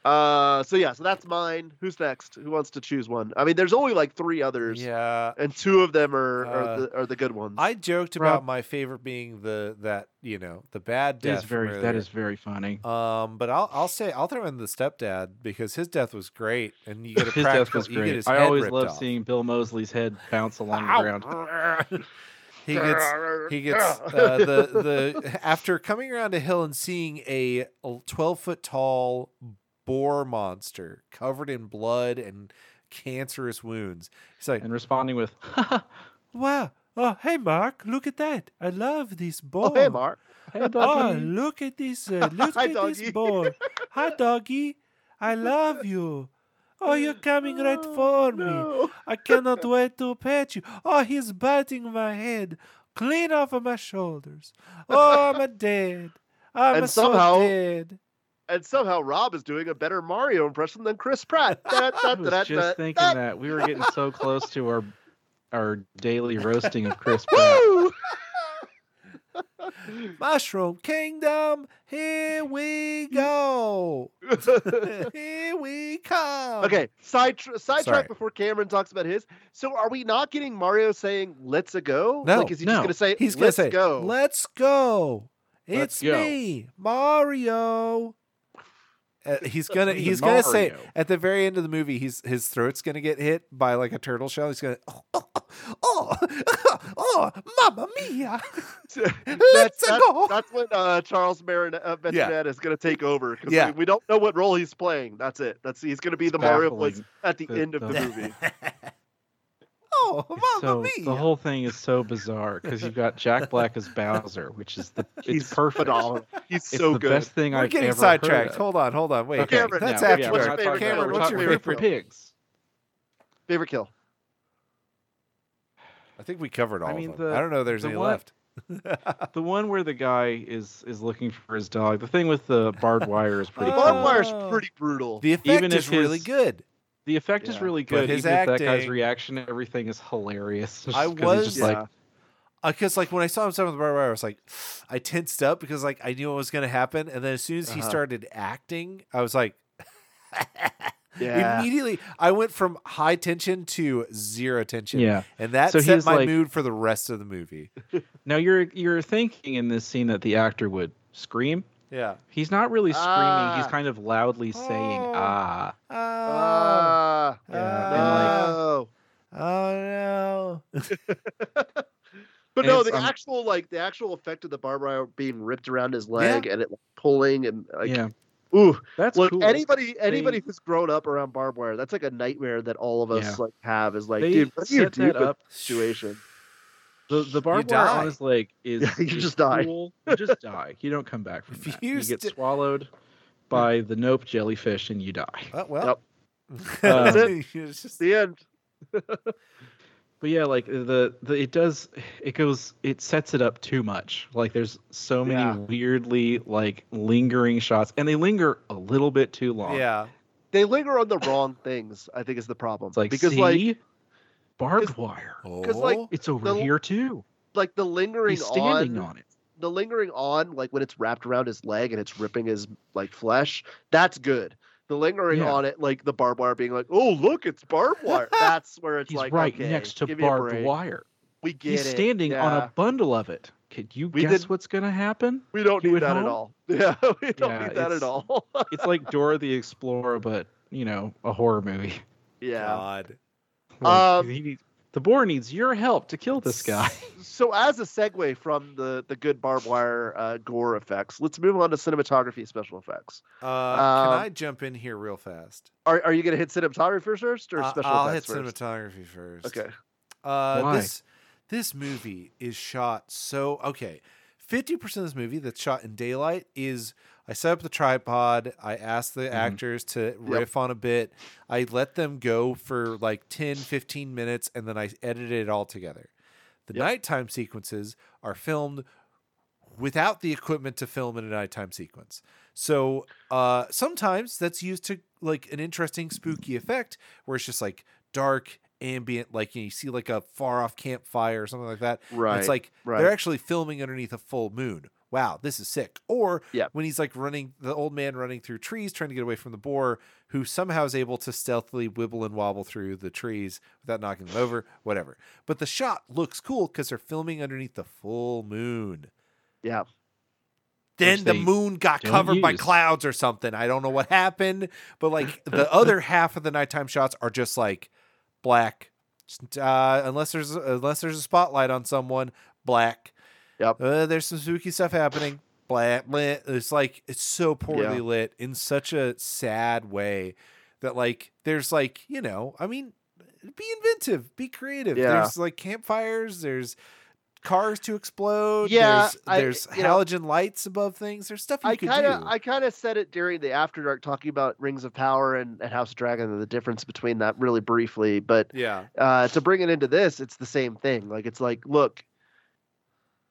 S5: Uh, so yeah, so that's mine. Who's next? Who wants to choose one? I mean, there's only like three others,
S7: Yeah.
S5: and two of them are
S7: Uh,
S5: are, the, are the good ones.
S7: I joked
S4: Rob-
S7: about my favorite being the that you know the bad
S4: It
S7: death.
S4: is very
S7: from
S4: that
S7: earlier.
S4: is very funny.
S7: Um, but I'll I'll say I'll throw in the stepdad because his death was great, and you get a
S4: His death was great.
S7: his
S4: I always
S7: ripped
S4: love seeing Bill Moseley's head bounce along the ground.
S7: he gets he gets uh, the the after coming around a hill and seeing a twelve foot tall boar monster covered in blood and cancerous wounds. He's like,
S4: and responding with,
S7: "Wow, oh hey Mark, look at that! I love this boar.
S5: oh, hey, Mark.
S4: "Hey,
S7: Oh, look at this! Uh, look
S5: Hi,
S7: at
S5: doggy.
S7: this boy. Hi, doggy. I love you. Oh, you're coming right for me.
S5: No.
S7: I cannot wait to pet you. Oh, he's biting my head, clean off of my shoulders. Oh, I'm a dead. I'm
S5: And
S7: a so
S5: somehow-
S7: dead.
S5: And somehow Rob is doing a better Mario impression than Chris Pratt. Da, da,
S4: I
S5: da,
S4: was
S5: da,
S4: just
S5: da,
S4: thinking
S5: da.
S4: that we were getting so close to our our daily roasting of Chris Pratt.
S7: Mushroom Kingdom, here we go. here we come.
S5: okay, side tr- sidetrack before Cameron talks about his. So, are we not getting Mario saying "Let's a go"?
S7: No,
S5: like, is he
S4: no.
S5: just gonna say
S7: He's gonna
S5: "Let's
S7: say,
S5: go"?
S7: "Let's go."
S4: Let's
S7: It's
S4: go.
S7: me, Mario. Uh, he's gonna
S4: me,
S7: he's gonna say at the very end of the movie he's his throat's gonna get hit by like a turtle shell. He's gonna oh oh oh, oh mamma mia.
S5: that's,
S7: Let's
S5: that's,
S7: go.
S5: that's when uh, Charles Marin- uh,
S7: Yeah.
S5: Is going to take over because
S7: Yeah.
S5: we, we don't know what role he's playing. That's it. That's he's going to be the Mario voice at the,
S4: The-
S5: end of the,
S4: the-
S5: movie.
S7: oh mamma
S4: So
S7: mia.
S4: the whole thing is so bizarre because you've got Jack Black as Bowser, which is the it's
S5: He's
S4: perfect.
S5: phenomenal. He's
S4: It's
S5: so
S4: the
S5: good.
S4: best thing
S7: We're
S4: I've
S7: getting
S4: ever
S7: sidetracked.
S4: Heard of.
S7: Hold on, hold on, wait.
S4: Okay,
S5: Cameron,
S7: that's
S4: now,
S7: after.
S4: yeah,
S5: What's your favorite
S4: talking about-
S7: Cameron, what's your
S4: about
S7: favorite?
S4: pigs?
S5: Favorite kill.
S7: I think we covered all
S4: I mean,
S7: of them.
S4: the-
S7: I don't know. if There's
S4: the
S7: any
S4: one-
S7: left.
S4: The one where the guy is is looking for his dog. The thing with the barbed wire is pretty
S7: Oh.
S5: Barbed
S4: cool.
S5: wire's
S7: Oh.
S5: pretty brutal.
S7: The effect
S4: Even
S7: is
S4: if
S7: really good.
S4: The effect is
S5: Yeah.
S4: really
S7: But
S4: good.
S7: his
S4: Even if that guy's
S7: acting-
S4: reaction to everything is hilarious.
S7: I was-
S4: just
S5: yeah.
S4: like,
S7: because like when I saw him start with the barbed wire, I was like, I tensed up because like I knew what was going to happen, and then as soon as he
S5: Uh-huh.
S7: started acting, I was like,
S5: Yeah.
S7: immediately I went from high tension to zero tension.
S4: yeah.
S7: and that
S4: So
S7: set my
S4: like-
S7: mood for the rest of the movie.
S4: Now you're you're thinking in this scene that the actor would scream.
S7: Yeah.
S4: He's not really screaming. He's
S5: Ah.
S4: kind of loudly saying
S7: Oh.
S4: ah.
S7: Oh,
S5: Ah,
S4: Yeah, and like
S7: oh no.
S5: But no, the
S4: um,
S5: actual like the actual effect of the barbed wire being ripped around his leg and it like, pulling and like
S4: yeah,
S5: ooh.
S4: that's
S5: Look,
S4: cool.
S5: anybody anybody
S4: They-
S5: who's grown up around barbed wire, that's like a nightmare that all of us
S4: Yeah.
S5: like have is like,
S4: they
S5: dude, what do you
S4: set that up.
S5: situation?
S4: The the barbed wire on his leg is
S5: Yeah, you
S4: is
S5: just die.
S4: cool. You just die. You don't come back from
S7: If
S4: that. You
S7: used
S4: get
S7: it-
S4: swallowed hmm. by the nope jellyfish and you die.
S7: Oh, well.
S4: Um, That's
S5: it.
S7: It's just-
S5: The end.
S4: But yeah, like the the it does it goes it sets it up too much. Like there's so many
S5: Yeah.
S4: weirdly like lingering shots, and they linger a little bit too long.
S7: yeah.
S5: They linger on the wrong things, I think is the problem.
S4: it's like
S5: because
S4: see?
S5: like
S4: barbed
S5: 'cause-
S4: wire.
S5: Because, like,
S7: Oh.
S4: It's over
S5: the-
S4: here too.
S5: like the lingering
S4: He's standing
S5: on,
S4: on it.
S5: the lingering on like when it's wrapped around his leg and it's ripping his like flesh, that's good. The lingering
S4: Yeah.
S5: on it, like the barbed wire being like, "Oh, look, it's barbed wire." That's where it's
S4: He's
S5: like
S4: right
S5: okay,
S4: next to
S5: give me a
S4: barbed wire.
S5: We get
S4: He's
S5: it.
S4: standing on a bundle of it. Could you
S5: We
S4: guess
S5: did-
S4: what's gonna happen?
S5: We don't need
S4: at
S5: that at all. Yeah, we don't
S4: Yeah,
S5: need that at all.
S4: It's like Dora the Explorer, but you know, a horror movie.
S5: yeah.
S7: God.
S4: Well,
S5: Um,
S4: he needs, the boar needs your help to kill this guy.
S5: So, as a segue from the the good barbed wire uh, gore effects, let's move on to cinematography special effects.
S7: Uh, can
S5: Um,
S7: I jump in here real fast?
S5: Are are you going to hit cinematography first or
S7: Uh,
S5: special
S7: I'll hit
S5: effects first?
S7: cinematography first.
S5: Okay.
S7: Uh,
S4: Why?
S7: This this movie is shot so okay. Fifty percent of this movie that's shot in daylight is I set up the tripod. I asked the actors to riff on a bit. I let them go for like 10, 15 minutes, and then I edited it all together. The nighttime sequences are filmed without the equipment to film in a nighttime sequence. So uh, sometimes that's used to like an interesting spooky effect where it's just like dark ambient like you, see like a far off campfire or something like that
S5: Right,
S7: it's like
S5: right.
S7: they're actually filming underneath a full moon wow this is sick or
S5: Yeah.
S7: when he's like running the old man running through trees trying to get away from the boar who somehow is able to stealthily wibble and wobble through the trees without knocking them over whatever but the shot looks cool because they're filming underneath the full moon
S5: Yeah.
S7: then
S4: Which
S7: the moon got covered by clouds or something. I don't know what happened, but like the other half of the nighttime shots are just like black, uh, unless there's unless there's a spotlight on someone, black.
S5: Yep.
S7: Uh, there's some spooky stuff happening. Black, black. It's like it's so poorly
S5: Yeah.
S7: lit in such a sad way that like there's like you know I mean be inventive, be creative.
S5: Yeah.
S7: There's like campfires. There's cars to explode.
S5: Yeah,
S7: there's,
S5: I-
S7: there's
S5: know,
S7: halogen lights above things. There's stuff you
S5: I kind of
S7: do.
S5: I kind of said it during the After Dark talking about Rings of Power and, and House of Dragon and the difference between that really briefly, but
S7: yeah,
S5: uh, to bring it into this, it's the same thing. Like it's like, look,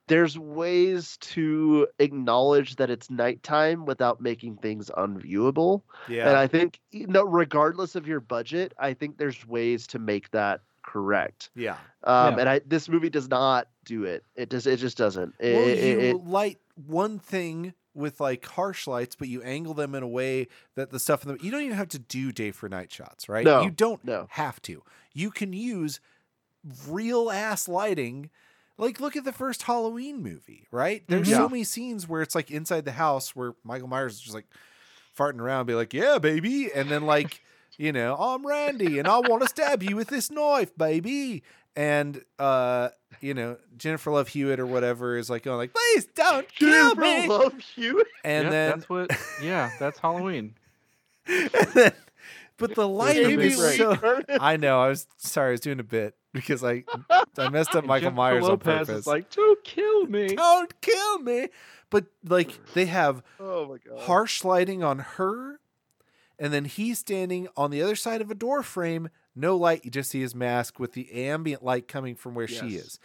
S5: there's ways to acknowledge that it's nighttime without making things unviewable.
S7: yeah,
S5: And I think, you know, regardless of your budget, I think there's ways to make that correct.
S7: yeah.
S5: Um,
S4: Yeah.
S5: And I this movie does not do it. It just it just doesn't. It,
S7: well,
S5: it-
S7: you
S5: it-
S7: light one thing with like harsh lights, but you angle them in a way that the stuff in the you don't even have to do day for night shots, right?
S5: No,
S7: you don't
S5: no.
S7: have to. You can use real ass lighting. Like, look at the first Halloween movie, right? There's
S5: Mhm.
S7: so many scenes where it's like inside the house where Michael Myers is just like farting around, be like, "Yeah, baby," and then like, you know, I'm Randy, and I want to stab you with this knife, baby. And uh, you know, Jennifer Love Hewitt or whatever is like going like, "Please don't kill
S5: Jennifer
S7: me."
S5: Love Hewitt.
S7: And
S4: Yep,
S7: then,
S4: that's what. Yeah, that's Halloween.
S7: and then- but the lighting is so. I know. I was sorry. I was doing a bit because I I messed up Michael Myers on purpose.
S4: is like, don't kill me.
S7: don't kill me. But like they have
S5: Oh my god.
S7: harsh lighting on her, and then he's standing on the other side of a door frame. No light. You just see his mask with the ambient light coming from where she is.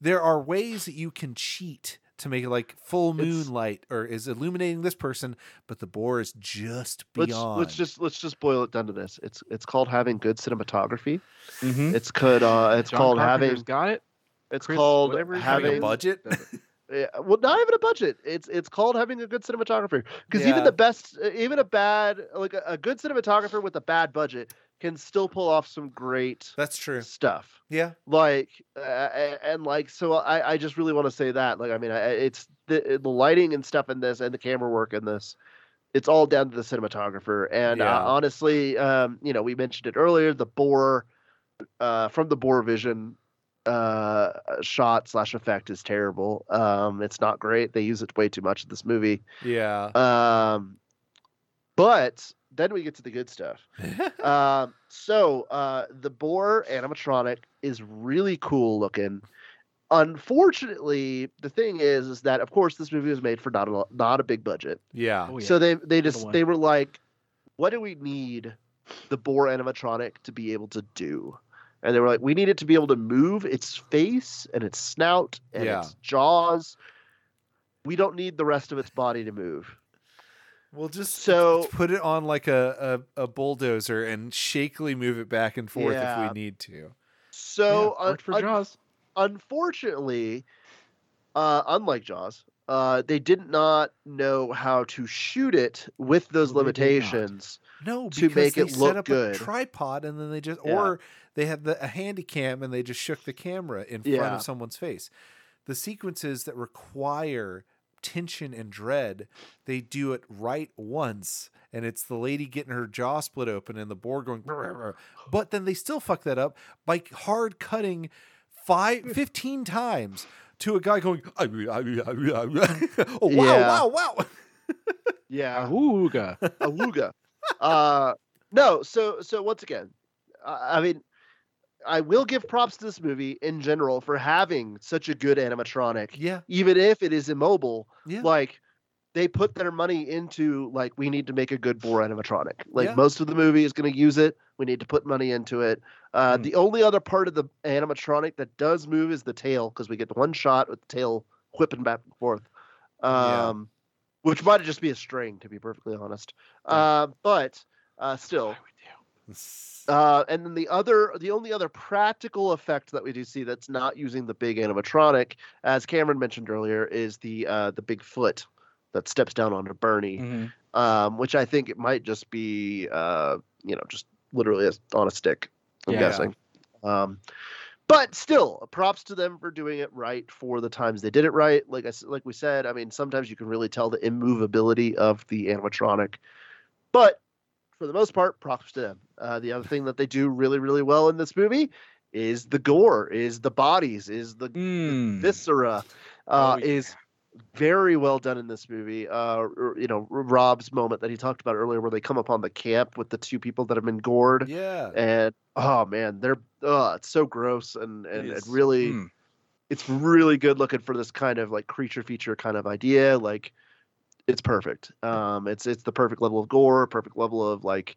S7: There are ways that you can cheat to make it like full
S5: It's-
S7: moonlight or is illuminating this person, but the boar is just
S5: Let's
S7: beyond.
S5: let's just let's just boil it down to this. It's it's called having good cinematography.
S4: Mm-hmm.
S5: It's could uh it's
S4: John
S5: called
S4: Carpenter's
S5: having
S4: got it.
S5: it's
S4: Chris,
S5: called
S4: whatever
S7: having a budget.
S5: yeah, well not even a budget. It's it's called having a good cinematographer because
S7: Yeah.
S5: even the best uh, even a bad like a, a good cinematographer with a bad budget can still pull off some great
S7: That's true.
S5: stuff.
S7: Yeah.
S5: like uh, and, like so i i just really want to say that like i mean I, it's the the lighting and stuff in this and the camera work in this it's all down to the cinematographer and
S7: Yeah.
S5: uh, honestly um you know we mentioned it earlier the boar uh from the boar vision uh shot slash effect is terrible um it's not great they use it way too much in this movie
S7: Yeah.
S5: um but then we get to the good stuff um, so uh, the boar animatronic is really cool looking. Unfortunately, the thing is, is that of course this movie was made for not a not a big budget.
S7: yeah.
S4: Oh, yeah.
S5: So they they just
S4: one.
S5: they were like, what do we need the boar animatronic to be able to do? And they were like, we need it to be able to move its face and its snout and
S7: Yeah.
S5: its jaws. We don't need the rest of its body to move.
S7: We'll just
S5: So-
S7: put it on like a, a, a bulldozer and shakily move it back and forth
S5: Yeah.
S7: if we need to.
S5: So
S4: yeah,
S5: un-
S4: worked for
S5: un-
S4: Jaws.
S5: unfortunately, uh, unlike Jaws, uh, they did not know how to shoot it with those
S4: They did not.
S5: limitations.
S7: No,
S5: To
S7: because
S5: make
S7: they
S5: it
S7: set
S5: look
S7: up
S5: good.
S7: a tripod and then they just
S5: Yeah.
S7: or they had the a handy cam and they just shook the camera in front
S5: Yeah.
S7: of someone's face. The sequences that require tension and dread, they do it right once, and it's the lady getting her jaw split open and the board going. But then they still fuck that up by hard cutting five, 15 times to a guy going. oh wow,
S5: Yeah.
S7: wow, wow.
S5: Yeah.
S4: Ooga.
S5: Awooga. uh, no, so so once again, I mean, I will give props to this movie in general for having such a good animatronic,
S7: Yeah,
S5: even if it is immobile.
S7: yeah.
S5: Like they put their money into like we need to make a good boar animatronic. Like
S7: Yeah.
S5: most of the movie is going to use it. We need to put money into it. Uh,
S4: Mm.
S5: The only other part of the animatronic that does move is the tail because we get one shot with the tail whipping back and forth.
S7: Yeah.
S5: Um, which might just be a string, to be perfectly honest. Uh, but uh, still, uh, and then the other, the only other practical effect that we do see that's not using the big animatronic, as Cameron mentioned earlier, is the uh, the big foot that steps down onto Bernie,
S4: Mhm.
S5: um, which I think it might just be, uh, you know, just literally on a stick. I'm
S4: Yeah.
S5: guessing. Um, but still, props to them for doing it right for the times they did it right. Like I like we said, I mean, sometimes you can really tell the immovability of the animatronic, but for the most part, props to them. Uh, the other thing that they do really, really well in this movie is the gore, is the bodies, is the, the
S4: Mm.
S5: viscera, uh,
S4: Oh,
S5: is very well done in this movie. Uh, you know, Rob's moment that he talked about earlier, where they come upon the camp with the two people that have been gored,
S7: Yeah.
S5: and oh man, they're uh, it's so gross and and it really
S4: Mm.
S5: it's really good looking for this kind of like creature feature kind of idea. Like it's perfect. Um, it's it's the perfect level of gore, perfect level of like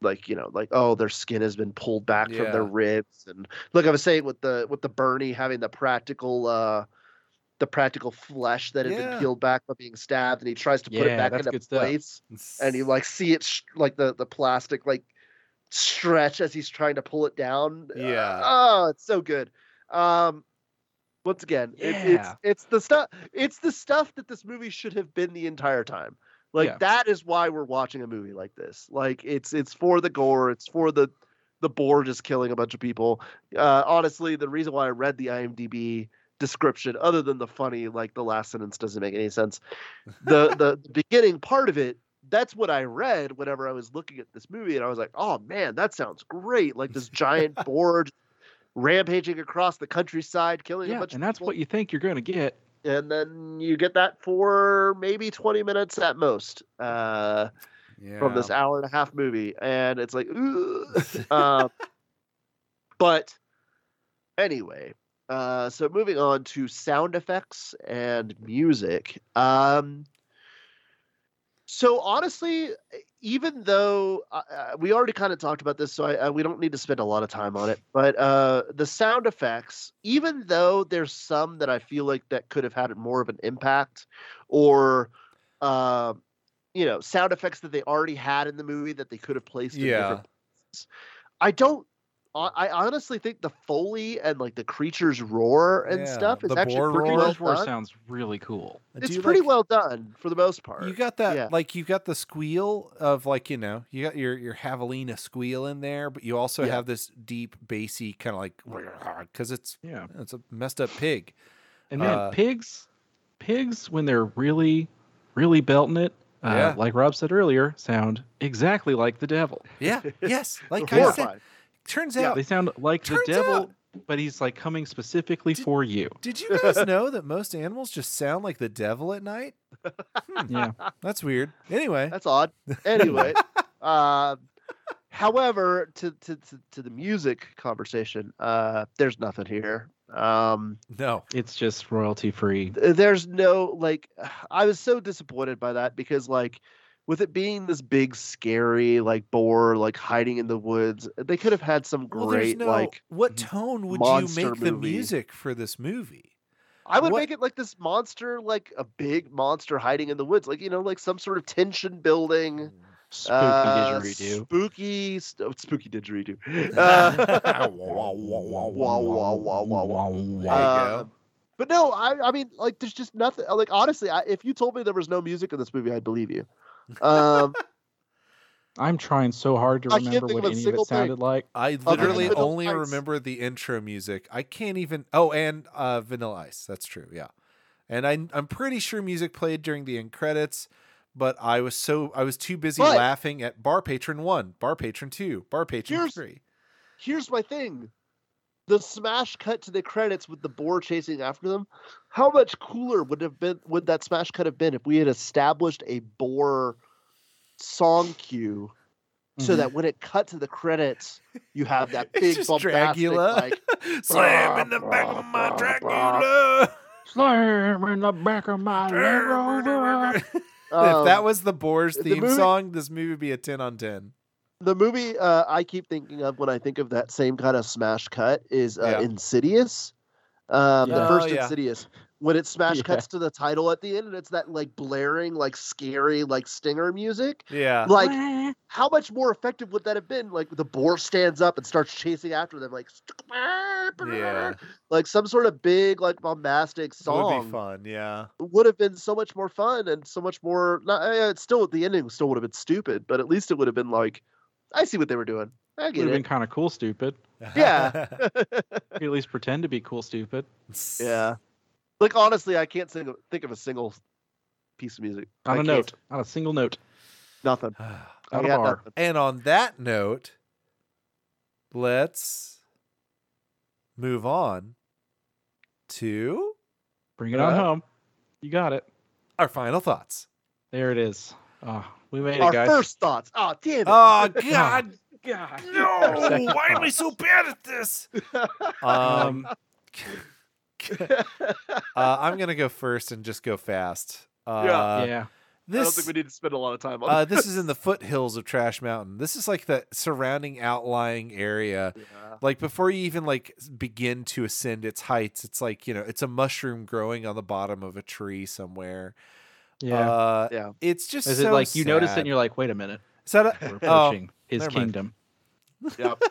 S5: like you know like oh their skin has been pulled back from their ribs and look, I was saying with the with the Bernie having the practical uh the practical flesh that had
S7: Yeah.
S5: been peeled back by being stabbed and he tries to put
S4: Yeah,
S5: it back
S4: that's
S5: into
S4: good stuff.
S5: place and you like see it sh- like the the plastic like stretch as he's trying to pull it down. Uh,
S7: Yeah.
S5: oh, it's so good. Um, once again, it, it's it's the stuff. It's the stuff that this movie should have been the entire time. Like
S4: Yeah.
S5: that is why we're watching a movie like this. Like it's it's for the gore. It's for the the boar just killing a bunch of people. Uh, honestly, the reason why I read the IMDb description, other than the funny, like the last sentence doesn't make any sense. The the, beginning part of it, that's what I read whenever I was looking at this movie, and I was like, oh man, that sounds great! Like this giant boar just rampaging across the countryside, killing a
S4: Yeah,
S5: bunch
S4: and
S5: of
S4: that's
S5: people.
S4: what you think you're going to get.
S5: and then you get that for maybe 20 minutes at most. Uh,
S7: yeah.
S5: from this hour and a half movie, and it's like, "Ugh." um, but anyway, uh, so moving on to sound effects and music. Um, so honestly, even though uh, uh, we already kind of talked about this, so I, uh, we don't need to spend a lot of time on it. But uh, the sound effects, even though there's some that I feel like that could have had more of an impact, or uh, you know, sound effects that they already had in the movie that they could have placed in
S7: Yeah.
S5: different places. I don't. I I honestly think the foley and like the creature's roar and
S7: Yeah,
S5: stuff is
S7: the
S5: actually pretty
S7: roar.
S5: well
S4: Yours War
S5: done.
S4: sounds really cool.
S5: It's pretty
S7: like-
S5: well done for the most part.
S7: You got that
S5: Yeah.
S7: like you got the squeal of like you know you got your your javelina squeal in there, but you also
S5: Yeah.
S7: have this deep bassy kind of like because it's
S4: Yeah.
S7: it's a messed up pig.
S4: And man,
S7: Uh,
S4: pigs, pigs when they're really, really belting it, uh,
S7: Yeah.
S4: like Rob said earlier, sound exactly like the devil.
S7: Yeah, yes, like I said,
S5: horrifying.
S7: Turns
S4: Yeah,
S7: out.
S4: they sound like the devil,
S7: out-
S4: but he's like coming specifically for you.
S7: Did you guys know that most animals just sound like the devil at night? Hmm,
S4: Yeah.
S7: that's weird. Anyway,
S5: That's odd. Anyway, uh, however, to, to to to the music conversation, uh, there's nothing here. Um,
S7: no,
S4: It's just royalty free.
S5: th- there's no like. I was so disappointed by that because like. With it being this big, scary, like boar, like hiding in the woods, they could have had some
S7: well,
S5: great,
S7: no.
S5: like
S7: what tone would you make the music for this movie?
S5: I would
S7: What-
S5: make it like this monster, like a big monster hiding in the woods, like you know, like some sort of tension building.
S4: Spooky
S5: uh,
S4: didgeridoo.
S5: Spooky, st- oh, spooky didgeridoo. Uh. But no, I, I mean, like, there's just nothing. Like, honestly, I, if you told me there was no music in this movie, I'd believe you. Um,
S4: I'm trying so hard to
S5: I
S4: remember what any of
S5: single
S4: it sounded
S5: thing.
S4: like.
S7: I literally
S5: Vanilla
S7: only
S5: Ice.
S7: remember the intro music. I can't even. Oh, and uh, Vanilla Ice. That's true. Yeah, and I, I'm pretty sure music played during the end credits. But I was so I was too busy
S5: But-
S7: laughing at Bar Patron One, Bar Patron Two, Bar Patron
S5: Here's-
S7: Three.
S5: Here's my thing. The smash cut to the credits with the boar chasing after them. How much cooler would have been would that smash cut have been if we had established a boar song cue so
S7: Mhm.
S5: that when it cut to the credits, you have that big
S7: Dracula.
S5: like
S7: Slam in the back of my Dracula.
S12: Slam in the back of my Land Rover.
S7: if that
S5: um,
S7: was the Boars
S5: the
S7: theme
S5: movie-
S7: song, this movie would be a 10 on 10.
S5: The movie uh, I keep thinking of when I think of that same kind of smash cut is uh,
S7: Yeah.
S5: Insidious. Um, The
S7: Yeah.
S5: first
S7: Oh, yeah.
S5: Insidious. When it smash
S12: Yeah.
S5: cuts to the title at the end and it's that like blaring, like scary, like stinger music.
S7: Yeah.
S5: Like, how much more effective would that have been? Like the boar stands up and starts chasing after them, like
S7: Yeah.
S5: like some sort of big, like bombastic song
S7: would be fun. Yeah.
S5: would have been so much more fun and so much more. Not, uh, it's still the ending still would have been stupid, but at least it would have been like, I see what they were doing. I
S12: Would
S5: get
S12: have been kind of cool, stupid.
S5: Yeah.
S12: At least pretend to be cool, stupid.
S5: yeah. Like honestly, I can't think of, think of a single piece of music.
S12: Not
S5: I
S12: a
S5: can't.
S12: note. Not a single note.
S5: Nothing. I
S12: Not a bar.
S5: nothing.
S7: And on that note, let's move on to
S12: Bring it on
S5: Uh,
S12: home. You got it.
S7: our final thoughts.
S12: There it is. Oh, we made
S5: Our
S12: it, guys.
S5: first thoughts. Oh damn it.
S7: Oh, God.
S12: God.
S7: No.
S12: second
S7: Why am I so bad at this? Um, uh, I'm going to go first and just go fast. Uh,
S5: Yeah.
S12: yeah.
S5: I don't
S7: This,
S5: think we need to spend a lot of time on
S7: uh, this is in the foothills of Trash Mountain. This is like the surrounding outlying area.
S5: Yeah.
S7: Like before you even like begin to ascend its heights, it's like you know it's a mushroom growing on the bottom of a tree somewhere.
S12: Yeah.
S7: Uh,
S5: Yeah.
S7: It's just
S12: Is
S7: so
S12: it like you notice it and you're like, wait a minute,
S7: Is that a-
S12: we're
S7: oh,
S12: approaching his kingdom.
S5: Yep.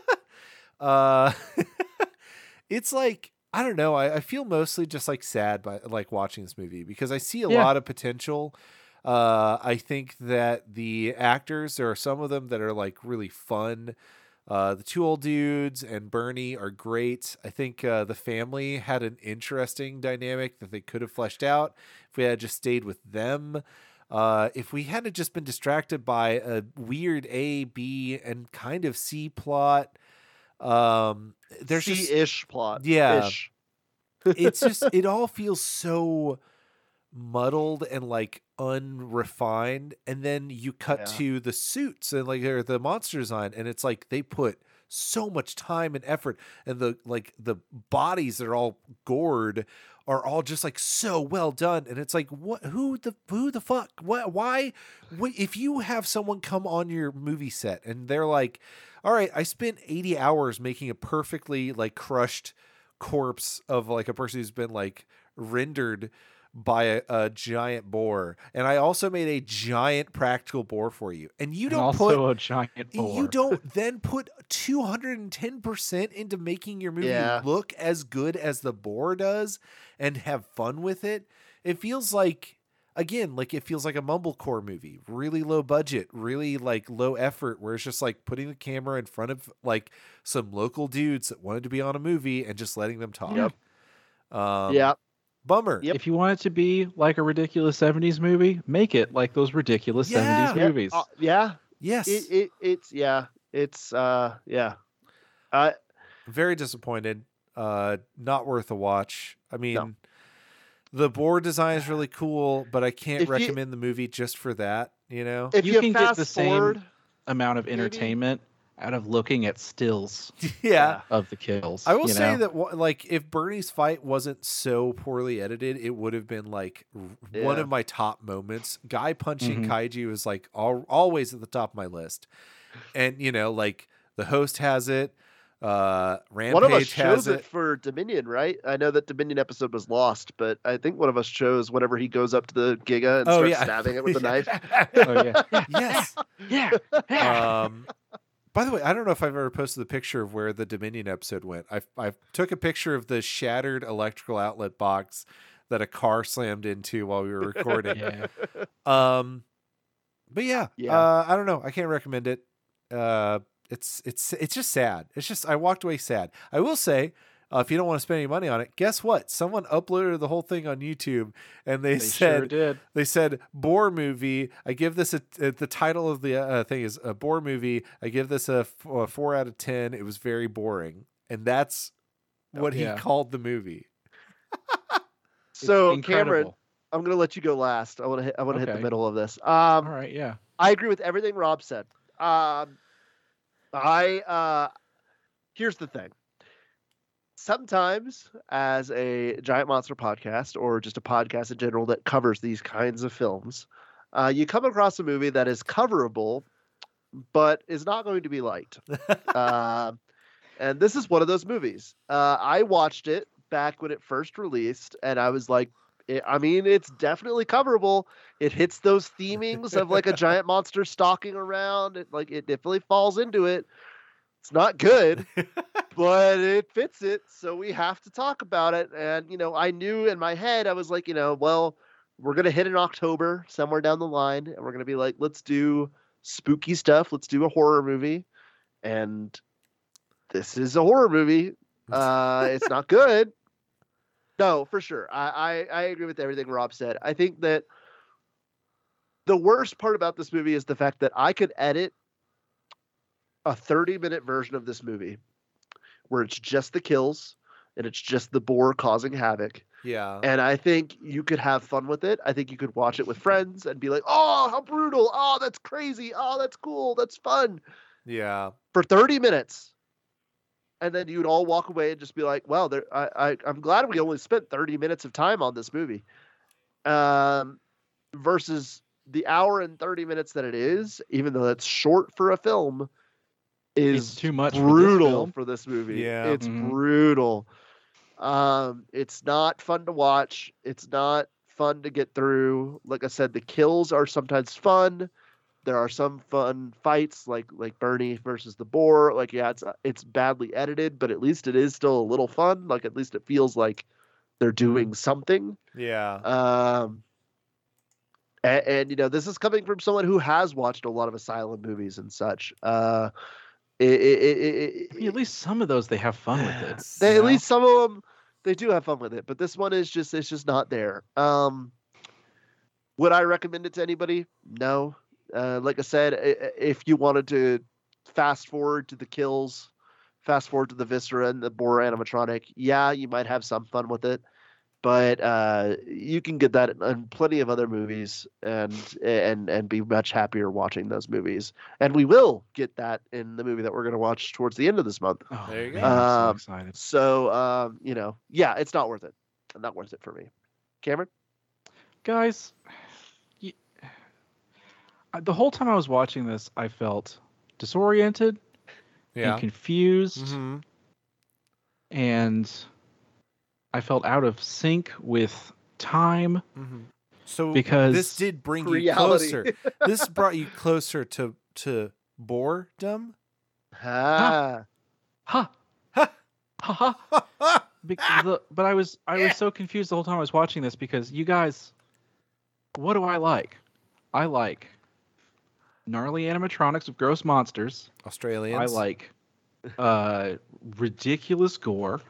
S7: uh, it's like I don't know. I, I feel mostly just like sad by like watching this movie because I see a
S12: Yeah.
S7: lot of potential. Uh, I think that the actors there are some of them that are like really fun. Uh, the two old dudes and Bernie are great. I think uh, the family had an interesting dynamic that they could have fleshed out if we had just stayed with them. Uh, if we hadn't just been distracted by a weird A, B, and kind of C plot, um, there's just
S5: C-ish plot.
S7: Yeah. It's just it all feels so muddled and like unrefined and then you cut
S5: Yeah.
S7: to the suits and like or the monster design and it's like they put so much time and effort and the like the bodies that are all gored are all just like so well done and it's like what who the who the fuck what why wh- if you have someone come on your movie set and they're like all right i spent 80 hours making a perfectly like crushed corpse of like a person who's been like rendered by a, a giant boar and i also made a giant practical boar for you and you don't
S12: also
S7: put
S12: a giant boar.
S7: you don't then put 210% into making your movie
S5: Yeah.
S7: look as good as the boar does and have fun with it. It feels like again, like it feels like a mumblecore movie, really low budget, really like low effort where it's just like putting the camera in front of like some local dudes that wanted to be on a movie and just letting them talk.
S12: Yep.
S7: Um,
S5: yeah.
S7: Bummer.
S5: Yep.
S12: If you want it to be like a ridiculous 70s movie, make it like those ridiculous
S7: Yeah.
S12: 70s
S5: Yeah,
S12: movies.
S5: uh, yeah.
S7: Yes.
S5: It, it it's yeah. It's uh yeah. Uh
S7: very disappointed. Uh, not worth a watch. I mean, the board design is really cool, but I can't
S5: If you-
S7: recommend the movie just for that. You know?
S5: if
S12: You
S5: you,
S12: can get
S5: fast
S12: the same- Amount of
S5: maybe-
S12: entertainment out of looking at stills
S7: yeah.
S12: of the kills.
S7: I will
S12: you
S7: say
S12: know?
S7: that like if Bernie's fight wasn't so poorly edited, it would have been like r- one of my top moments. Guy punching
S12: Mhm.
S7: kaiju is like al- always at the top of my list, and you know like the host has it, uh, Rampage
S5: one of us
S7: has
S5: chose it. for Dominion, right? I know that Dominion episode was lost, but I think one of us chose whenever he goes up to the Giga and
S7: Oh,
S5: starts
S7: yeah.
S5: stabbing it with a knife.
S12: Oh, yeah.
S7: yes.
S12: yeah.
S7: um by the way i don't know if i've ever posted the picture of where the dominion episode went. I i took a picture of the shattered electrical outlet box that a car slammed into while we were recording.
S12: Yeah.
S7: um but yeah,
S5: Yeah.
S7: Uh, i don't know. I can't recommend it. Uh it's it's it's just sad. It's just i walked away sad. I will say uh, if you don't want to spend any money on it, guess what? Someone uploaded the whole thing on YouTube, and they,
S4: They
S7: said
S4: sure did.
S7: they said Boar movie. I give this a uh, the title of the uh, thing is a Boar movie. I give this a, f- a four out of ten. It was very boring, and that's what
S4: yeah.
S7: he called the movie.
S5: So
S4: It's
S5: Cameron. I'm gonna let you go last. I want to hit. I want to hit the middle of this.
S4: All
S5: Um,
S4: right, yeah.
S5: I agree with everything Rob said. Um, I uh, here's the thing. Sometimes, as a giant monster podcast or just a podcast in general that covers these kinds of films, uh, you come across a movie that is coverable, but is not going to be liked. uh, and this is one of those movies. Uh, I watched it back when it first released, and I was like, it, I mean, it's definitely coverable. It hits those themings of like a giant monster stalking around. It like it definitely falls into it. It's not good, but it fits it. So we have to talk about it. And you know, I knew in my head, I was like, you know, well, we're gonna hit in October somewhere down the line, and we're gonna be like, let's do spooky stuff. Let's do a horror movie. And this is a horror movie. Uh, it's not good. No, for sure. I, I I agree with everything Rob said. I think that the worst part about this movie is the fact that I could edit a 30 minute version of this movie where it's just the kills and it's just the boar causing havoc.
S7: Yeah.
S5: And I think you could have fun with it. I think you could watch it with friends and be like, oh, how brutal. Oh, that's crazy. Oh, that's cool. That's fun
S7: Yeah.
S5: for 30 minutes. And then you'd all walk away and just be like, well, there, I, I, I'm glad we only spent 30 minutes of time on this movie. Um, versus the hour and 30 minutes that it is, even though that's short for a film, is
S4: It's too much for this
S5: brutal for this movie.
S7: Yeah.
S5: It's
S4: Mhm.
S5: brutal. Um, it's not fun to watch. It's not fun to get through. Like I said, the kills are sometimes fun. There are some fun fights, like like Bernie versus the boar. Like yeah, it's it's badly edited, but at least it is still a little fun. Like at least it feels like they're doing something.
S7: Yeah.
S5: Um, and, and you know, this is coming from someone who has watched a lot of asylum movies and such. Uh, it, it, it, it,
S4: I mean, at least some of those they have fun with it.
S5: they, at least some of them they do have fun with it, but this one is just it's just not there. Um, would I recommend it to anybody? No. Uh, like I said, i- i- if you wanted to fast forward to the kills, fast forward to the viscera and the boar animatronic, yeah, you might have some fun with it, but uh, you can get that in plenty of other movies and and and be much happier watching those movies. And we will get that in the movie that we're going to watch towards the end of this month.
S4: Oh,
S7: There you go.
S4: man, I'm so
S5: Um,
S4: excited.
S5: So, um, you know, yeah, it's not worth it. Not worth it for me. Cameron?
S4: guys y- I- the whole time i was watching this i felt disoriented
S7: Yeah.
S4: and confused
S7: hmm
S4: and i felt out of sync with time
S7: hmm So
S4: Because-
S7: this did bring you closer. this brought you closer to to boredom.
S5: Ah.
S4: ha
S7: Ha.
S4: ha ha Bec- the- but i was i was so confused the whole time i was watching this because you guys what do i like i like gnarly animatronics of gross monsters
S7: Australians.
S4: I like uh, ridiculous gore,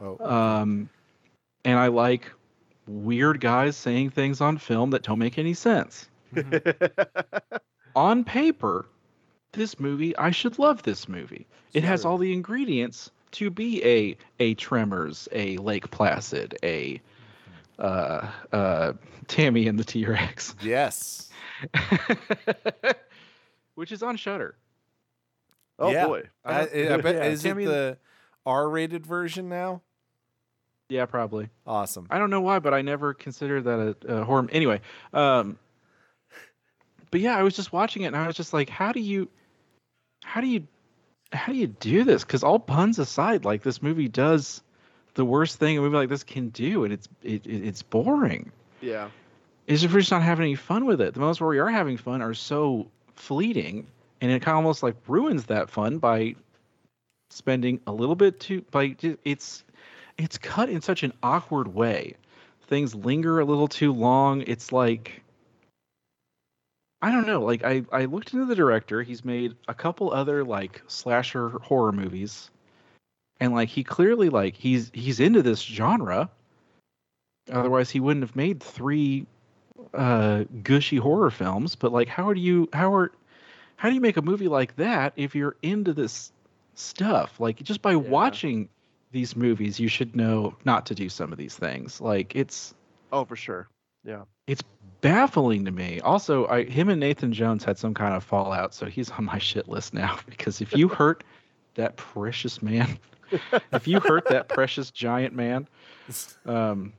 S7: Oh,
S4: um, and I like weird guys saying things on film that don't make any sense. on paper, this movie, I should love this movie. It has all the ingredients to be a a Tremors, a Lake Placid, a uh, uh, Tammy and the T Rex,
S7: yes.
S4: which is on Shudder.
S5: oh
S7: Yeah.
S5: boy.
S7: I, I bet
S4: Yeah,
S7: is
S4: Tammy-
S7: it the R-rated version now?
S4: Yeah, probably.
S7: Awesome.
S4: I don't know why, but I never considered that a, a horror. Anyway, um, but yeah, I was just watching it and I was just like, how do you, how do you, how do you do this? Because all puns aside, like this movie does the worst thing a movie like this can do, and it's it, it- it's boring.
S5: Yeah.
S4: Is if we're just not having any fun with it. The moments where we are having fun are so fleeting, and it kind of almost like ruins that fun by spending a little bit too. By it's it's cut in such an awkward way. Things linger a little too long. It's like I don't know. Like I I looked into the director. He's made a couple other like slasher horror movies, and like he clearly like he's he's into this genre. Otherwise, he wouldn't have made three uh, gushy horror films. But like, how do you how are how do you make a movie like that if you're into this stuff? Like just by watching these movies, you should know not to do some of these things. Like it's
S5: Oh, for sure. Yeah.
S4: it's baffling to me. Also, I, him and Nathan Jones had some kind of fallout, so he's on my shit list now. Because if you hurt that precious man, if you hurt that precious giant man, um,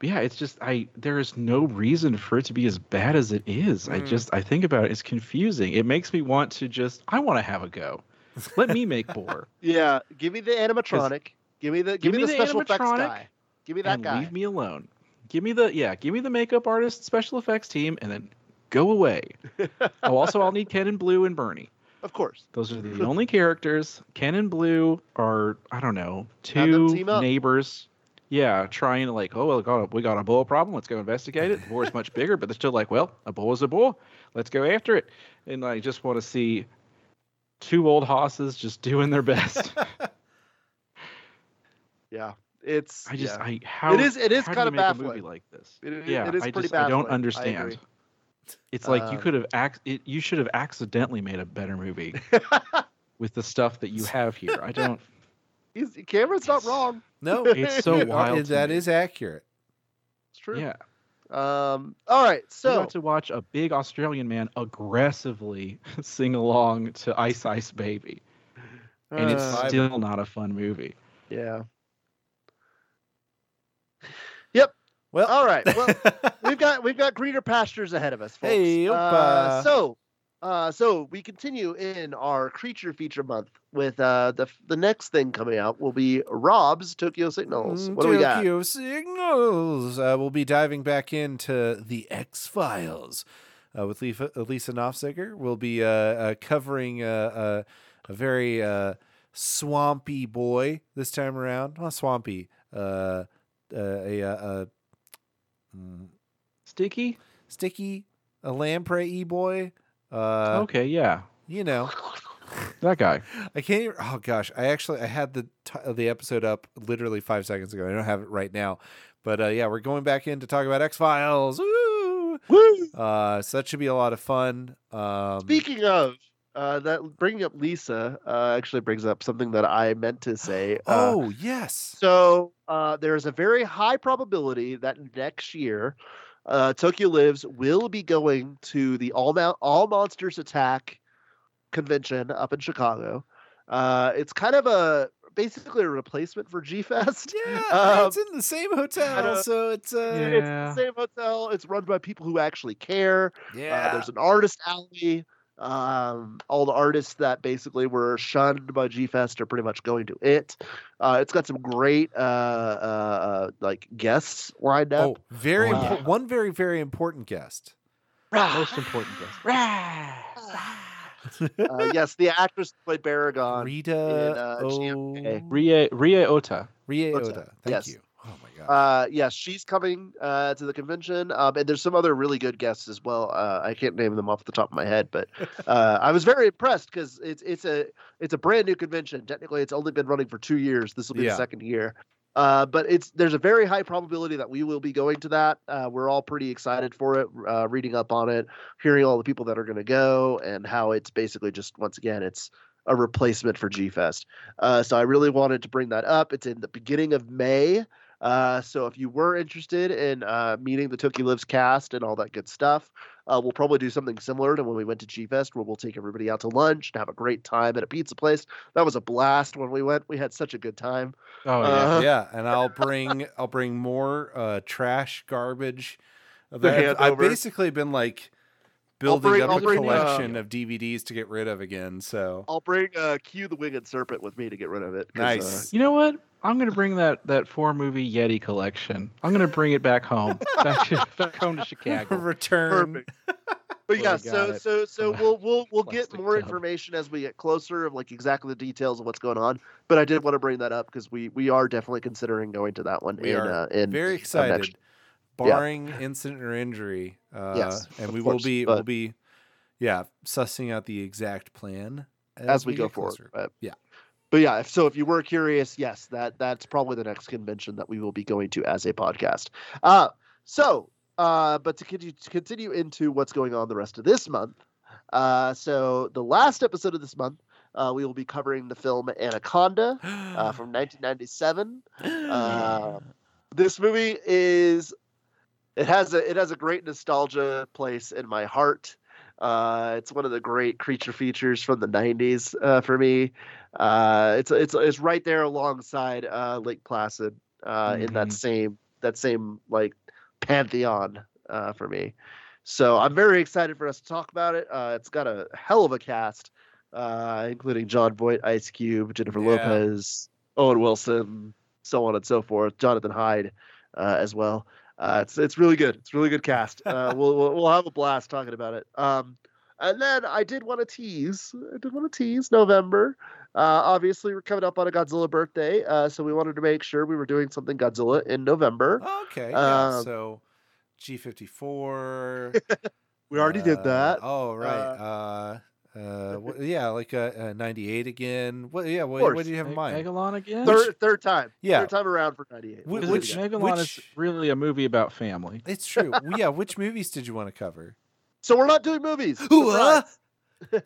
S4: yeah, it's just I. There is no reason for it to be as bad as it is. I
S5: Mm.
S4: just I think about it. It's confusing. It makes me want to just. I want to have a go. Let me make Boar.
S5: Yeah. Give me the animatronic. Give me the give, me the, special effects guy. Give me that
S4: and
S5: guy.
S4: leave me alone. Give me the yeah, give me the makeup artist, special effects team, and then go away. oh, also I'll need Ken and Blue and Bernie.
S5: Of course.
S4: Those are the only characters. Ken and Blue are I don't know two neighbors. Yeah, trying to like, oh, well, we got a, we got a bull problem. Let's go investigate it. The boar is much bigger, but they're still like, well, a bull is a bull. Let's go after it. And I just want to see two old hosses just doing their best.
S5: Yeah. It's
S4: I just
S5: yeah.
S4: I how
S5: it is it is kind of
S4: make a
S5: baffling.
S4: movie like this.
S5: It, it-
S4: yeah,
S5: it is
S4: I
S5: pretty
S4: just I don't
S5: baffling. I
S4: understand.
S5: agree.
S4: It's like you
S5: Um,
S4: could have ac- it, you should have accidentally made a better movie with the stuff that you have here. I don't.
S5: He's, Cameron's not wrong.
S7: No,
S4: It's so
S7: Uh,
S4: wild. to me.
S7: is accurate.
S5: It's true.
S4: Yeah.
S5: Um. All right.
S4: So
S5: So
S4: got to watch a big Australian man aggressively sing along to Ice Ice Baby, and it's
S5: uh,
S4: still not a fun movie.
S5: yeah. Yep.
S7: Well,
S5: All right. Well, we've got we've got greener pastures ahead of us, folks.
S7: Hey,
S5: uh, so uh, so we continue in our creature feature month with uh, the the next thing coming out will be Rob's Tokyo Signals.
S7: Mm,
S5: What do we got?
S7: Tokyo Signals. Uh, we'll be diving back into the X Files uh, with Lisa, Lisa Knopfseger. We'll be uh, uh, covering uh, uh, a very uh, swampy boy this time around. Not swampy. Uh, uh, a, uh, uh, mm,
S4: Sticky.
S7: sticky, a lamprey boy. Uh,
S4: okay, yeah,
S7: You know.
S4: that guy.
S7: I can't. Even, oh gosh, I actually I had the t- the episode up literally five seconds ago. I don't have it right now, but uh, yeah, we're going back in to talk about X Files. Woo!
S5: Woo!
S7: Uh, so that should be a lot of fun. Um,
S5: Speaking of uh, that, bringing up Lisa uh, actually brings up something that I meant to say. Uh,
S7: oh yes,
S5: So uh, there's a very high probability that next year, uh, Tokyo Lives will be going to the All Mo- All Monsters Attack convention up in Chicago. Uh, it's kind of a basically a replacement for G Fest.
S7: yeah,
S5: Um,
S7: it's in the same hotel,
S5: know.
S7: so it's uh,
S4: Yeah.
S5: It's the same hotel. It's run by people who actually care.
S7: yeah.
S5: Uh, there's an artist alley. Um, all the artists that basically were shunned by G Fest are pretty much going to it. Uh, it's got some great uh, uh, uh, like guests lined up.
S7: oh, very
S4: Wow.
S7: impo- one very very important guest.
S4: Rah, Most important guest.
S5: uh, yes, the actress who played Baragon.
S7: Rita
S5: uh,
S7: O.
S5: GMK.
S4: Rie Rie Ota.
S7: Rie
S5: Ota,
S7: Oda. Thank
S5: yes.
S7: you. God.
S5: Uh, yes, she's coming uh, to the convention, um, and there's some other really good guests as well. Uh, I can't name them off the top of my head, but uh, I was very impressed because it's it's a it's a brand new convention. Technically, it's only been running for two years. This will be
S7: Yeah.
S5: the second year, uh, but it's there's a very high probability that we will be going to that. Uh, we're all pretty excited for it, uh, reading up on it, hearing all the people that are going to go, and how it's basically just once again it's a replacement for G Fest. Uh, so I really wanted to bring that up. It's in the beginning of May. Uh, so if you were interested in uh, meeting the Tokyo Lives cast and all that good stuff, uh, we'll probably do something similar to when we went to G Fest, where we'll take everybody out to lunch and have a great time at a pizza place. That was a blast when we went. We had such a good time.
S4: Oh yeah.
S5: Uh,
S7: yeah, and I'll bring I'll bring more uh, trash garbage. That I've, I've basically been like building
S5: bring-
S7: up
S5: I'll
S7: a
S5: bring, uh,
S7: collection of DVDs to get rid of again. So
S5: I'll bring uh, Q the Winged Serpent with me to get rid of it. 'cause, uh,
S7: nice.
S4: You know what? I'm gonna bring that that four movie Yeti collection. I'm gonna bring it back home, back, to, back home to Chicago.
S7: Return.
S5: Perfect. But yeah, so
S4: it.
S5: so so we'll we'll we'll get more
S4: tub.
S5: information as we get closer of like exactly the details of what's going on. But I did want to bring that up because we we are definitely considering going to that one.
S7: We
S5: in,
S7: are
S5: uh, in
S7: Very excited,
S5: next-
S7: barring incident or injury. Uh,
S5: Yes,
S7: and
S5: of
S7: we will
S5: course,
S7: be we'll be yeah sussing out the exact plan
S5: as we go forward. But
S7: Yeah.
S5: But yeah, if- so if you were curious, yes, that that's probably the next convention that we will be going to as a podcast. Uh, so, uh, but to continue, to continue into what's going on the rest of this month. Uh, so the last episode of this month, uh, we will be covering the film Anaconda uh, from 1997. Uh, this movie is it has a it has a great nostalgia place in my heart. Uh, it's one of the great creature features from the 90s uh, for me. Uh, it's it's it's right there alongside uh, Lake Placid uh, in that
S4: Mhm.
S5: same that same like pantheon uh, for me. So I'm very excited for us to talk about it. Uh, it's got a hell of a cast, uh, including Jon Voight, Ice Cube, Jennifer
S7: Yeah.
S5: Lopez, Owen Wilson, so on and so forth. Jonathan Hyde uh, as well. Uh, it's it's really good. It's a really good cast. Uh, we'll, we'll we'll have a blast talking about it. Um, and then I did want to tease. I did want to tease November. Uh, obviously, we're coming up on a Godzilla birthday, uh, so we wanted to make sure we were doing something Godzilla in November.
S7: Okay. Yeah.
S5: Um,
S7: so G54.
S5: We already did
S7: uh,
S5: that.
S7: Oh, right. Uh, yeah, like uh, uh, 98 again. What? Yeah. What, what do you have in mind?
S4: Megalon again?
S5: Third third time.
S7: Yeah.
S5: Third time around for ninety eight.
S7: Wh-
S4: Because
S7: which-
S4: Megalon
S7: which-
S4: is really a movie about family.
S7: It's true. Yeah. Which movies did you want to cover?
S5: So we're not doing movies.
S7: Ooh, uh?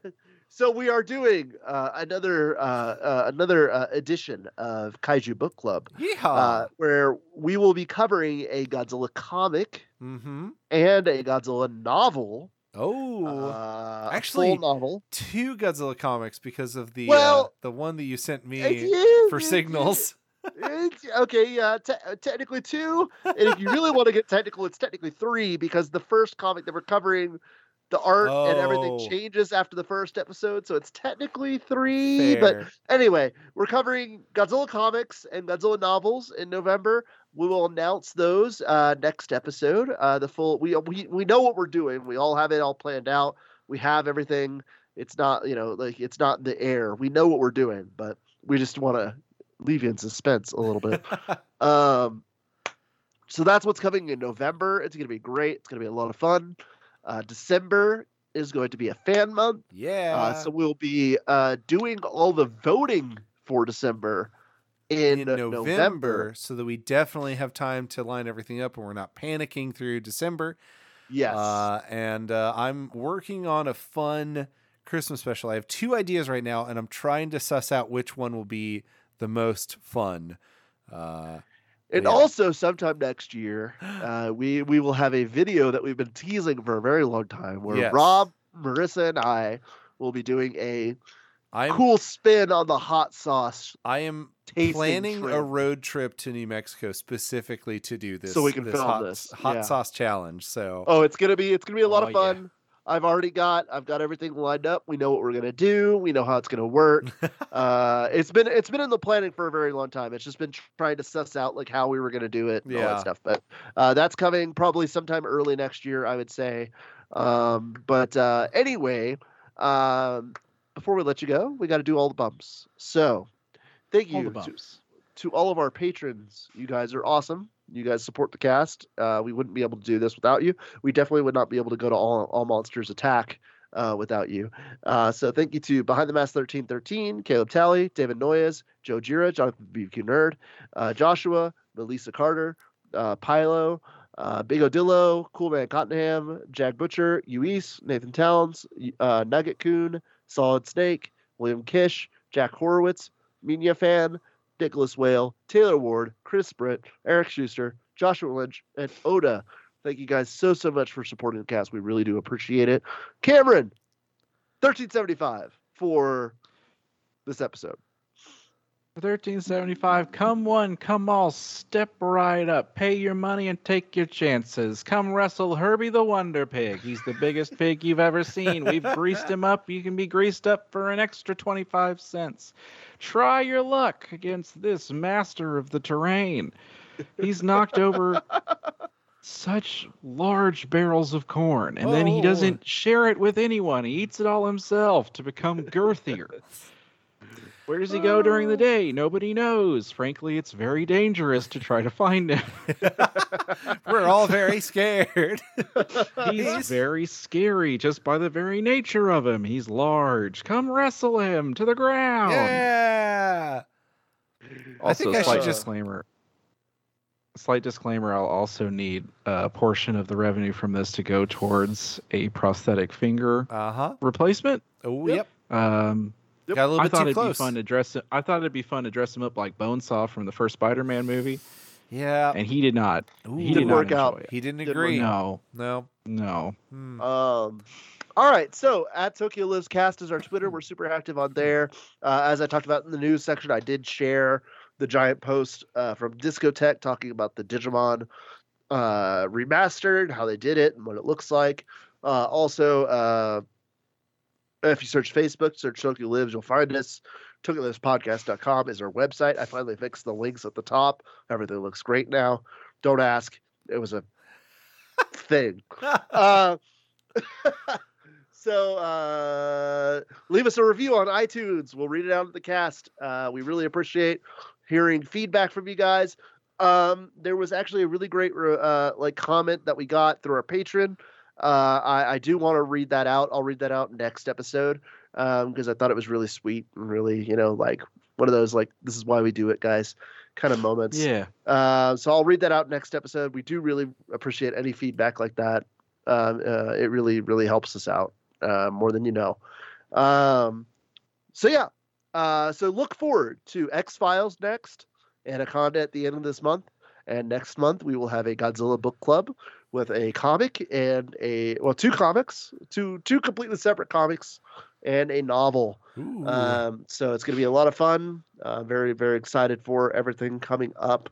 S5: So we are doing uh, another uh, uh, another uh, edition of Kaiju Book Club,
S7: Yeehaw.
S5: uh, where we will be covering a Godzilla comic
S7: mm-hmm.
S5: and a Godzilla novel.
S7: Oh.
S5: Uh,
S7: Actually,
S5: novel.
S7: two Godzilla comics because of the uh, the one that you sent me
S5: It's-
S7: for signals.
S5: Okay, yeah, te- uh, technically two. And if you really want to get technical, it's technically three because the first comic that we're covering, the art and everything
S7: Oh.
S5: changes after the first episode, so it's technically three. But anyway, we're covering Godzilla comics and Godzilla novels in November. We will announce those uh, next episode. Uh, the full we we we know what we're doing. We all have it all planned out. We have everything. It's not you know like it's not in the air. We know what we're doing, but we just want to leave you in suspense a little bit. um, so that's what's coming in November. It's going to be great. It's going to be a lot of fun. Uh, December is going to be a fan month.
S7: yeah.
S5: Uh, so we'll be uh, doing all the voting for December in,
S7: in
S5: November.
S7: November, so that we definitely have time to line everything up and we're not panicking through December.
S5: Yes.
S7: Uh, and uh, I'm working on a fun Christmas special. I have two ideas right now, and I'm trying to suss out which one will be the most fun. Uh,
S5: and
S7: yeah.
S5: also, sometime next year, uh, we we will have a video that we've been teasing for a very long time, where
S7: Yes.
S5: Rob, Marissa, and I will be doing a
S7: I'm
S5: cool spin on the hot sauce.
S7: I am planning a road trip to New Mexico specifically to do this.
S5: So we can
S7: this
S5: film
S7: hot,
S5: this,
S7: hot
S5: yeah.
S7: sauce challenge. So
S5: Oh, it's gonna be it's gonna be a lot
S4: Oh,
S5: of fun. I've already got I've got everything lined up. We know what we're gonna do. We know how it's gonna work. uh, it's been it's been in the planning for a very long time. It's just been tr- trying to suss out like how we were gonna do it and all
S7: Yeah.
S5: that stuff. But uh, that's coming probably sometime early next year, I would say. Um, but uh, anyway, um, before we let you go, we got to do all the bumps. So thank
S4: All
S5: you to- to all of our patrons. You guys are awesome. You guys support the cast. Uh, we wouldn't be able to do this without you. We definitely would not be able to go to all, all monsters attack uh, without you. Uh, so thank you to Behind the Mask 1313, Caleb Talley, David Noyes, Joe Gira, Jonathan BBQ Nerd, uh, Joshua, Melissa Carter, uh, Pilo, uh, Big Odillo, Cool Man Cottenham, Jack Butcher, Uis, Nathan Towns, uh, Nugget Coon, Solid Snake, William Kish, Jack Horowitz, Minya Fan, Nicholas Whale, Taylor Ward, Chris Britt, Eric Schuster, Joshua Lynch, and Oda. Thank you guys so so much for supporting the cast. We really do appreciate it. Cameron, thirteen seventy five for this episode.
S4: Thirteen seventy five. Come one, come all. Step right up. Pay your money and take your chances. Come wrestle Herbie the Wonder Pig. He's the biggest pig you've ever seen. We've greased him up. You can be greased up for an extra twenty five cents. Try your luck against this master of the terrain. He's knocked over such large barrels of corn, and then he
S7: Oh.
S4: doesn't share it with anyone. He eats it all himself to become girthier. Where does he go during the day? Nobody knows. Frankly, it's very dangerous to try to find him.
S7: We're all very scared.
S4: He's very scary just by the very nature of him. He's large. Come wrestle him to the ground.
S7: yeah.
S4: Also,
S7: I think I
S4: slight
S7: should just-
S4: disclaimer. Slight disclaimer: I'll also need a portion of the revenue from this to go towards a prosthetic finger
S7: Uh huh.
S4: replacement.
S7: Oh,
S5: Yep.
S7: yep.
S4: Um,
S7: Got a little
S4: I
S7: bit
S4: thought
S7: too
S4: it'd
S7: close.
S4: be fun to dress. It, I thought it'd be fun to dress him up like Bonesaw from the first Spider-Man movie,
S7: Yeah.
S4: and he did not.
S7: Ooh.
S4: he
S5: Didn't
S4: did
S5: work out.
S4: enjoy it.
S7: He didn't
S5: Didn't
S7: agree.
S4: No,
S7: No.
S4: no.
S7: Hmm.
S5: Um, all right, so at Tokyo Lives Cast is our Twitter. We're super active on there. Uh, as I talked about in the news section, I did share the giant post uh, from Discotek talking about the Digimon uh, remastered, how they did it, and what it looks like. Uh, also, uh, if you search Facebook, search Tokyo Lives, you'll find us. TokyoLivesPodcast.com is our website. I finally fixed the links at the top. Everything looks great now. Don't ask. It was a thing. Uh, so uh, leave us a review on iTunes. We'll read it out at the cast. Uh, we really appreciate hearing feedback from you guys. Um, there was actually a really great uh, like comment that we got through our Patreon. Uh, I, I do want to read that out. I'll read that out next episode because I thought it was really sweet and really, you know, like one of those like this is why we do it, guys, kind of moments.
S4: Yeah.
S5: Uh, so I'll read that out next episode. We do really appreciate any feedback like that. Um, uh, it really, really helps us out uh, more than you know. Um, so yeah. Uh, so look forward to X Files next, Anaconda at the end of this month, and next month we will have a Godzilla book club with a comic and a well, two comics, two two completely separate comics, and a novel. Um, so it's going to be a lot of fun. Uh, very, very excited for everything coming up.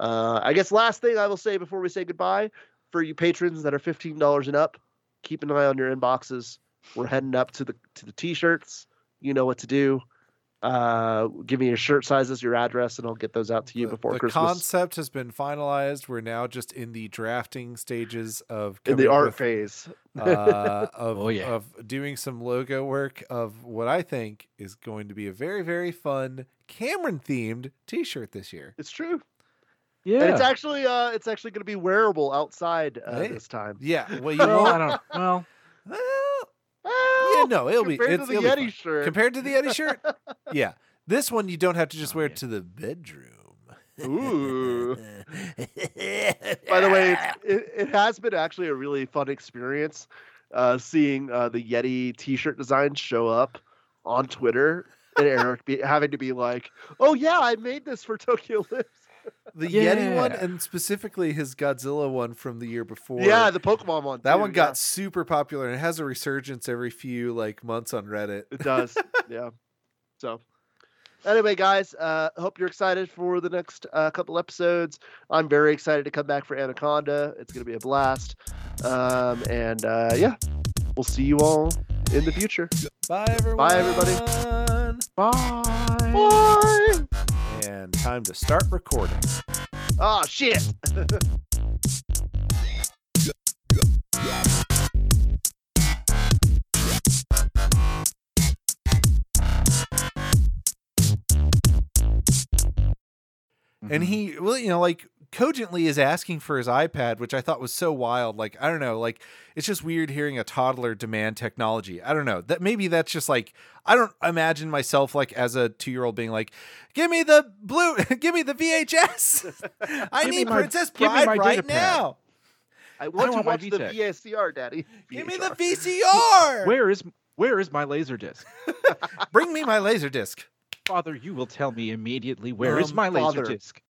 S5: Uh, I guess last thing I will say before we say goodbye for you patrons that are fifteen dollars and up, keep an eye on your inboxes. We're heading up to the to the t-shirts. You know what to do. Uh, give me your shirt sizes, your address, and I'll get those out to you
S7: the,
S5: before
S7: the
S5: Christmas.
S7: concept has been finalized. We're now just in the drafting stages of
S5: in the art
S7: with,
S5: phase.
S7: uh, of,
S4: Oh, yeah.
S7: of doing some logo work of what I think is going to be a very very fun Cameron themed T-shirt this year.
S5: It's true.
S4: Yeah.
S5: And it's actually uh it's actually going to be wearable outside uh,
S7: Hey.
S5: this time.
S7: Yeah, well you
S4: well,
S7: won't.
S4: I don't. Well,
S7: Well,
S5: Well,
S7: yeah, no, it'll be
S5: compared
S7: it's,
S5: to the
S7: it'll
S5: Yeti
S7: fun.
S5: shirt.
S7: compared to the Yeti shirt. Yeah, this one you don't have to just
S4: Oh,
S7: wear
S4: yeah.
S7: it to the bedroom.
S5: Ooh. By the way, it's, it, it has been actually a really fun experience uh, seeing uh, the Yeti T-shirt design show up on Twitter, and Eric be, having to be like, "Oh yeah, I made this for Tokyo Lives."
S7: The Yeti one, and specifically his Godzilla one from the year before.
S5: yeah, the Pokemon one.
S7: that
S5: too,
S7: one
S5: yeah.
S7: got super popular and it has a resurgence every few like months on Reddit.
S5: It does. yeah. So, anyway, guys, uh, hope you're excited for the next uh, couple episodes. I'm very excited to come back for Anaconda. It's going to be a blast. Um, and uh, yeah, we'll see you all in the future.
S7: Bye everyone.
S5: Bye, everybody.
S4: bye.
S5: Bye.
S7: And time to start recording.
S5: Oh, shit.
S7: And he, well, you know, like cogently is asking for his iPad, which I thought was so wild. Like, I don't know, like it's just weird hearing a toddler demand technology. I don't know that maybe that's just like I don't imagine myself like as a two year old being like, "Give me the blue, give me the VHS. I
S4: Give
S7: need
S4: my-
S7: Princess
S4: give
S7: Bride right now.
S5: I want to
S4: my
S5: watch the
S4: VTech.
S5: VSCR, Daddy.
S7: Give me the VCR.
S4: Where is where is my laser disc?
S7: Bring me my laser disc.
S4: Father, you will tell me immediately Where is
S5: Um,
S4: my laser
S5: father.
S4: disc?